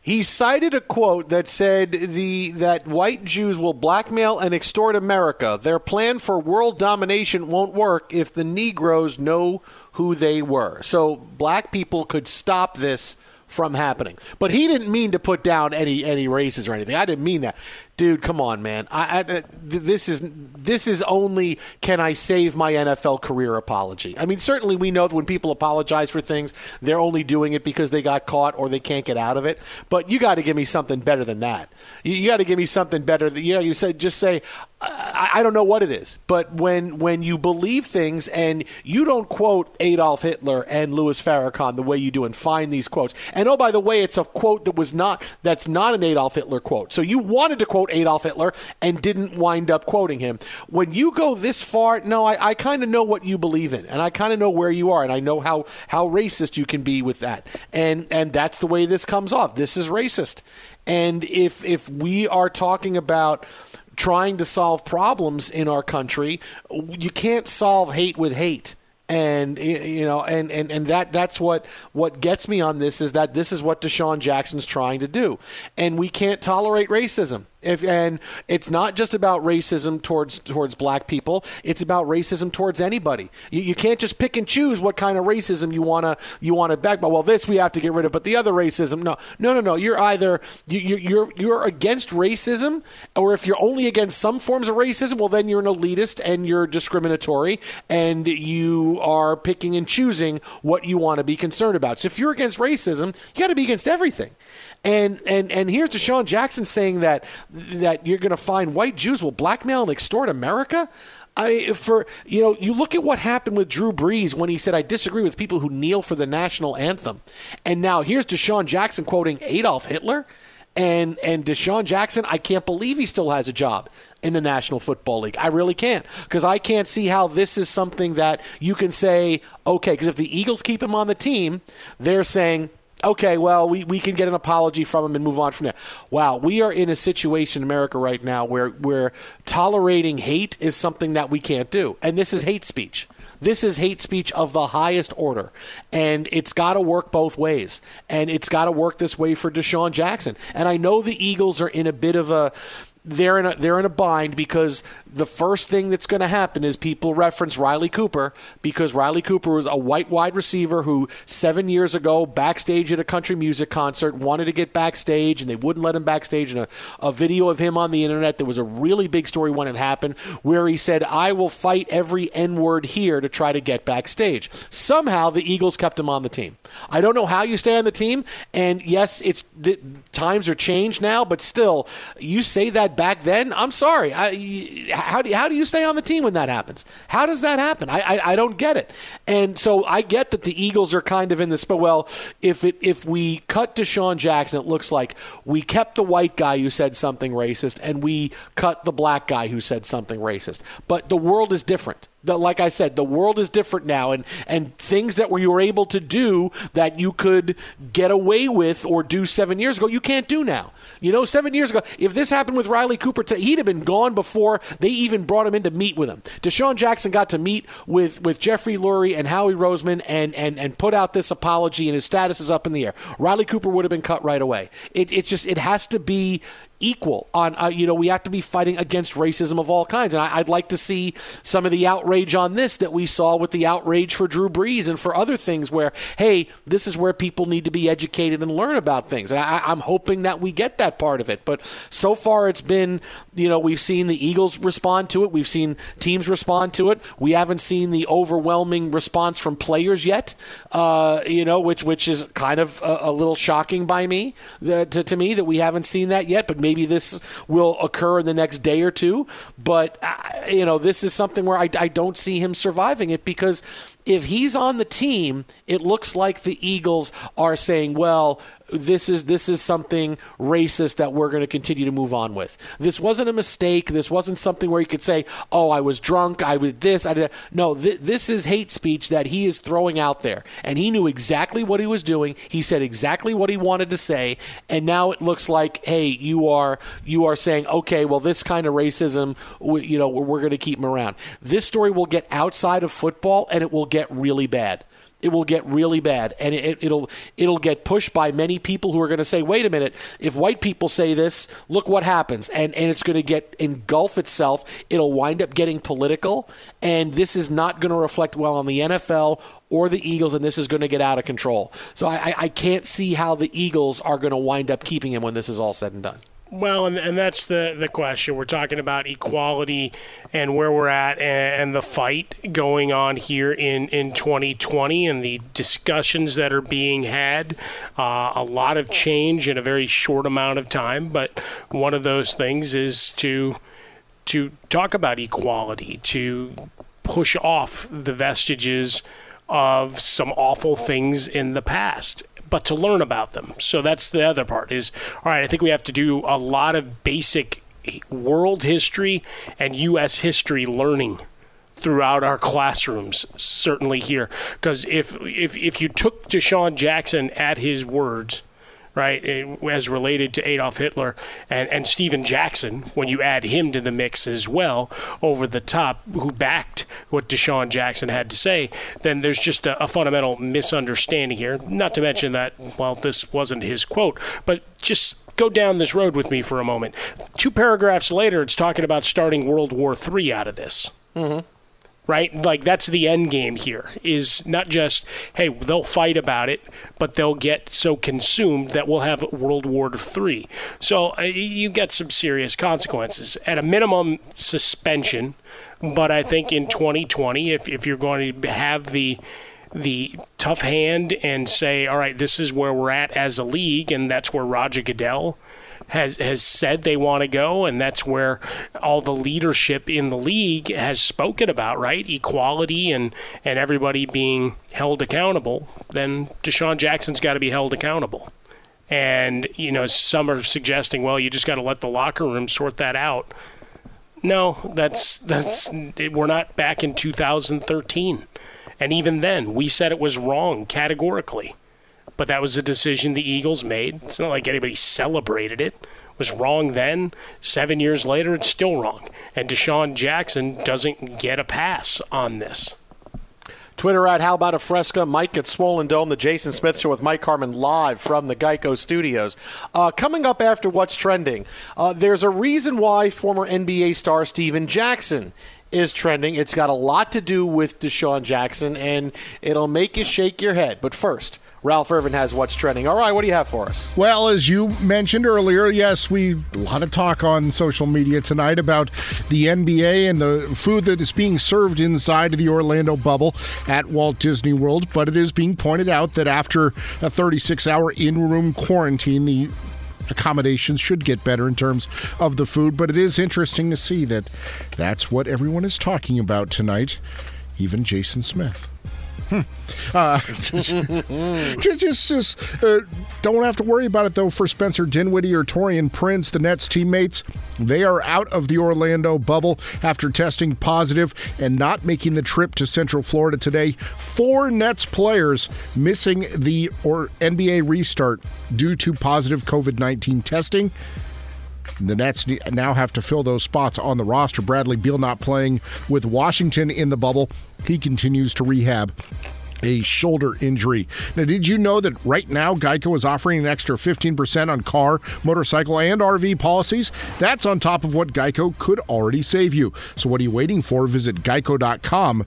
He cited a quote that said the that white Jews will blackmail and extort America. Their plan for world domination won't work if the Negroes know who they were. So black people could stop this from happening. But he didn't mean to put down any any races or anything. I didn't mean that dude, come on, man. I, I, uh, this is this is only can I save my NFL career apology. I mean, certainly we know that when people apologize for things, they're only doing it because they got caught or they can't get out of it. But you got to give me something better than that. You, you got to give me something better. That, you know, you said just say, I, I don't know what it is, but when when you believe things and you don't quote Adolf Hitler and Louis Farrakhan the way you do and find these quotes, and oh by the way, it's a quote that was not that's not an Adolf Hitler quote. So you wanted to quote quote Adolf Hitler and didn't wind up quoting him. When you go this far, no, I, I kind of know what you believe in, and I kind of know where you are, and I know how how racist you can be with that, and and that's the way this comes off. This is racist, and if if we are talking about trying to solve problems in our country, you can't solve hate with hate. And you know and, and and that that's what what gets me on this is that this is what DeSean Jackson's trying to do. And we can't tolerate racism if, and it's not just about racism towards towards black people. It's about racism towards anybody. You, you can't just pick and choose what kind of racism you wanna you wanna back. But well, this we have to get rid of, but the other racism, no, no, no, no. You're either you, you're you're against racism, or if you're only against some forms of racism, well, then you're an elitist and you're discriminatory, and you are picking and choosing what you want to be concerned about. So if you're against racism, you got to be against everything. And and and here's DeSean Jackson saying that that you're going to find white Jews will blackmail and extort America. I for you know you look at what happened with Drew Brees when he said I disagree with people who kneel for the national anthem, and now here's DeSean Jackson quoting Adolf Hitler, and and DeSean Jackson I can't believe he still has a job in the National Football League. I really can't because I can't see how this is something that you can say okay because if the Eagles keep him on the team, they're saying okay, well, we, we can get an apology from him and move on from there. Wow, we are in a situation in America right now where, where tolerating hate is something that we can't do. And this is hate speech. This is hate speech of the highest order. And it's got to work both ways. And it's got to work this way for DeSean Jackson. And I know the Eagles are in a bit of a they're in a they're in a bind because the first thing that's going to happen is people reference Riley Cooper because Riley Cooper was a white wide receiver who seven years ago backstage at a country music concert wanted to get backstage and they wouldn't let him backstage. And a, a video of him on the internet there was a really big story when it happened where he said, "I will fight every N word here to try to get backstage." Somehow the Eagles kept him on the team. I don't know how you stay on the team, and yes, it's the, times are changed now, but still, you say that back then, I'm sorry. I, how do how do you stay on the team when that happens? How does that happen? I, I, I don't get it. And so I get that the Eagles are kind of in this. But well, if it if we cut DeSean Jackson, it looks like we kept the white guy who said something racist, and we cut the black guy who said something racist. But the world is different. Like I said, the world is different now, and, and things that we were able to do that you could get away with or do seven years ago, you can't do now. You know, seven years ago, if this happened with Riley Cooper, he'd have been gone before they even brought him in to meet with him. DeSean Jackson got to meet with, with Jeffrey Lurie and Howie Roseman and, and, and put out this apology, and his status is up in the air. Riley Cooper would have been cut right away. It, it just it has to be equal on uh, you know we have to be fighting against racism of all kinds. And I, would like to see some of the outrage on this that we saw with the outrage for Drew Brees and for other things where hey this is where people need to be educated and learn about things. And I, I'm hoping that we get that part of it. But so far it's been you know we've seen the Eagles respond to it. We've seen teams respond to it. We haven't seen the overwhelming response from players yet uh, you know which which is kind of a, a little shocking by me to, to me that we haven't seen that yet. But maybe this will occur in the next day or two. But, uh, you know, this is something where I, I don't see him surviving it because if he's on the team, it looks like the Eagles are saying, well, this is this is something racist that we're going to continue to move on with. This wasn't a mistake. This wasn't something where you could say, "Oh, I was drunk. I was this." I did. No, th- this is hate speech that he is throwing out there, and he knew exactly what he was doing. He said exactly what he wanted to say, and now it looks like, hey, you are you are saying, okay, well, this kind of racism, you know, we're going to keep him around. This story will get outside of football, and it will get really bad it will get really bad, and it, it'll it'll get pushed by many people who are going to say, "Wait a minute! If white people say this, look what happens," and and it's going to get engulf itself. It'll wind up getting political, and this is not going to reflect well on the NFL or the Eagles, and this is going to get out of control. So I, I can't see how the Eagles are going to wind up keeping him when this is all said and done. Well, and, and that's the, the question. We're talking about equality and where we're at and, and, the fight going on here in, in 2020 and the discussions that are being had. Uh, a lot of change in a very short amount of time, but one of those things is to to talk about equality, to push off the vestiges of some awful things in the past but to learn about them. So that's the other part is all right, I think we have to do a lot of basic world history and US history learning throughout our classrooms certainly here because if if if you took DeSean Jackson at his words right, as related to Adolf Hitler and, and Stephen Jackson, when you add him to the mix as well, over the top, who backed what DeSean Jackson had to say, then there's just a, a fundamental misunderstanding here. Not to mention that, well, this wasn't his quote, but just go down this road with me for a moment. Two paragraphs later, it's talking about starting World War III out of this. Mm-hmm right? Like that's the end game here is not just hey they'll fight about it, but they'll get so consumed that we'll have World War III. So uh, you get some serious consequences. At a minimum, suspension. But I think in 2020, if if you're going to have the the tough hand and say, all right, this is where we're at as a league, and that's where Roger Goodell has has said they want to go, and that's where all the leadership in the league has spoken about, right? Equality and and everybody being held accountable. Then DeSean Jackson's got to be held accountable. And you know, some are suggesting, well, you just got to let the locker room sort that out. No, that's that's we're not back in 2013. And even then, we said it was wrong categorically but that was a decision the Eagles made. It's not like anybody celebrated it. It was wrong then. Seven years later, it's still wrong. And DeSean Jackson doesn't get a pass on this. Twitter at How About a Fresca, Mike at Swollen Dome, the Jason Smith Show with Mike Harmon live from the Geico Studios. Uh, coming up after What's Trending, uh, there's a reason why former NBA star Stephen Jackson is trending. It's got a lot to do with DeSean Jackson, and it'll make you shake your head. But first, Ralph Irvin has what's trending. All right, what do you have for us? Well, as you mentioned earlier, yes, we a lot of talk on social media tonight about the NBA and the food that is being served inside of the Orlando bubble at Walt Disney World. But it is being pointed out that after a 36-hour in-room quarantine, the accommodations should get better in terms of the food. But it is interesting to see that that's what everyone is talking about tonight, even Jason Smith. Uh, just, just, just, uh, don't have to worry about it though for Spencer Dinwiddie or Taurean Prince, the Nets teammates. They are out of the Orlando bubble after testing positive and not making the trip to Central Florida today. Four Nets players missing the or NBA restart due to positive COVID 19 testing. The Nets now have to fill those spots on the roster. Bradley Beal not playing with Washington in the bubble. He continues to rehab a shoulder injury. Now, did you know that right now Geico is offering an extra 15% on car, motorcycle, and RV policies? That's on top of what Geico could already save you. So, what are you waiting for? Visit geico.com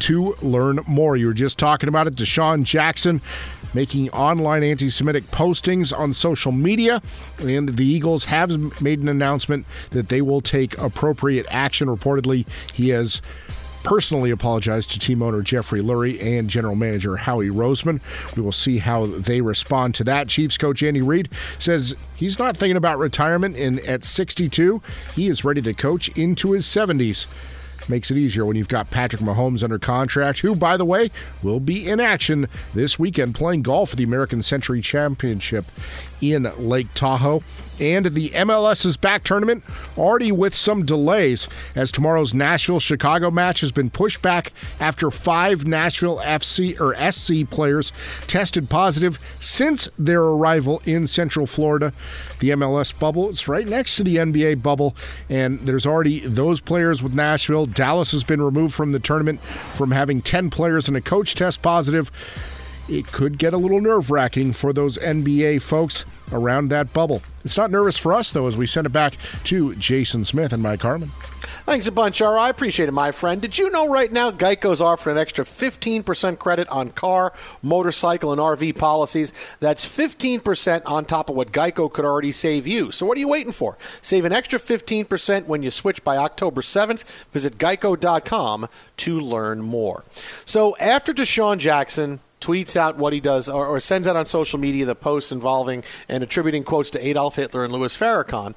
to learn more. You were just talking about it. DeSean Jackson making online anti Semitic postings on social media. And the Eagles have made an announcement that they will take appropriate action. Reportedly, he has personally apologized to team owner Jeffrey Lurie and general manager Howie Roseman. We will see how they respond to that. Chiefs coach Andy Reid says he's not thinking about retirement and at 62, he is ready to coach into his 70s. Makes it easier when you've got Patrick Mahomes under contract, who, by the way, will be in action this weekend playing golf for the American Century Championship in Lake Tahoe. And the MLS's back tournament already with some delays as tomorrow's Nashville Chicago match has been pushed back after five Nashville FC or SC players tested positive since their arrival in Central Florida. The MLS bubble is right next to the NBA bubble, and there's already those players with Nashville. Dallas has been removed from the tournament from having 10 players and a coach test positive it could get a little nerve wracking for those NBA folks around that bubble. It's not nervous for us, though, as we send it back to Jason Smith and Mike Harmon. Thanks a bunch, R. I appreciate it, my friend. Did you know right now Geico's offering an extra 15% credit on car, motorcycle, and RV policies? That's 15% on top of what Geico could already save you. So what are you waiting for? Save an extra 15% when you switch by October 7th. Visit geico.com to learn more. So after DeSean Jackson, tweets out what he does or, or, sends out on social media the posts involving and attributing quotes to Adolf Hitler and Louis Farrakhan.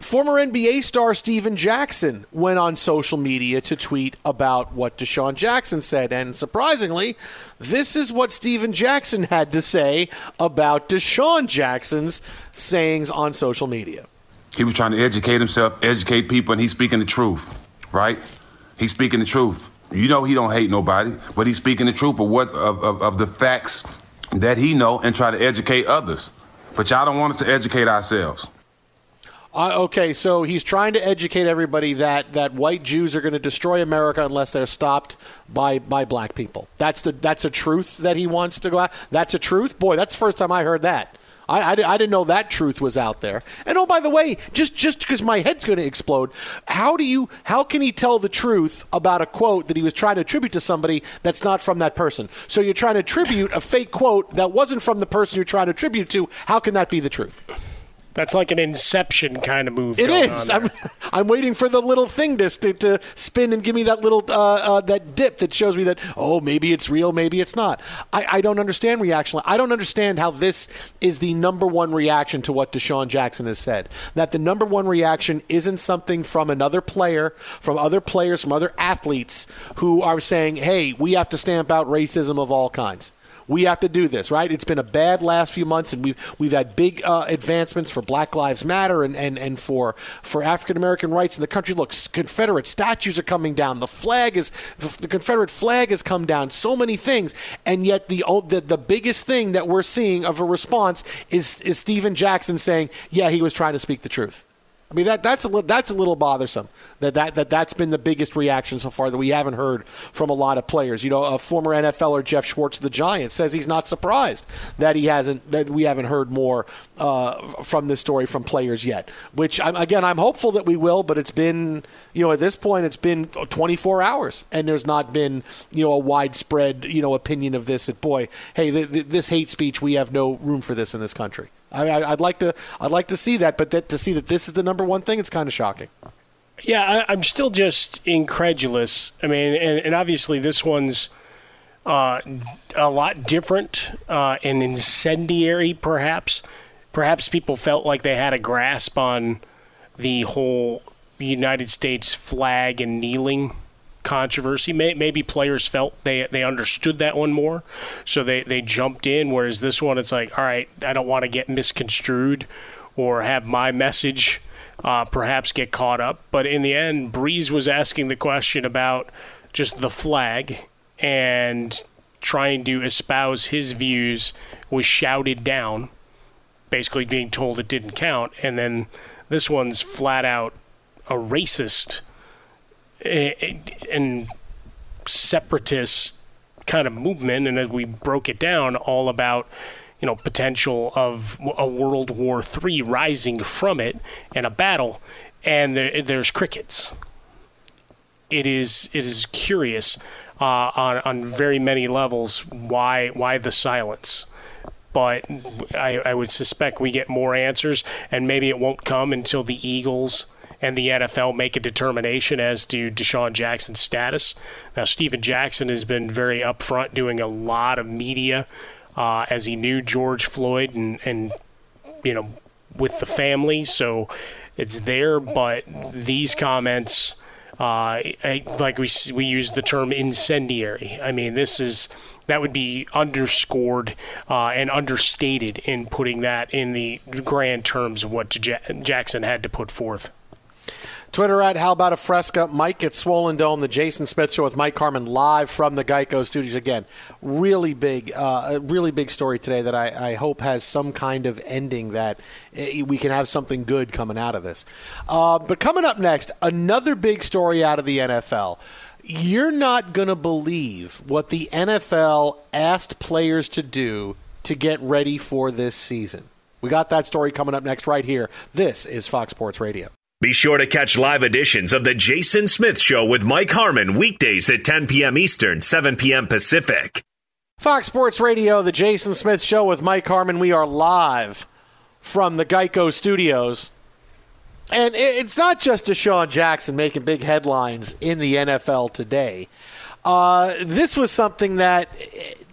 Former NBA star Stephen Jackson went on social media to tweet about what DeSean Jackson said. And surprisingly, this is what Stephen Jackson had to say about DeSean Jackson's sayings on social media. He was trying to educate himself, educate people, and he's speaking the truth, right? He's speaking the truth. You know he don't hate nobody, but he's speaking the truth of what of, of, of the facts that he know and try to educate others. But y'all don't want us to educate ourselves. Uh, okay, so he's trying to educate everybody that, that white Jews are going to destroy America unless they're stopped by, by black people. That's the that's a truth that he wants to go out. That's a truth, boy. That's the first time I heard that. I, I, I, didn't know that truth was out there. And oh, by the way, just just because my head's going to explode, how do you how can he tell the truth about a quote that he was trying to attribute to somebody that's not from that person? So you're trying to attribute a fake quote that wasn't from the person you're trying to attribute to. How can that be the truth? That's like an inception kind of move. It is. I'm, I'm waiting for the little thing to, to, to spin and give me that little uh, uh, that dip that shows me that oh maybe it's real, maybe it's not. I, I don't understand reaction. I don't understand how this is the number one reaction to what DeSean Jackson has said. That the number one reaction isn't something from another player, from other players, from other athletes who are saying, hey, we have to stamp out racism of all kinds we have to do this, right? It's been a bad last few months, and we've we've had big uh, advancements for Black Lives Matter and, and, and for for African American rights in the country. Look, Confederate statues are coming down. The flag is the Confederate flag has come down. So many things, and yet the the, the biggest thing that we're seeing of a response is is Stephen Jackson saying, "Yeah, he was trying to speak the truth." I mean that that's a little that's a little bothersome. That that that that's been the biggest reaction so far that we haven't heard from a lot of players. You know, a former NFLer Geoff Schwartz the Giants says he's not surprised that he hasn't that we haven't heard more uh, from this story from players yet. Which I'm, again, I'm hopeful that we will, but it's been you know at this point it's been 24 hours and there's not been you know a widespread you know opinion of this. That boy, hey, th- th- this hate speech, we have no room for this in this country. I, would like to I'd like to see that, but that, to see that this is the number one thing, it's kind of shocking. Yeah, I, am still just incredulous. I mean, and, and obviously this one's uh, a lot different uh, and incendiary, perhaps. Perhaps people felt like they had a grasp on the whole United States flag and kneeling controversy. Maybe players felt they they understood that one more, so they they jumped in. Whereas this one, it's like, all right, I don't want to get misconstrued or have my message uh, perhaps get caught up. But in the end, Brees was asking the question about just the flag and trying to espouse his views was shouted down, basically being told it didn't count. And then this one's flat out a racist and separatist kind of movement, and as we broke it down, all about you know potential of a World War III rising from it and a battle, and there, there's crickets. It is it is curious uh, on on very many levels why why the silence but I, I, would suspect we get more answers, and maybe it won't come until the Eagles and the NFL make a determination as to DeSean Jackson's status. Now, Stephen Jackson has been very upfront, doing a lot of media uh, as he knew George Floyd and, and, you know, with the family. So it's there, but these comments. Uh, I, like we we use the term incendiary. I mean, this is that would be underscored uh, and understated in putting that in the grand terms of what J- Jackson had to put forth. Twitter at How About a Fresca. Mike at Swollen Dome, the Jason Smith Show with Mike Harmon live from the Geico Studios. Again, really big, uh, really big story today that I, I, hope has some kind of ending that eh, we can have something good coming out of this. Uh, but coming up next, another big story out of the NFL. You're not going to believe what the NFL asked players to do to get ready for this season. We got that story coming up next right here. This is Fox Sports Radio. Be sure to catch live editions of The Jason Smith Show with Mike Harmon weekdays at 10 p.m. Eastern, 7 p.m. Pacific. Fox Sports Radio, The Jason Smith Show with Mike Harmon. We are live from the Geico Studios. And it's not just DeSean Jackson making big headlines in the NFL today. Uh, this was something that,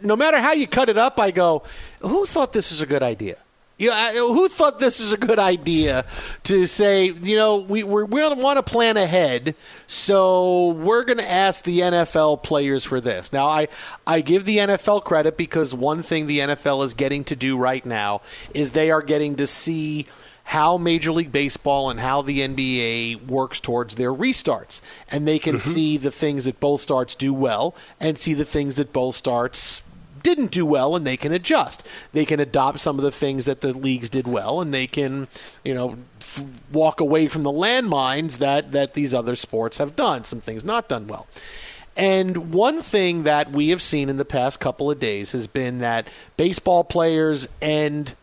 no matter how you cut it up, I go, who thought this is a good idea? You know, who thought this is a good idea to say, you know, we we want to plan ahead, so we're going to ask the NFL players for this. Now, I I give the NFL credit because one thing the NFL is getting to do right now is they are getting to see how Major League Baseball and how the NBA works towards their restarts. And they can mm-hmm. see the things that both starts do well and see the things that both starts didn't do well and they can adjust. They can adopt some of the things that the leagues did well and they can, you know, f- walk away from the landmines that that these other sports have done, some things not done well. And one thing that we have seen in the past couple of days has been that baseball players and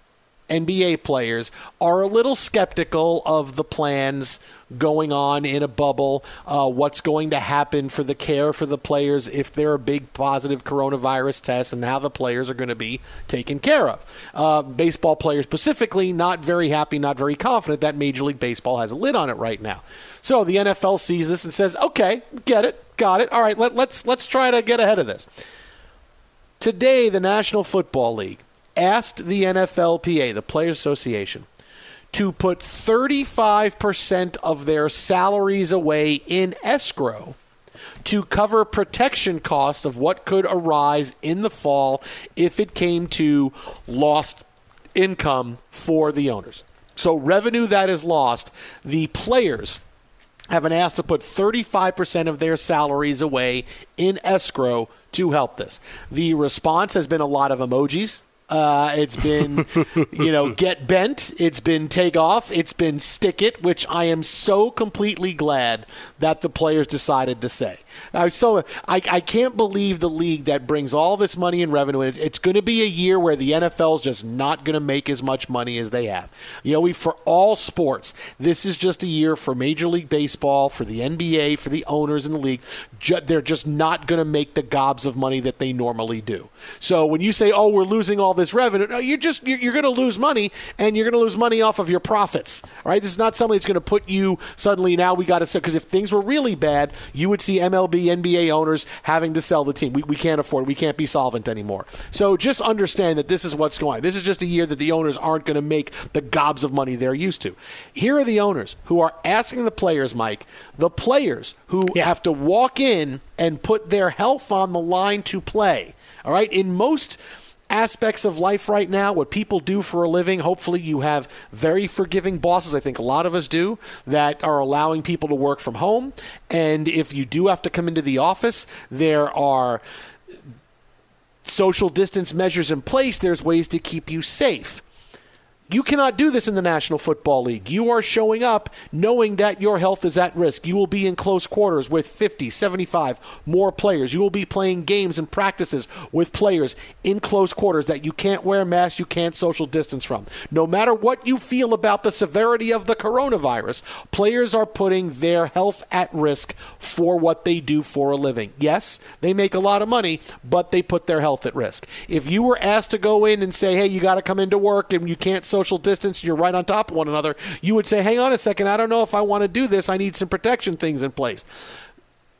NBA players are a little skeptical of the plans going on in a bubble, uh, what's going to happen for the care for the players if there are big positive coronavirus tests, and how the players are going to be taken care of. Uh, baseball players specifically, not very happy, not very confident that Major League Baseball has a lid on it right now. So the NFL sees this and says, "Okay, get it, got it. All right, let, let's let's try to get ahead of this." Today, the National Football League asked the NFLPA, the Players Association, to put 35% of their salaries away in escrow to cover protection costs of what could arise in the fall if it came to lost income for the owners. So, revenue that is lost, the players have been asked to put 35% of their salaries away in escrow to help this. The response has been a lot of emojis uh, it's been, you know, get bent. It's been take off. It's been stick it, which I am so completely glad that the players decided to say. Uh, so I, I can't believe the league that brings all this money and revenue. And it's going to be a year where the NFL is just not going to make as much money as they have. You know, we, for all sports, this is just a year for Major League Baseball, for the NBA, for the owners in the league. Ju- they're just not going to make the gobs of money that they normally do. So when you say, "Oh, we're losing all this revenue," no, you're just you're, you're going to lose money, and you're going to lose money off of your profits. Right? This is not something that's going to put you suddenly now we got to sell because if things were really bad, you would see MLB, NBA owners having to sell the team. We, we can't afford. We can't be solvent anymore. So just understand that this is what's going. on. This is just a year that the owners aren't going to make the gobs of money they're used to. Here are the owners who are asking the players, Mike, the players who yeah. have to walk in and put their health on the line to play. All right, in most aspects of life right now, what people do for a living. Hopefully, you have very forgiving bosses. I think a lot of us do that are allowing people to work from home. And if you do have to come into the office, there are social distance measures in place. There's ways to keep you safe. You cannot do this in the National Football League. You are showing up knowing that your health is at risk. You will be in close quarters with 50, 75 more players. You will be playing games and practices with players in close quarters that you can't wear masks, you can't social distance from. No matter what you feel about the severity of the coronavirus, players are putting their health at risk for what they do for a living. Yes, they make a lot of money, but they put their health at risk. If you were asked to go in and say, hey, you got to come into work and you can't social social distance, you're right on top of one another, you would say, hang on a second, I don't know if I want to do this. I need some protection things in place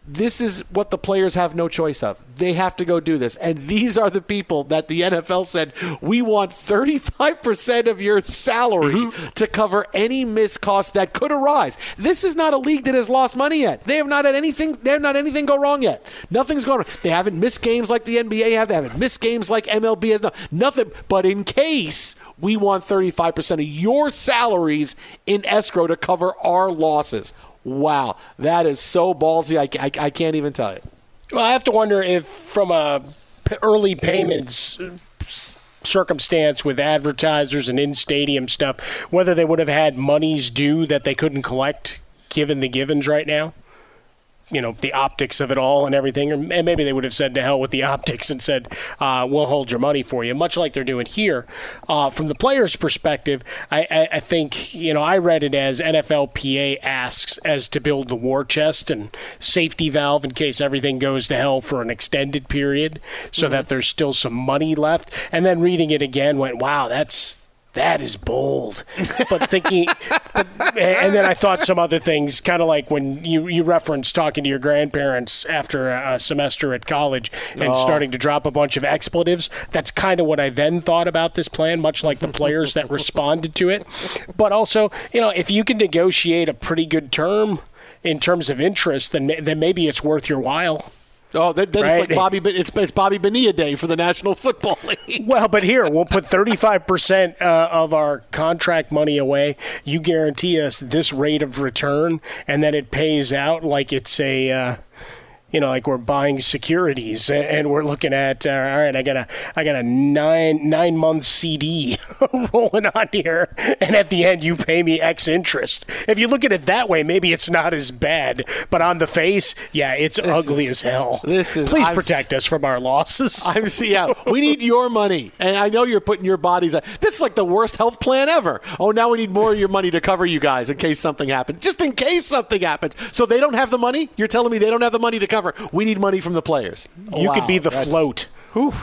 this is what the players have no choice of. They have to go do this. And these are the people that the NFL said, we want 35% of your salary mm-hmm. to cover any missed costs that could arise. This is not a league that has lost money yet. They have not had anything, they have not anything go wrong yet. Nothing's gone wrong. They haven't missed games like the NBA have. They haven't missed games like MLB has. No, nothing. But in case we want 35% of your salaries in escrow to cover our losses. Wow, that is so ballsy. I, I, I can't even tell you. Well, I have to wonder if, from a early payments uh, circumstance with advertisers and in stadium stuff, whether they would have had monies due that they couldn't collect given the givens right now you know the optics of it all and everything, and maybe they would have said to hell with the optics and said uh, we'll hold your money for you, much like they're doing here. Uh, from the player's perspective, I, I, I, think you know I read it as NFLPA asks as to build the war chest and safety valve in case everything goes to hell for an extended period, so mm-hmm. that there's still some money left. And then reading it again, went wow, that's that is bold. But thinking, but, and then I thought some other things, kind of like when you, you referenced talking to your grandparents after a, semester at college and oh. starting to drop a bunch of expletives. That's kind of what I then thought about this plan, much like the players that responded to it. But also, you know, if you can negotiate a pretty good term in terms of interest, then then maybe it's worth your while. Oh, then, then right? it's like Bobby. It's, it's Bobby Bonilla Day for the National Football League. Well, but here we'll put thirty-five percent uh, of our contract money away. You guarantee us this rate of return, and then it pays out like it's a. Uh, you know, like we're buying securities and we're looking at, uh, all right, I got a, I got a nine nine month CD rolling on here, and at the end you pay me X interest. If you look at it that way, maybe it's not as bad, but on the face, yeah, it's this ugly is, as hell. This is please I'm, protect us from our losses. I'm yeah, we need your money, and I know you're putting your bodies. At, This is like the worst health plan ever. Oh, now we need more of your money to cover you guys in case something happens. Just in case something happens, so they don't have the money. You're telling me they don't have the money to cover cover. We need money from the players. You wow, could be the float. Whew.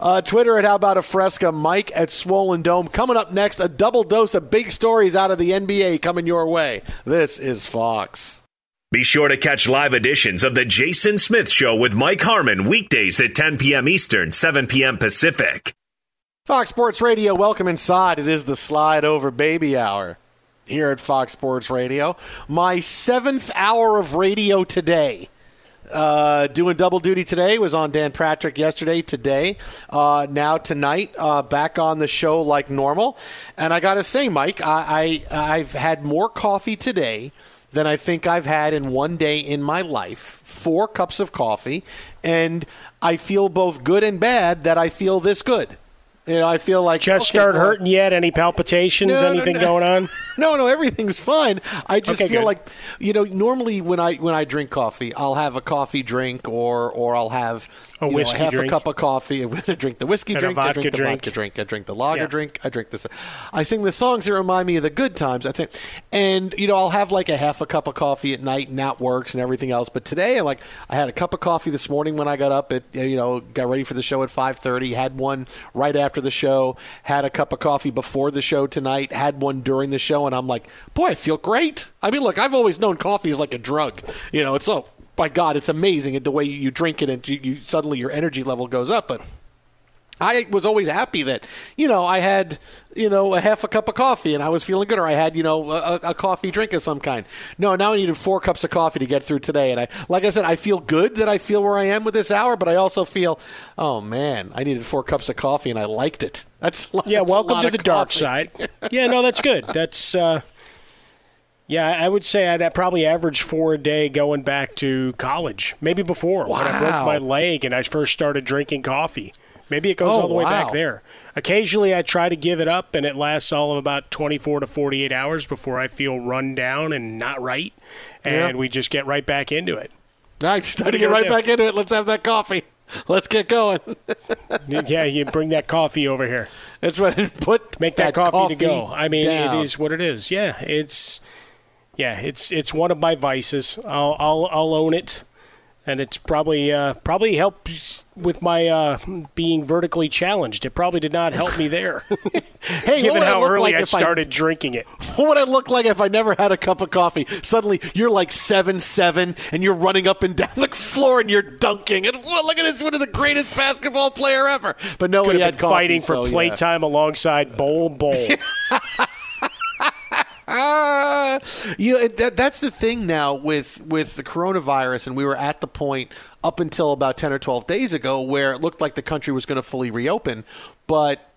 Uh, Twitter at How About a Fresca, Mike at Swollen Dome. Coming up next, a double dose of big stories out of the NBA coming your way. This is Fox. Be sure to catch live editions of The Jason Smith Show with Mike Harmon weekdays at 10 p.m. Eastern, 7 p.m. Pacific. Fox Sports Radio, welcome inside. It is the Slide Over Baby Hour here at Fox Sports Radio. My seventh hour of radio today uh, doing double duty today. Was on Dan Patrick yesterday, today, uh, now tonight, uh, back on the show like normal. And I got to say, Mike, I, I I've had more coffee today than I think I've had in one day in my life. Four cups of coffee, and I feel both good and bad that I feel this good. You know, I feel like just okay, start well, hurting yet? Any palpitations? No, anything no, no. going on? No, no, everything's fine. I just okay, feel good. like you know, normally when I when I drink coffee, I'll have a coffee drink or or I'll have a whiskey know, half drink. a cup of coffee. I drink the whiskey and drink. I drink the drink. vodka drink. I drink the lager yeah. drink. I drink this. I sing the songs that remind me of the good times. I think, and you know, I'll have like a half a cup of coffee at night, and that works, and everything else. But today, like, I had a cup of coffee this morning when I got up. At you know, got ready for the show at five thirty. Had one right after the show. Had a cup of coffee before the show tonight. Had one during the show, and I'm like, boy, I feel great. I mean, look, I've always known coffee is like a drug. You know, it's oh, so by God, it's amazing the way you drink it and you, you, suddenly your energy level goes up. But I was always happy that you know I had you know a half a cup of coffee and I was feeling good, or I had you know a, a, coffee drink of some kind. No, now I needed four cups of coffee to get through today, and I like I said, I feel good that I feel where I am with this hour, but I also feel, oh man, I needed four cups of coffee and I liked it. That's yeah. That's welcome to the coffee. dark side. yeah, no, that's good. That's. Uh, yeah, I would say I'd probably average four a day going back to college, maybe before wow. when I broke my leg and I first started drinking coffee. Maybe it goes oh, all the oh, way wow. back there. Occasionally, I try to give it up, and it lasts all of about 24 to 48 hours before I feel run down and not right, and yeah. we just get right back into it. Nice, time to get right do? back into it. Let's have that coffee. Let's get going. yeah, you bring that coffee over here. That's right. Put make that, that coffee, coffee, to go. I mean, down. it is what it is. Yeah, it's yeah, it's it's one of my vices. I'll I'll, I'll own it. And it's probably uh, probably helped with my uh, being vertically challenged. It probably did not help me there. hey, given how look early like I started drinking it. What would I look like if I never had a cup of coffee? Suddenly, you're like seven seven, and you're running up and down the floor, and you're dunking. And well, look at this! One of the greatest basketball player ever. But no, Could he had been coffee, fighting for so, yeah. playtime alongside Bol Bol. Ah, you know, that, that's the thing now with with the coronavirus, and we were at the point up until about ten or twelve days ago where it looked like the country was going to fully reopen, but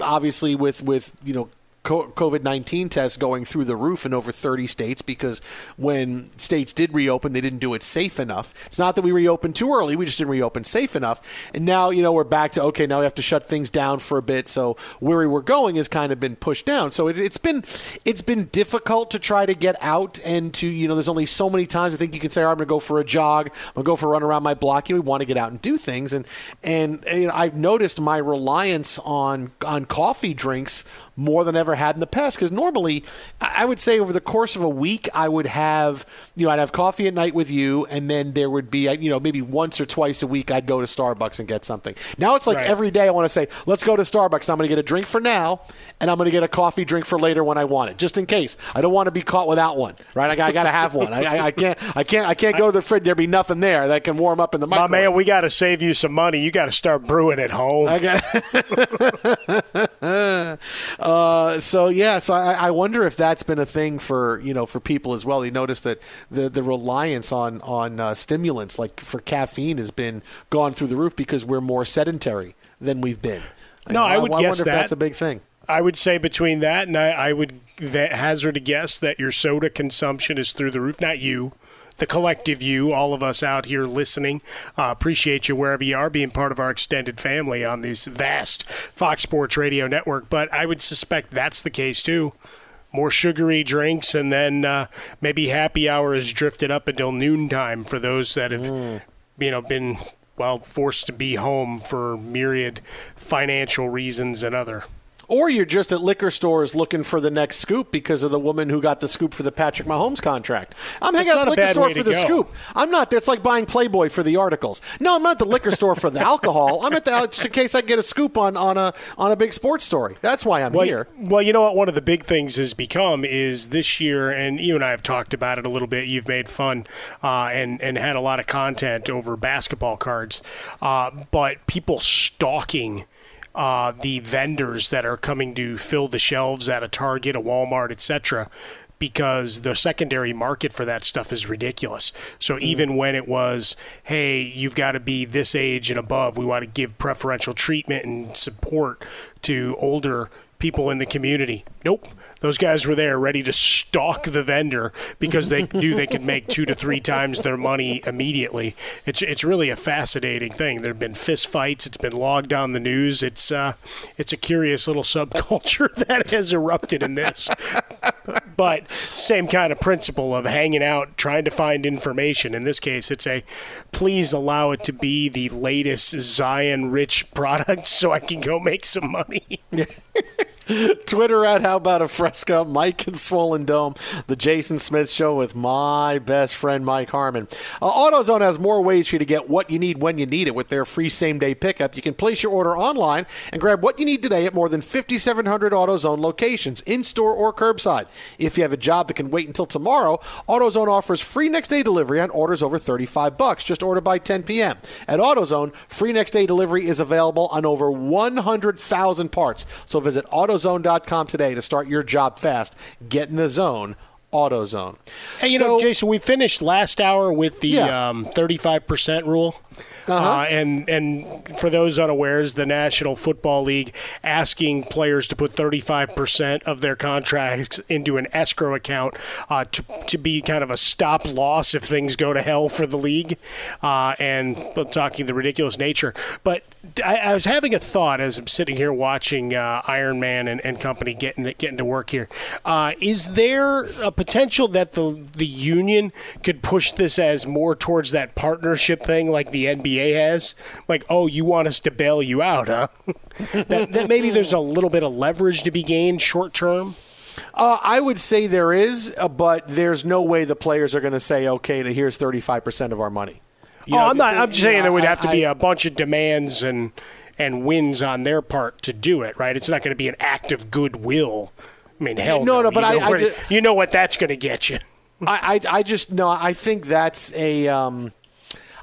obviously with with you know. COVID 19 tests going through the roof in over 30 states because when states did reopen, they didn't do it safe enough. It's not that we reopened too early, we just didn't reopen safe enough. And now, you know, we're back to okay, now we have to shut things down for a bit. So where we were going has kind of been pushed down. So it, it's been it's been difficult to try to get out and to, you know, there's only so many times I think you can say, I'm going to go for a jog, I'm going to go for a run around my block. You know, we want to get out and do things. And, and, you know, I've noticed my reliance on, on coffee drinks more than I ever had in the past. Because normally, I would say over the course of a week, I would have, you know, I'd have coffee at night with you, and then there would be, you know, maybe once or twice a week, I'd go to Starbucks and get something. Now it's like Right. every day I want to say, let's go to Starbucks. I'm going to get a drink for now, and I'm going to get a coffee drink for later when I want it, just in case. I don't want to be caught without one, right? I, got- I got to have one. I, I, I can't, I can't, I can't go to the fridge. There be nothing there that can warm up in the My microwave. man, we got to save you some money. You got to start brewing at home. uh, so yeah, so I, I wonder if that's been a thing for you know for people as well. You notice that the the reliance on on uh, stimulants like for caffeine has been gone through the roof because we're more sedentary than we've been. No, I would I guess wonder that if that's a big thing. I would say between that and I, I would hazard a guess that your soda consumption is through the roof. Not you, the collective you, all of us out here listening. Uh, appreciate you wherever you are, being part of our extended family on this vast Fox Sports Radio network. But I would suspect that's the case too. More sugary drinks, and then uh, maybe happy hour has drifted up until noontime for those that have, you know, been well forced to be home for myriad financial reasons and other. Or you're just at liquor stores looking for the next scoop because of the woman who got the scoop for the Patrick Mahomes contract. I'm hanging out at the liquor store for the go. scoop. I'm not. It's like buying Playboy for the articles. No, I'm not at the liquor store for the alcohol. I'm at the just in case I get a scoop on, on a on a big sports story. That's why I'm well, here. Well, you know what? One of the big things has become is this year, and you and I have talked about it a little bit. You've made fun uh, and and had a lot of content over basketball cards, uh, but people stalking. Uh, the vendors that are coming to fill the shelves at a Target, a Walmart, etc., because the secondary market for that stuff is ridiculous. So even when it was, hey, you've got to be this age and above, we want to give preferential treatment and support to older people in the community. Nope. Those guys were there ready to stalk the vendor because they knew they could make two to three times their money immediately. It's it's really a fascinating thing. There have been fist fights. It's been logged on the news. It's uh, it's a curious little subculture that has erupted in this. but same kind of principle of hanging out, trying to find information. In this case, it's a please allow it to be the latest Zion rich product so I can go make some money. Twitter at How About a Fresca, Mike and Swollen Dome, the Jason Smith Show with my best friend Mike Harmon. Uh, AutoZone has more ways for you to get what you need when you need it with their free same day pickup. You can place your order online and grab what you need today at more than 5,700 AutoZone locations, in store or curbside. If you have a job that can wait until tomorrow, AutoZone offers free next day delivery on orders over 35 bucks. Just order by 10 p.m. At AutoZone, free next day delivery is available on over 100,000 parts. So visit AutoZone.com today to start your job fast. Get in the zone. AutoZone. Hey, you So- know, Jason, we finished last hour with the Yeah. um, 35% rule. Uh-huh. Uh, and and for those unawares, the National Football League asking players to put 35% of their contracts into an escrow account uh, to, to be kind of a stop loss if things go to hell for the league. Uh, and I'm talking the ridiculous nature. But I, I was having a thought as I'm sitting here watching uh, Iron Man and, and company getting getting to work here. Uh, is there a potential that the the union could push this as more towards that partnership thing, like the NBA has? Like, oh, you want us to bail you out, huh? that, that maybe there's a little bit of leverage to be gained short term. Uh, I would say there is, uh, but there's no way the players are going to say, okay, to here's 35% of our money. You oh, know, I'm not. I'm just saying there would have to be a bunch of demands and and wins on their part to do it. Right? It's not going to be an act of goodwill. I mean, hell, no, no. no But you know I, I just, you know what that's going to get you. I, I, I just no. I think that's a. Um,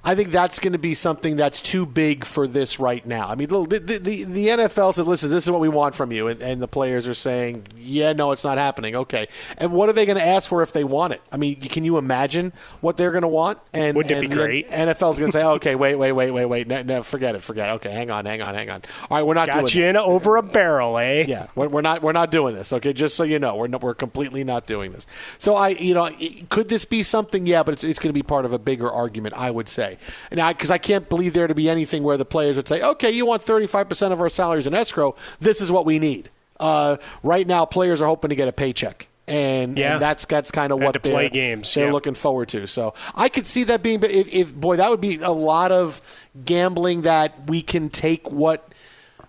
I think that's going to be something that's too big for this right now. I mean, the, the, the, the NFL says, listen, this is what we want from you. And, and, the players are saying, yeah, no, it's not happening. Okay. And what are they going to ask for if they want it? I mean, can you imagine what they're going to want? And Wouldn't and it be great? NFL's going to say, okay, wait, wait, wait, wait, wait. No, no, forget it. Forget it. Okay, hang on, hang on, hang on. All right, we're not Got doing you in over a barrel, eh? Yeah, we're, we're, not we're not doing this. Okay, just so you know, we're not, we're completely not doing this. So I, you know, could this be something? Yeah, but it's, it's going to be part of a bigger argument, I would say. And I, because I can't believe there to be anything where the players would say, okay, you want 35% of our salaries in escrow. This is what we need. Uh, right now, players are hoping to get a paycheck. And, yeah. and that's that's kind of what to they're, play games. they're yeah. looking forward to. So I could see that being, if, if boy, that would be a lot of gambling that we can take what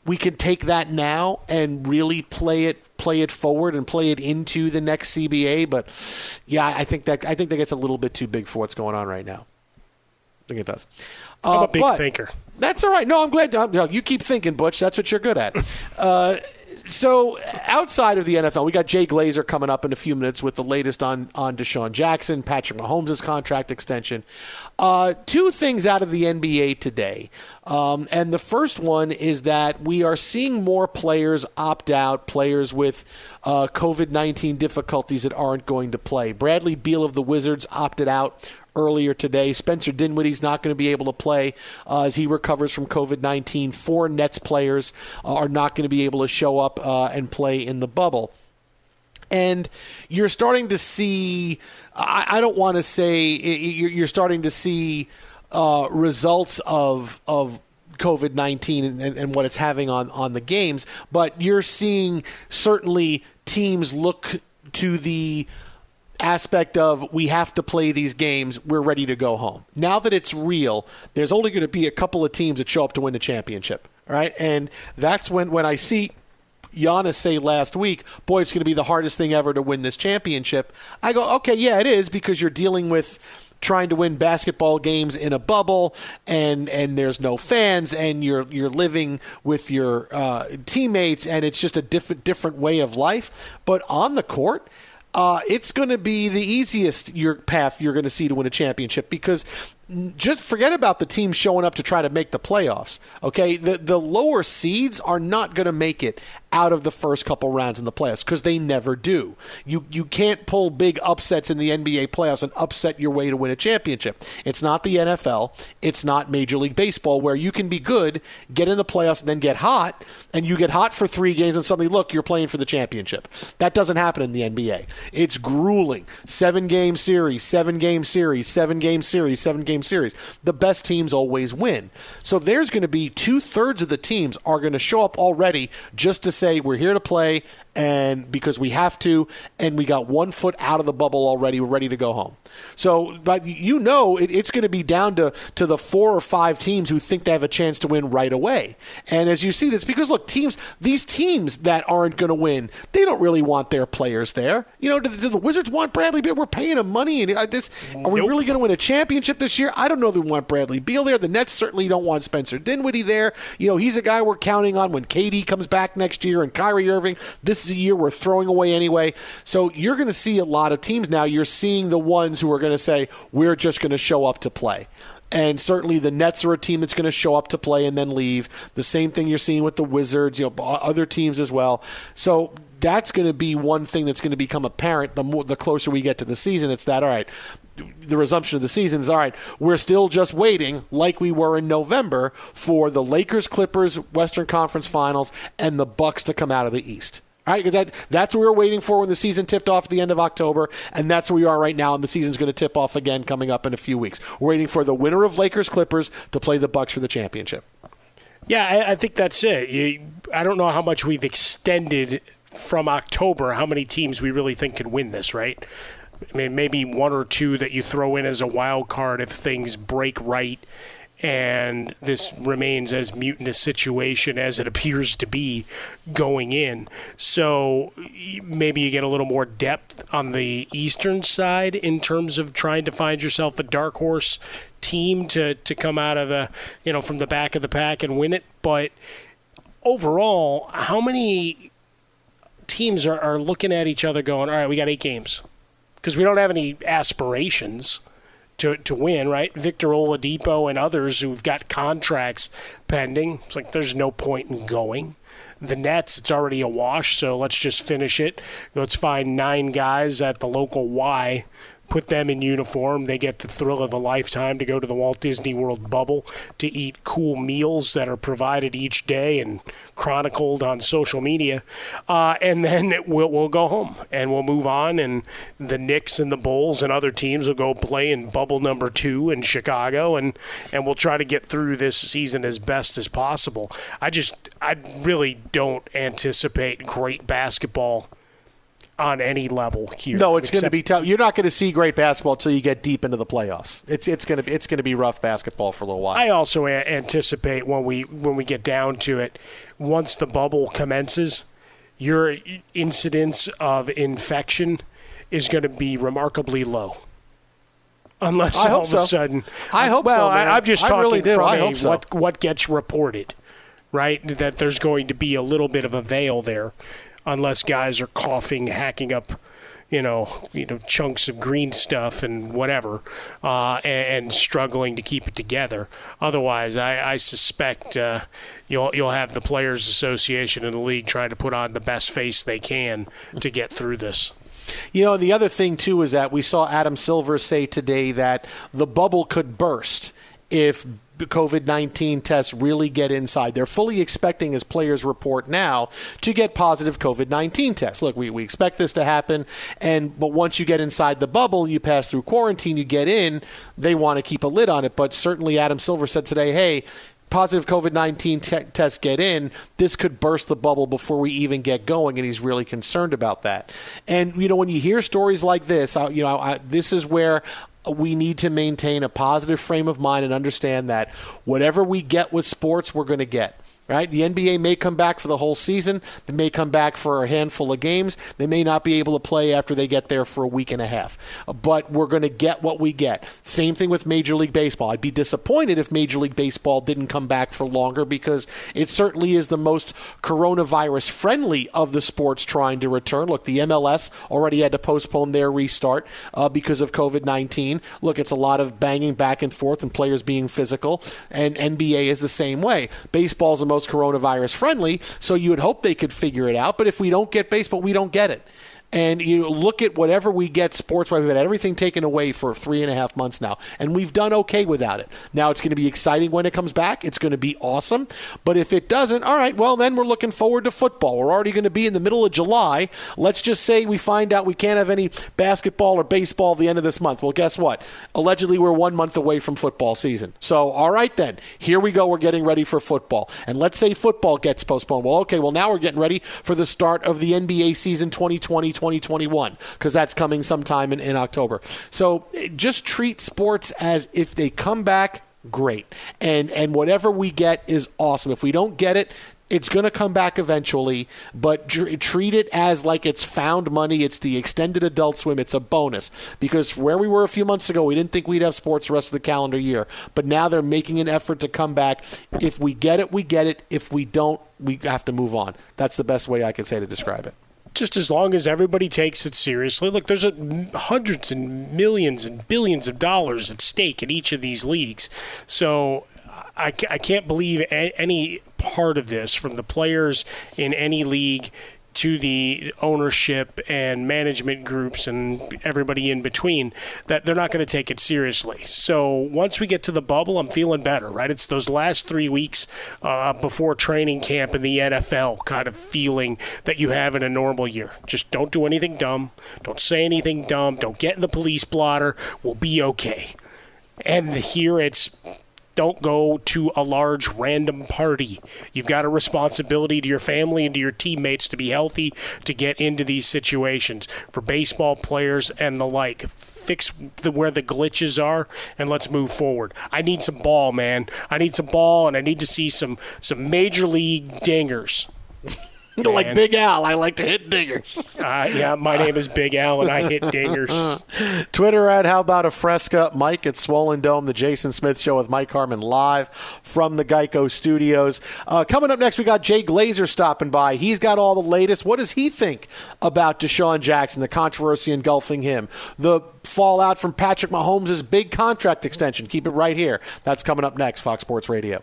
we can take that now and really play it play it forward and play it into the next CBA. But yeah, I think that I think that gets a little bit too big for what's going on right now. I think it does. I'm Uh, a big thinker. That's all right. No, I'm glad. I'm, no, you keep thinking, Butch. That's what you're good at. uh, so outside of the NFL, we got Jay Glazer coming up in a few minutes with the latest on on DeSean Jackson, Patrick Mahomes' contract extension. Uh, two things out of the NBA today, um, and the first one is that we are seeing more players opt out, players with uh, COVID nineteen difficulties that aren't going to play. Bradley Beal of the Wizards opted out earlier today. Spencer Dinwiddie's not going to be able to play uh, as he recovers from COVID 19. Four Nets players uh, are not going to be able to show up uh, and play in the bubble. And you're starting to see, I, I don't want to say, you're starting to see uh, results of, of COVID 19 and, and, what it's having on, on the games, but you're seeing certainly teams look to the aspect of we have to play these games, we're ready to go home. Now that it's real, there's only going to be a couple of teams that show up to win the championship. right? And that's when, when I see Giannis say last week, boy, it's going to be the hardest thing ever to win this championship. I go, okay, yeah, it is because you're dealing with trying to win basketball games in a bubble and and there's no fans and you're you're living with your uh, teammates and it's just a different different way of life but on the court uh, it's going to be the easiest your path you're going to see to win a championship because just forget about the team showing up to try to make the playoffs. Okay, the the lower seeds are not going to make it out of the first couple rounds in the playoffs because they never do. You you can't pull big upsets in the NBA playoffs and upset your way to win a championship. It's not the NFL. It's not Major League Baseball where you can be good, get in the playoffs, and then get hot, and you get hot for three games and suddenly look you're playing for the championship. That doesn't happen in the NBA. It's grueling. Seven game series, seven game series, seven game series, seven game series. The best teams always win. So there's going to be two thirds of the teams are going to show up already just to say we're here to play and because we have to and we got one foot out of the bubble already we're ready to go home. So but you know it, it's going to be down to to the four or five teams who think they have a chance to win right away. And as you see this because look teams these teams that aren't going to win they don't really want their players there. You know do, do the wizards want bradley beal? We're paying him money and uh, this are we really going to win a championship this year i don't know if we want bradley beal there the nets certainly don't want spencer dinwiddie there you know he's a guy we're counting on when KD comes back next year and Kyrie Irving this is a year we're throwing away anyway. So you're going to see a lot of teams now. You're seeing the ones who are going to say, we're just going to show up to play. And certainly the Nets are a team that's going to show up to play and then leave. The same thing you're seeing with the Wizards, you know, other teams as well. So that's going to be one thing that's going to become apparent the more the closer we get to the season. It's that all right. The resumption of the season is all right. We're still just waiting, like we were in November, for the Lakers, Clippers, Western Conference Finals, and the Bucks to come out of the East. All right, that that's what we were waiting for when the season tipped off at the end of October, and that's where we are right now. And the season's going to tip off again coming up in a few weeks. We're waiting for the winner of Lakers Clippers to play the Bucks for the championship. Yeah, I, I think that's it. You, I don't know how much we've extended from October. How many teams we really think can win this? Right? I mean, maybe one or two that you throw in as a wild card if things break right and this remains as mutant a situation as it appears to be going in. So maybe you get a little more depth on the eastern side in terms of trying to find yourself a dark horse team to to come out of the you know from the back of the pack and win it, but overall, how many teams are, are looking at each other going, all right, we got eight games because we don't have any aspirations to, to win, right? Victor Oladipo and others who've got contracts pending. It's like there's no point in going. The Nets, it's already a wash, so let's just finish it. Let's find nine guys at the local Y put them in uniform. They get the thrill of a lifetime to go to the Walt Disney World bubble to eat cool meals that are provided each day and chronicled on social media. Uh, and then we'll, we'll go home and we'll move on. And the Knicks and the Bulls and other teams will go play in bubble number two in Chicago. And, and we'll try to get through this season as best as possible. I just, I really don't anticipate great basketball on any level here. No, it's going to be tough. You're not going to see great basketball until you get deep into the playoffs. It's it's going to be it's going to be rough basketball for a little while. I also a- anticipate when we when we get down to it, once the bubble commences, your incidence of infection is going to be remarkably low. Unless I all of a sudden, I hope well, so. I, am just talking really from I a hope so. what what gets reported, right? That there's going to be a little bit of a veil there, unless guys are coughing, hacking up, you know, you know, chunks of green stuff and whatever, uh, and, and struggling to keep it together. Otherwise, I, I suspect uh, you'll you'll have the players' association and the league trying to put on the best face they can to get through this. You know, the other thing too is that we saw Adam Silver say today that the bubble could burst if COVID 19 tests really get inside. They're fully expecting, as players report now, to get positive COVID 19 tests. Look, we, we expect this to happen, and but once you get inside the bubble, you pass through quarantine, you get in, they want to keep a lid on it. But certainly, Adam Silver said today, hey, positive COVID 19 te- tests get in, this could burst the bubble before we even get going, and he's really concerned about that. And, you know, when you hear stories like this, I, you know, I, this is where we need to maintain a positive frame of mind and understand that whatever we get with sports, we're going to get. Right? The NBA may come back for the whole season. They may come back for a handful of games. They may not be able to play after they get there for a week and a half. But we're going to get what we get. Same thing with Major League Baseball. I'd be disappointed if Major League Baseball didn't come back for longer because it certainly is the most coronavirus friendly of the sports trying to return. Look, the MLS already had to postpone their restart uh, because of COVID 19. Look, it's a lot of banging back and forth and players being physical, and NBA is the same way. Baseball is the most coronavirus friendly, so you would hope they could figure it out. But if we don't get baseball, we don't get it. And you look at whatever we get sports wise. We've had everything taken away for three and a half months now, and we've done okay without it. Now it's going to be exciting when it comes back. It's going to be awesome. But if it doesn't, all right, well, then we're looking forward to football. We're already going to be in the middle of July. Let's just say we find out we can't have any basketball or baseball at the end of this month. Well, guess what? Allegedly, we're one month away from football season. So, all right, then, here we go. We're getting ready for football. And let's say football gets postponed. Well, okay, well, now we're getting ready for the start of the NBA season 2020 2021 because that's coming sometime in, in October. So eh, just treat sports as if they come back, great. And and whatever we get is awesome. If we don't get it, it's going to come back eventually, but tr- treat it as like it's found money. It's the extended adult swim. It's a bonus because where we were a few months ago, we didn't think we'd have sports the rest of the calendar year. But now they're making an effort to come back. If we get it, we get it. If we don't, we have to move on. That's the best way I can say to describe it just as long as everybody takes it seriously. Look, there's a, hundreds and millions and billions of dollars at stake in each of these leagues. So I, I can't believe any part of this from the players in any league to the ownership and management groups and everybody in between that they're not going to take it seriously. So once we get to the bubble, I'm feeling better, right? It's those last three weeks uh, before training camp in the NFL kind of feeling that you have in a normal year. Just don't do anything dumb. Don't say anything dumb. Don't get in the police blotter. We'll be okay. And here it's don't go to a large random party. You've got a responsibility to your family and to your teammates to be healthy to get into these situations for baseball players and the like. Fix the, where the glitches are and let's move forward. I need some ball, man. I need some ball and I need to see some some major league dingers. Like. Big Al, I like to hit dingers. Uh, yeah, my name is Big Al, and I hit dingers. Twitter at How About a Fresca. Mike at Swollen Dome, the Jason Smith Show with Mike Harmon live from the Geico Studios. Uh, coming up next, we got Jay Glazer stopping by. He's got all the latest. What does he think about DeSean Jackson, the controversy engulfing him, the fallout from Patrick Mahomes' big contract extension? Keep it right here. That's coming up next, Fox Sports Radio.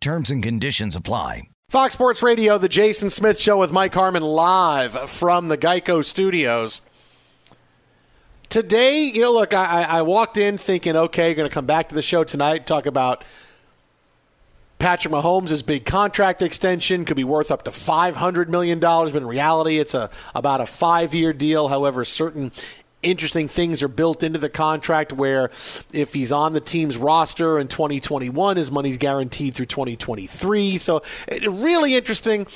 Terms and conditions apply. Fox Sports Radio, the Jason Smith Show with Mike Harmon live from the Geico Studios. Today, you know, look, I, I walked in thinking, okay, going to come back to the show tonight, talk about Patrick Mahomes' big contract extension could be worth up to $500 million, but in reality, it's a about a five year deal. However, certain interesting things are built into the contract where if he's on the team's roster in 2021, his money's guaranteed through 2023. So, really interesting.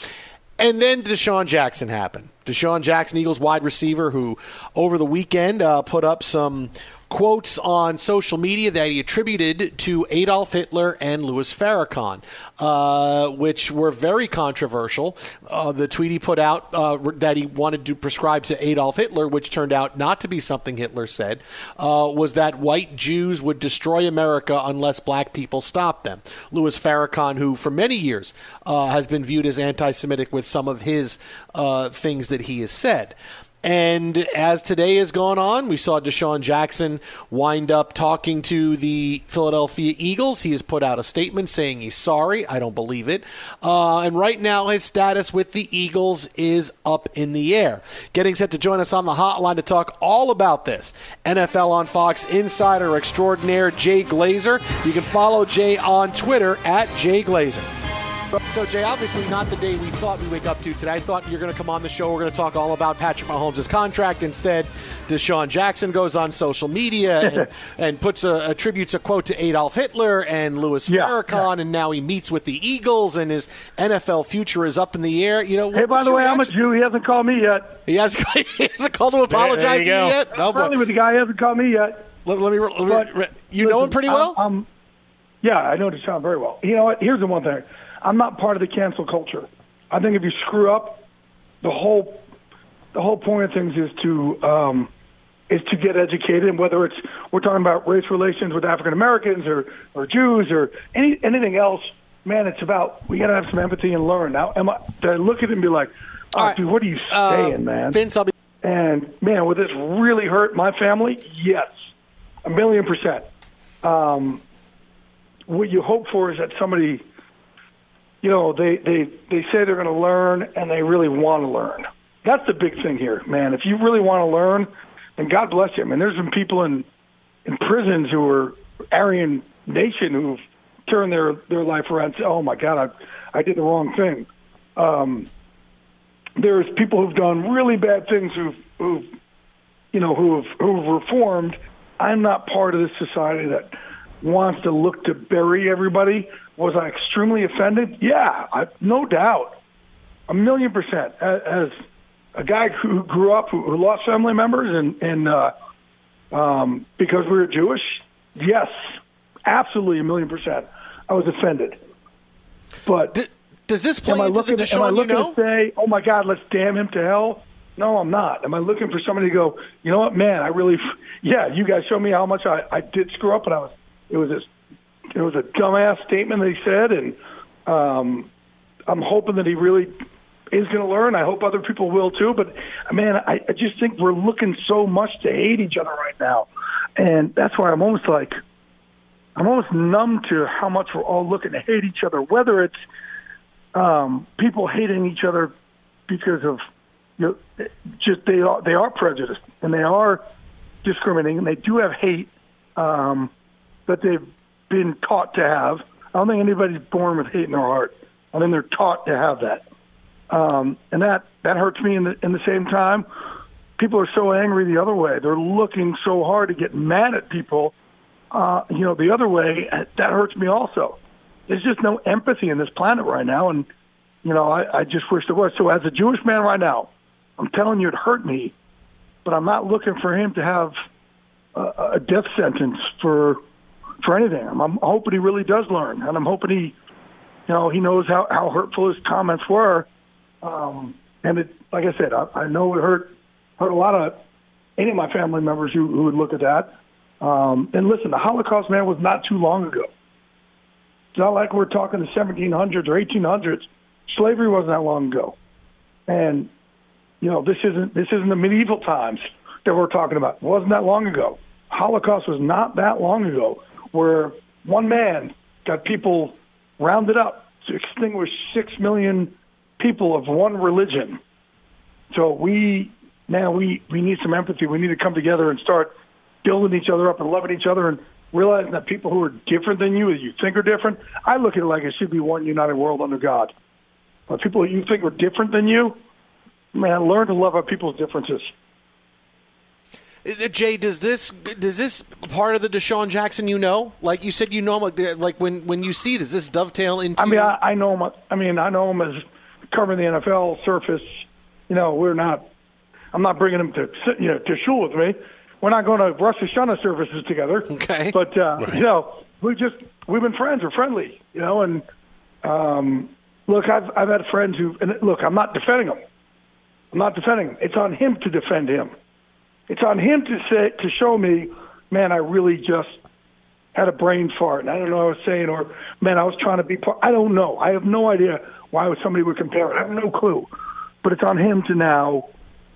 And then DeSean Jackson happened. DeSean Jackson, Eagles wide receiver, who over the weekend uh, put up some quotes on social media that he attributed to Adolf Hitler and Louis Farrakhan, uh, which were very controversial. Uh, the tweet he put out uh, that he wanted to prescribe to Adolf Hitler, which turned out not to be something Hitler said, uh, was that white Jews would destroy America unless black people stopped them. Louis Farrakhan, who for many years uh, has been viewed as anti Semitic with some of his things that he has said. And as today has gone on, we saw DeSean Jackson wind up talking to the Philadelphia Eagles. He has put out a statement saying he's sorry. I don't believe it. Uh, and right now, his status with the Eagles is up in the air. Getting set to join us on the hotline to talk all about this, NFL on Fox insider extraordinaire Jay Glazer. You can follow Jay on Twitter at Jay Glazer. So, Jay, obviously not the day we thought we'd wake up to today. I thought you're going to come on the show. We're going to talk all about Patrick Mahomes' contract. Instead, DeSean Jackson goes on social media and, and puts a, attributes a quote to Adolf Hitler and Louis Yeah, Farrakhan, and now he meets with the Eagles, and his NFL future is up in the air. You know, Hey, by the way, I'm a? Jew. He hasn't called me yet. He hasn't, he hasn't called to apologize to you yet. I'm friendly with the guy. He hasn't called me yet. Let, let me. Let me you know him pretty well. I'm, I'm- yeah, I know DeSean very well. You know what? Here's the one thing. I'm not part of the cancel culture. I think if you screw up, the whole the whole point of things is to um, is to get educated, and whether it's we're talking about race relations with African Americans or or Jews or any anything else, man, it's about we got to have some empathy and learn. Now, am I? Do I look at it and be like, oh, dude, what are you saying, man? Uh, Vince, I'll be. And man, would this really hurt my family? Yes, a million percent. Um, what you hope for is that somebody, you know, they they they say they're going to learn and they really want to learn. That's the big thing here, man. If you really want to learn, then God bless you. I mean, there's been people in in prisons who are Aryan Nation who've turned their their life around. And say, oh my God, I I did the wrong thing. Um, there's people who've done really bad things who've, who've you know, who've who've reformed. I'm not part of this society that wants to look to bury everybody. Was I extremely offended? Yeah, I, no doubt, a million percent. As, as a guy who grew up who, who lost family members and and uh, um, because we were Jewish, yes, absolutely a million percent. I was offended. But does this play am I looking, the am I DeSean you looking know? to say, oh my God, let's damn him to hell? No, I'm not. Am I looking for somebody to go, you know what, man, I really, yeah, you guys showed me how much I, I did screw up, and I was, it was this, it was a dumbass statement that he said, and um, I'm hoping that he really is going to learn. I hope other people will too. But man, I, I just think we're looking so much to hate each other right now, and that's why I'm almost like, I'm almost numb to how much we're all looking to hate each other. Whether it's um, people hating each other because of you know, just they are they are prejudiced and they are discriminating and they do have hate um, that they've been taught to have. I don't think anybody's born with hate in their heart. I think they're taught to have that, um, and that that hurts me. In the in the same time, people are so angry the other way. They're looking so hard to get mad at people. Uh, you know, the other way that hurts me also. There's just no empathy in this planet right now, and you know, I, I just wish there was. So, as a Jewish man right now, I'm telling you, it hurt me, but I'm not looking for him to have a, a death sentence for for anything. I'm, I'm hoping he really does learn, and I'm hoping he, you know, he knows how how hurtful his comments were. Um, and it, like I said, I, I know it hurt hurt a lot of any of my family members who, who would look at that. Um, and listen, the Holocaust, man, was not too long ago. It's not like we're talking the 1700s or 1800s. Slavery wasn't that long ago, and you know this isn't this isn't the medieval times that we're talking about. It wasn't that long ago. Holocaust was not that long ago, where one man got people rounded up to extinguish six million people of one religion. So we now we we need some empathy. We need to come together and start building each other up and loving each other and realizing that people who are different than you, that you think are different, I look at it like it should be one united world under God. But people that you think are different than you, man, learn to love our people's differences. Uh, Jay, does this does this part of the DeSean Jackson you know? Like you said, you know him. Like, the- like when when you see this, this dovetail into. I mean, I, I know him. I mean, I know him as covering the NFL surface. You know, we're not. I'm not bringing him to sit- you know to shul with me. We're not going to Rosh Hashanah services together. Okay. But uh, you know, we just we've been friends. We're friendly. You know, and um, look, I've I've had friends who and look. I'm not defending him. I'm not defending him. It's on him to defend him. It's on him to say to show me, man, I really just had a brain fart, and I don't know what I was saying, or man, I was trying to be part. I don't know. I have no idea why somebody would compare it. I have no clue. But it's on him to now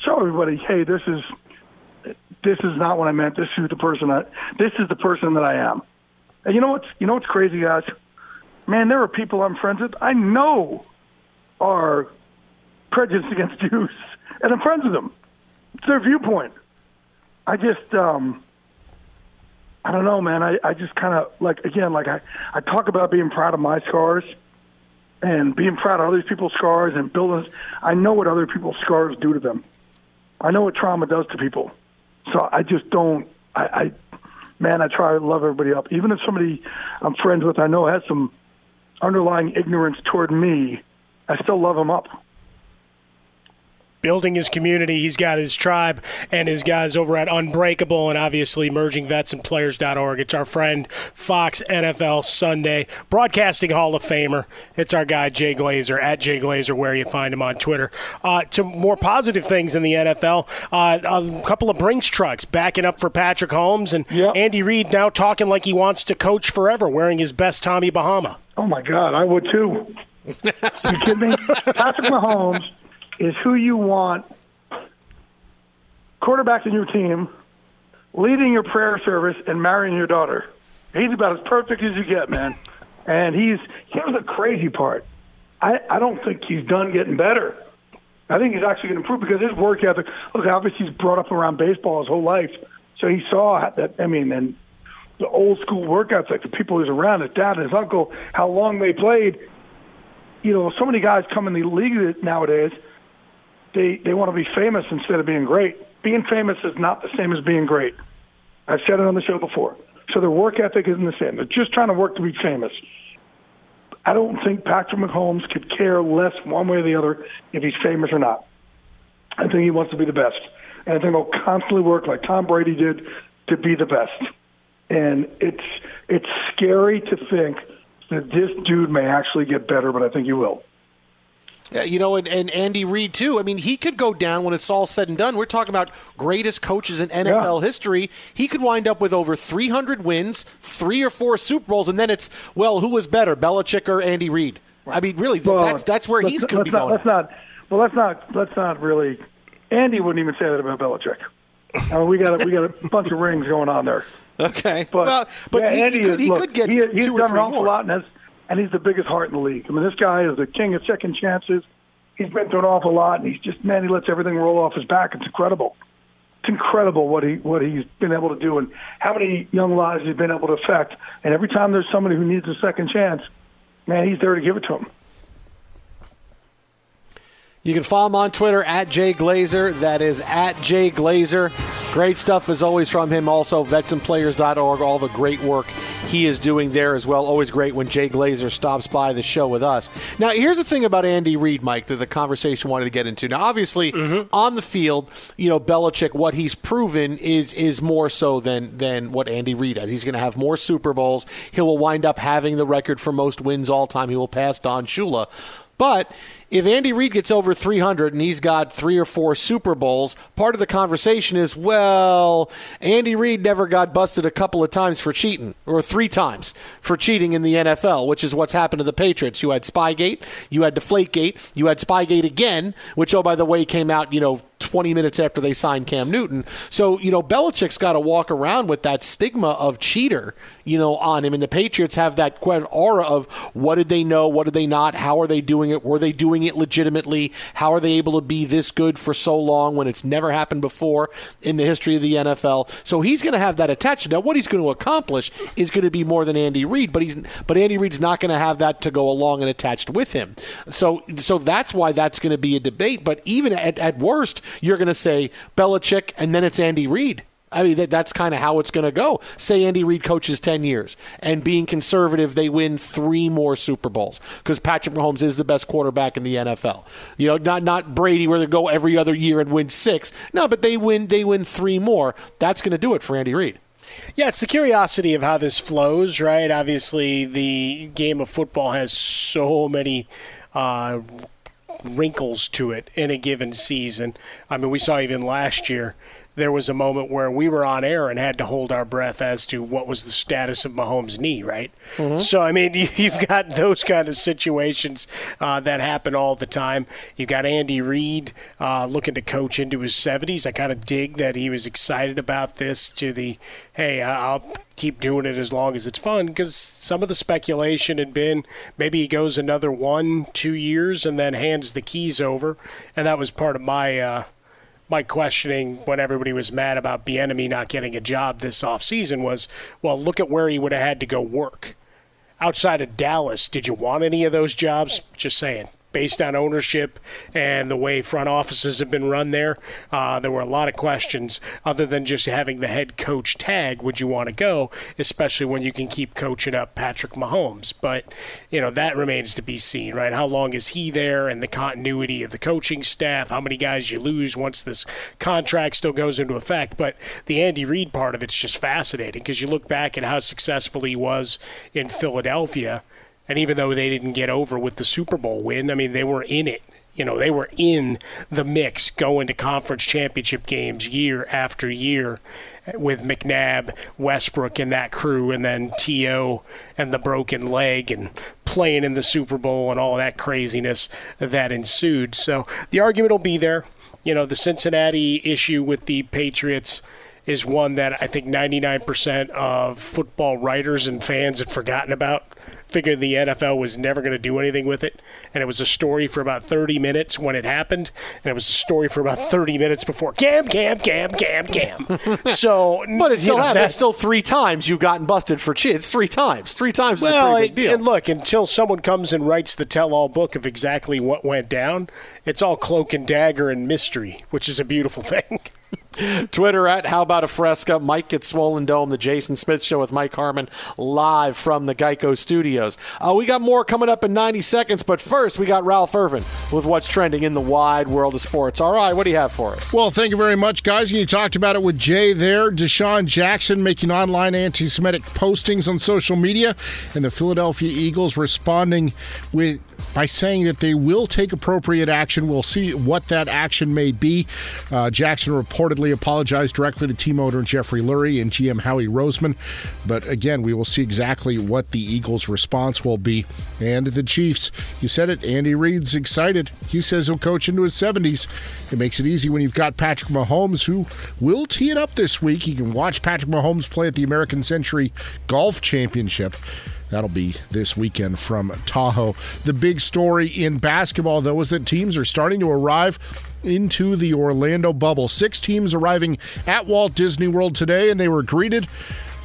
show everybody, hey, this is this is not what I meant. This is the person I this is the person that I am. And you know what's you know what's crazy, guys? Man, there are people I'm friends with I know are prejudiced against Jews, and I'm friends with them. It's their viewpoint. I just um I don't know, man. I, I just kind of like again, like I, I talk about being proud of my scars and being proud of other people's scars and building. I know what other people's scars do to them. I know what trauma does to people. So I just don't. I, I man, I try to love everybody up. Even if somebody I'm friends with, I know has some underlying ignorance toward me, I still love them up building his community. He's got his tribe and his guys over at Unbreakable and obviously mergingvetsandplayers.org. It's our friend Fox NFL Sunday Broadcasting Hall of Famer. It's our guy Jay Glazer at Jay Glazer where you find him on Twitter. Uh, to more positive things in the NFL, uh, a couple of Brinks trucks backing up for Patrick Mahomes and yep. Andy Reid now talking like he wants to coach forever, wearing his best Tommy Bahama. Oh my God, I would too. you kidding me? Patrick Mahomes is who you want quarterbacking your team, leading your prayer service, and marrying your daughter. He's about as perfect as you get, man. And he's here's the crazy part. I, I don't think he's done getting better. I think he's actually going to improve because his work ethic. Look, obviously he's brought up around baseball his whole life, so he saw that. I mean, and the old school work ethic, the people he's around, his dad and his uncle, how long they played. You know, so many guys come in the league nowadays they they want to be famous instead of being great. Being famous is not the same as being great. I've said it on the show before. So their work ethic isn't the same. They're just trying to work to be famous. I don't think Patrick Mahomes could care less one way or the other if he's famous or not. I think he wants to be the best. And I think he'll constantly work like Tom Brady did to be the best. And it's it's scary to think that this dude may actually get better, but I think he will. Yeah, you know, and, and Andy Reid too. I mean, he could go down when it's all said and done. We're talking about greatest coaches in NFL yeah. history. He could wind up with over 300 wins, three or four Super Bowls, and then it's well, who was better, Belichick or Andy Reid? I mean, really, well, that's that's where he's going to be not, going. Let's not. Well, let's not. Let's not really. Andy wouldn't even say that about Belichick. I mean, we got a, we got a bunch of rings going on there. Okay, but well, but yeah, he, Andy he, could, is, he look, could get he, he's done an awful more. lot, and has and he's the biggest heart in the league. I mean, this guy is the king of second chances. He's been through an awful lot, and he's just man, he lets everything roll off his back. It's incredible. It's incredible what he what he's been able to do, and how many young lives he's been able to affect. And every time there's somebody who needs a second chance, man, he's there to give it to him. You can follow him on Twitter at Jay Glazer. That is at Jay Glazer. Great stuff as always from him. Also, vetsandplayers.org, all the great work he is doing there as well. Always great when Jay Glazer stops by the show with us. Now, here's the thing about Andy Reid, Mike, that the conversation wanted to get into. Now, obviously, mm-hmm. on the field, you know, Belichick, what he's proven is is more so than than what Andy Reid has. He's going to have more Super Bowls. He will wind up having the record for most wins all time. He will pass Don Shula. But if Andy Reid gets over 300 and he's got three or four Super Bowls, part of the conversation is, well, Andy Reid never got busted a couple of times for cheating, or three times for cheating in the NFL, which is what's happened to the Patriots. You had Spygate, you had Deflategate, you had Spygate again, which, oh, by the way, came out, you know, 20 minutes after they signed Cam Newton. So, you know, Belichick's got to walk around with that stigma of cheater, you know, on him. And the Patriots have that aura of what did they know? What did they not? How are they doing it? Were they doing doing it legitimately? How are they able to be this good for so long when it's never happened before in the history of the NFL? So he's going to have that attached. Now, what he's going to accomplish is going to be more than Andy Reid, but he's but Andy Reid's not going to have that to go along and attached with him. So so that's why that's going to be a debate. But even at, at worst, you're going to say Belichick, and then it's Andy Reid. I mean, that, that's kind of how it's going to go. Say Andy Reid coaches 10 years, and being conservative, they win three more Super Bowls because Patrick Mahomes is the best quarterback in the NFL. You know, not not Brady where they go every other year and win six. No, but they win they win three more. That's going to do it for Andy Reid. Yeah, it's the curiosity of how this flows, right? Obviously, the game of football has so many. Uh, wrinkles to it in a given season. I mean, we saw even last year there was a moment where we were on air and had to hold our breath as to what was the status of Mahomes' knee, right? Mm-hmm. So, I mean, you've got those kind of situations uh, that happen all the time. You've got Andy Reid uh, looking to coach into his 70s. I kind of dig that he was excited about this to the, hey, I'll keep doing it as long as it's fun because some of the speculation had been maybe he goes another one, two years and then hands the keys over. And that was part of my. Uh, my questioning when everybody was mad about Bieniemy not getting a job this offseason was, well, look at where he would have had to go work. Outside of Dallas, did you want any of those jobs? Just saying based on ownership and the way front offices have been run there. Uh, there were a lot of questions other than just having the head coach tag. Would you want to go, especially when you can keep coaching up Patrick Mahomes? But you know that remains to be seen, right? How long is he there, and the continuity of the coaching staff? How many guys you lose once this contract still goes into effect? But the Andy Reid part of it's just fascinating because you look back at how successful he was in Philadelphia and even though they didn't get over with the Super Bowl win, I mean, they were in it. You know, they were in the mix going to conference championship games year after year with McNabb, Westbrook, and that crew, and then T.O. and the broken leg and playing in the Super Bowl and all that craziness that ensued. So the argument will be there. You know, the Cincinnati issue with the Patriots is one that I think 99% of football writers and fans had forgotten about figured the NFL was never going to do anything with it. And it was a story for about 30 minutes when it happened, and it was a story for about 30 minutes before. Cam, cam, cam, cam, cam. so, but it still know, happened. that's still three times you've gotten busted for cheating. It's three times. Three times well, is a pretty big it- deal. and look, until someone comes and writes the tell-all book of exactly what went down, it's all cloak and dagger and mystery, which is a beautiful thing. Twitter at How About a Fresca. Mike gets Swollen Dome, the Jason Smith Show with Mike Harmon live from the Geico Studios. Uh, we got more coming up in 90 seconds, but first we got Ralph Irvin with what's trending in the wide world of sports. All right, what do you have for us? Well, thank you very much, guys. And You talked about it with Jay there. DeSean Jackson making online anti Semitic postings on social media, and the Philadelphia Eagles responding with by saying that they will take appropriate action. We'll see what that action may be. Uh, Jackson reportedly apologized directly to team owner Jeffrey Lurie and GM Howie Roseman. But again, we will see exactly what the Eagles' response will be. And the Chiefs, you said it, Andy Reid's excited. He says he'll coach into his 70s. It makes it easy when you've got Patrick Mahomes, who will tee it up this week. You can watch Patrick Mahomes play at the American Century Golf Championship. That'll be this weekend from Tahoe. The big story in basketball, though, is that teams are starting to arrive into the Orlando bubble. Six teams arriving at Walt Disney World today, and they were greeted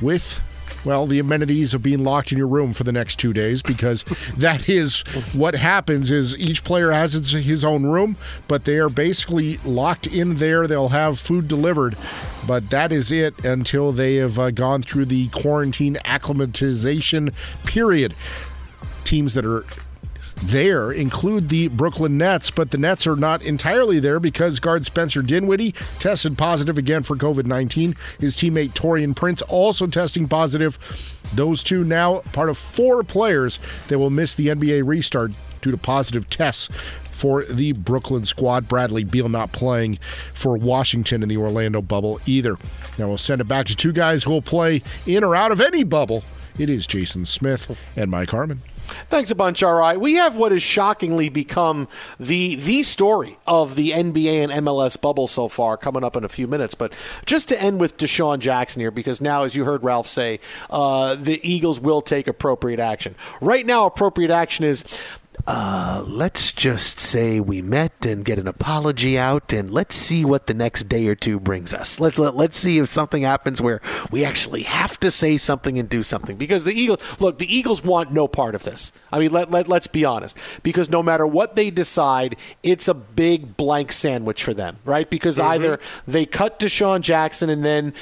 with well, the amenities of being locked in your room for the next two days because that is what happens is each player has his, own room, but they are basically locked in there. They'll have food delivered, but that is it until they have uh, gone through the quarantine acclimatization period. Teams that are there include the Brooklyn Nets, but the Nets are not entirely there because guard Spencer Dinwiddie tested positive again for COVID 19. His teammate Taurean Prince also testing positive. Those two now part of four players that will miss the NBA restart due to positive tests for the Brooklyn squad. Bradley Beal not playing for Washington in the Orlando bubble either. Now we'll send it back to two guys who will play in or out of any bubble. It is Jason Smith and Mike Harmon. Thanks a bunch. All right, we have what has shockingly become the the story of the NBA and MLS bubble so far. Coming up in a few minutes, but just to end with DeSean Jackson here, because now, as you heard Ralph say, uh, the Eagles will take appropriate action. Right now, appropriate action is uh, let's just say we met and get an apology out, and let's see what the next day or two brings us. Let's let, let's see if something happens where we actually have to say something and do something. Because the Eagles, look, the Eagles want no part of this. I mean, let, let, let's be honest. Because no matter what they decide, it's a big blank sandwich for them, right? Because either they cut DeSean Jackson and then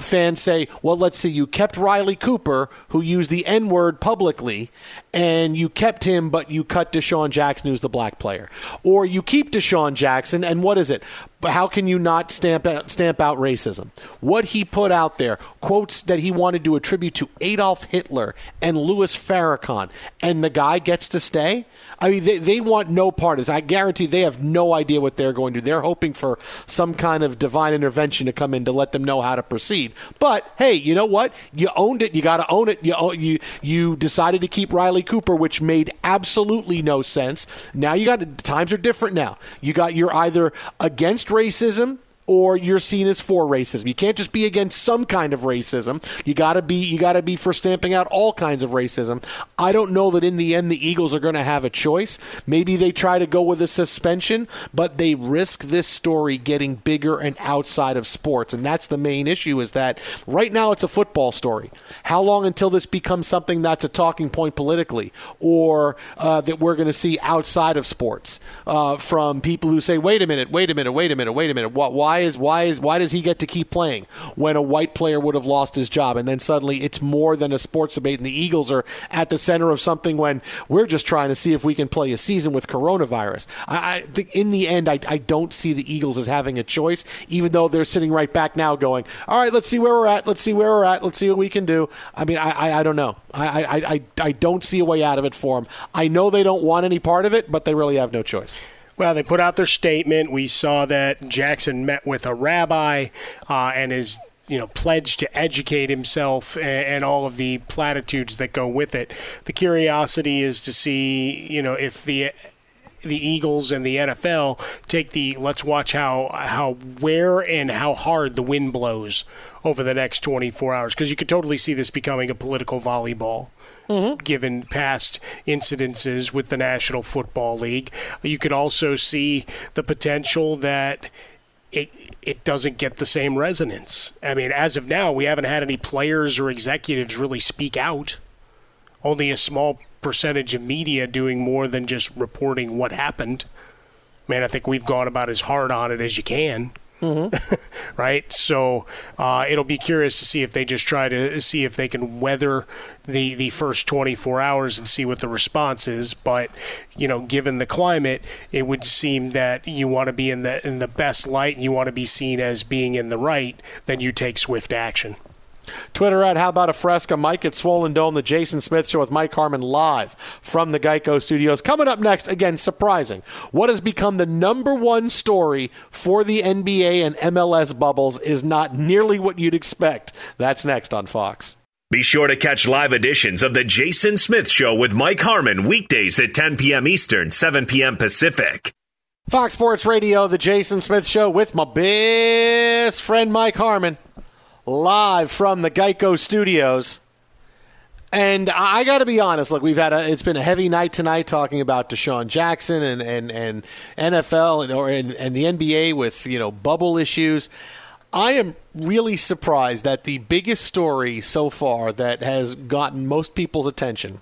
fans say, well, let's see, you kept Riley Cooper, who used the N word publicly, and you kept him, but you cut DeSean Jackson, who's the black player. Or you keep DeSean Jackson, and what is it? But how can you not stamp out, stamp out racism? What he put out there, quotes that he wanted to attribute to Adolf Hitler and Louis Farrakhan, and the guy gets to stay? I mean, they, they want no part of this. I guarantee they have no idea what they're going to do. They're hoping for some kind of divine intervention to come in to let them know how to proceed. But hey, you know what? You owned it. You got to own it. You, oh, you, you decided to keep Riley Cooper, which made absolutely no sense. Now you got times are different now. You got you're either against racism or you're seen as for racism. You can't just be against some kind of racism. You got to be you got to be for stamping out all kinds of racism. I don't know that in the end the Eagles are going to have a choice. Maybe they try to go with a suspension, but they risk this story getting bigger and outside of sports, and that's the main issue is that right now it's a football story. How long until this becomes something that's a talking point politically or uh, that we're going to see outside of sports uh, from people who say, "Wait a minute, wait a minute, wait a minute, wait a minute. What why why is why is why does he get to keep playing when a white player would have lost his job? And then suddenly it's more than a sports debate, and the Eagles are at the center of something when we're just trying to see if we can play a season with coronavirus. I, I think in the end, I, I don't see the Eagles as having a choice, even though they're sitting right back now, going, "All right, let's see where we're at. Let's see where we're at. Let's see what we can do." I mean, I I, I don't know. I, I I I don't see a way out of it for them. I know they don't want any part of it, but they really have no choice. Well, they put out their statement. We saw that Jackson met with a rabbi uh, and is you know pledged to educate himself and, and, all of the platitudes that go with it. The curiosity is to see you know if the the Eagles and the NFL take the let's watch how how where and how hard the wind blows over the next 24 hours because you could totally see this becoming a political volleyball. Mm-hmm. Given past incidences with the National Football League, you could also see the potential that it it doesn't get the same resonance. I mean, as of now, we haven't had any players or executives really speak out. Only a small percentage of media doing more than just reporting what happened. Man, I think we've gone about as hard on it as you can. Mm-hmm. right? So uh, it'll be curious to see if they just try to see if they can weather the, the first 24 hours and see what the response is. But you know, given the climate, it would seem that you want to be in the in the best light and you want to be seen as being in the right. Then you take swift action. Twitter at How About a Fresca, Mike at Swollen Dome, the Jason Smith Show with Mike Harmon live from the Geico Studios. Coming up next, again, surprising. What has become the number one story for the NBA and MLS bubbles is not nearly what you'd expect. That's next on Fox. Be sure to catch live editions of the Jason Smith Show with Mike Harmon weekdays at 10 p.m. Eastern, 7 p.m. Pacific. Fox Sports Radio, the Jason Smith Show with my best friend Mike Harmon live from the Geico Studios. And I got to be honest. Look, we've had a it's been a heavy night tonight talking about DeSean Jackson and and, and NFL and or and, and the NBA with you know bubble issues. I am really surprised that the biggest story so far that has gotten most people's attention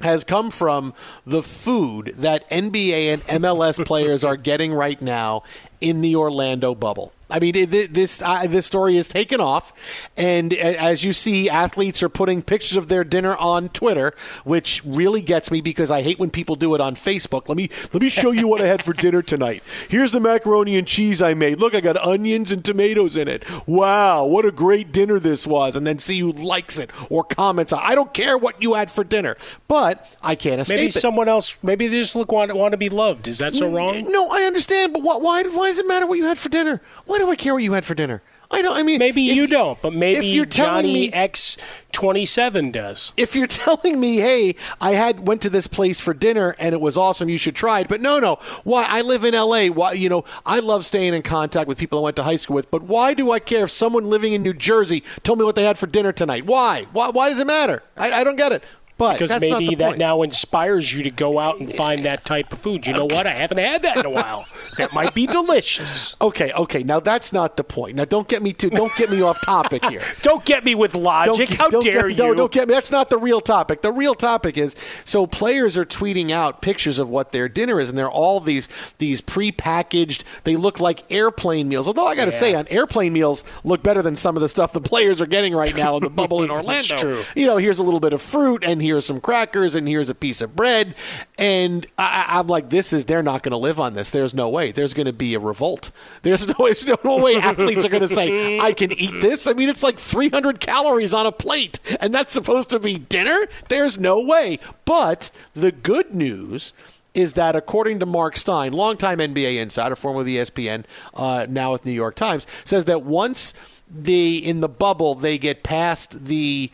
has come from the food that NBA and MLS players are getting right now in the Orlando bubble. I mean, this uh, this story is taken off, and as you see, athletes are putting pictures of their dinner on Twitter, which really gets me because I hate when people do it on Facebook. Let me let me show you what I had for dinner tonight. Here's the macaroni and cheese I made. Look, I got onions and tomatoes in it. Wow, what a great dinner this was! And then see who likes it or comments. On I don't care what you had for dinner, but I can't escape maybe it. someone else. Maybe they just look want, want to be loved. Is that so wrong? No, I understand, but why why does it matter what you had for dinner? Why do I care what you had for dinner? I don't. I mean, maybe if, you don't, but maybe if you're Johnny me, X twenty seven does. If you're telling me, hey, I had went to this place for dinner and it was awesome, you should try it. But no, no. Why? I live in L.A. Why? You know, I love staying in contact with people I went to high school with. But why do I care if someone living in New Jersey told me what they had for dinner tonight? Why? Why? Why does it matter? I, I don't get it. But because maybe that point. now inspires you to go out and find that type of food. You know what? I haven't had that in a while. That might be delicious. Okay, okay. Now that's not the point. Now don't get me to don't get me off topic here. Don't get me with logic. How don't dare get, you? No, don't get me. That's not the real topic. The real topic is so players are tweeting out pictures of what their dinner is, and they're all these these prepackaged. They look like airplane meals. Although I got to say, on airplane meals look better than some of the stuff the players are getting right now in the bubble in Orlando. true. You know, here's a little bit of fruit, and here's some crackers, and here's a piece of bread, and I, I'm like, this is they're not going to live on this. There's no way. There's going to be a revolt. There's no, there's no way athletes are going to say, I can eat this. I mean, it's like 300 calories on a plate, and that's supposed to be dinner. There's no way. But the good news is that according to Mark Stein, longtime NBA insider, former of ESPN, uh, now with New York Times, says that once the in the bubble they get past the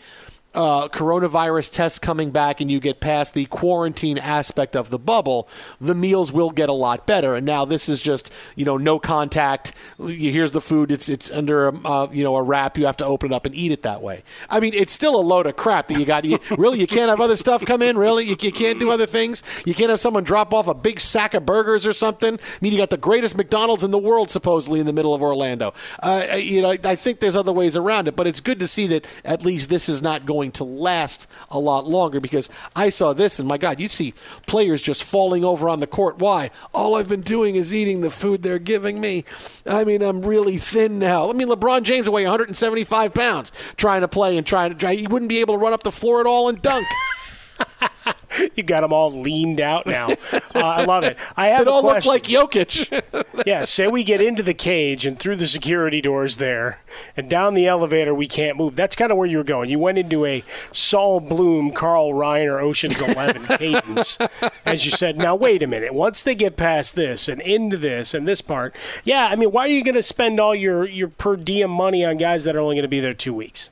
uh, coronavirus tests coming back and you get past the quarantine aspect of the bubble, the meals will get a lot better. And now this is just you know no contact. Here's the food. It's it's under a, uh, you know a wrap. You have to open it up and eat it that way. I mean, it's still a load of crap that you got. You, really, you can't have other stuff come in. Really, you, you can't do other things. You can't have someone drop off a big sack of burgers or something. I mean, you got the greatest McDonald's in the world supposedly in the middle of Orlando. Uh, you know, I think there's other ways around it, but it's good to see that at least this is not going to last a lot longer because I saw this and my God, you see players just falling over on the court. Why? All I've been doing is eating the food they're giving me. I mean, I'm really thin now. I mean, LeBron James will weigh 175 pounds trying to play and trying to try. He wouldn't be able to run up the floor at all and dunk. you got them all leaned out now. Uh, I love it. I have It all looked question. like Jokic. yeah, say we get into the cage and through the security doors there and down the elevator we can't move. That's kind of where you were going. You went into a Saul Bloom, Carl Reiner, Ocean's 11 cadence. As you said, now wait a minute. Once they get past this and into this and this part, yeah, I mean, why are you going to spend all your, your per diem money on guys that are only going to be there two weeks,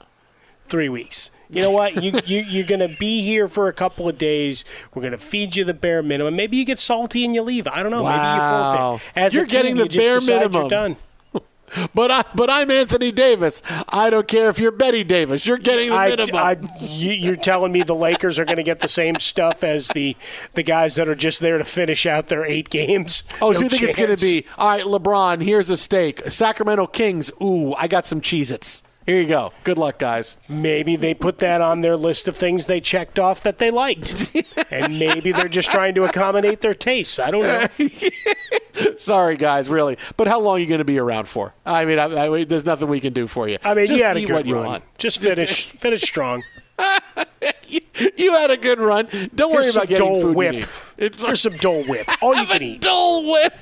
three weeks? You know what? You, you you're gonna be here for a couple of days. We're gonna feed you the bare minimum. Maybe you get salty and you leave. I don't know. Maybe you forfeit. As You're team, getting the you bare minimum. You're done. But I, but I'm Anthony Davis. I don't care if you're Betty Davis. You're getting the I, minimum. I, you, you're telling me the Lakers are going to get the same stuff as the the guys that are just there to finish out their eight games. Oh, No so you think it's going to be all right, LeBron? Here's a steak. Sacramento Kings. Ooh, I got some Cheez-Its. Here you go. Good luck, guys. Maybe they put that on their list of things they checked off that they liked, and maybe they're just trying to accommodate their tastes. I don't know. Sorry, guys, really. But how long are you going to be around for? I mean, I, I, there's nothing we can do for you. I mean, Just you had a good what you want. Just finish finish strong. You had a good run. Don't worry about some getting Dole food. you Whip. need. It's Here's some Dole Whip. All you can eat. Dole Whip.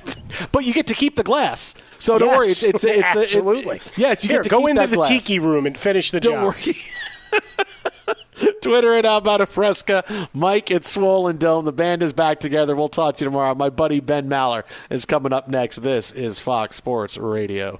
But you get to keep the glass. So don't Yes, worry. It's it's, it's, it's absolutely. yes, you Here, get to go keep into that the glass. tiki room and finish the Don't job. worry. Twitter at How About a Fresca. Mike at Swollen Dome. The band is back together. We'll talk to you tomorrow. My buddy Ben Maller is coming up next. This is Fox Sports Radio.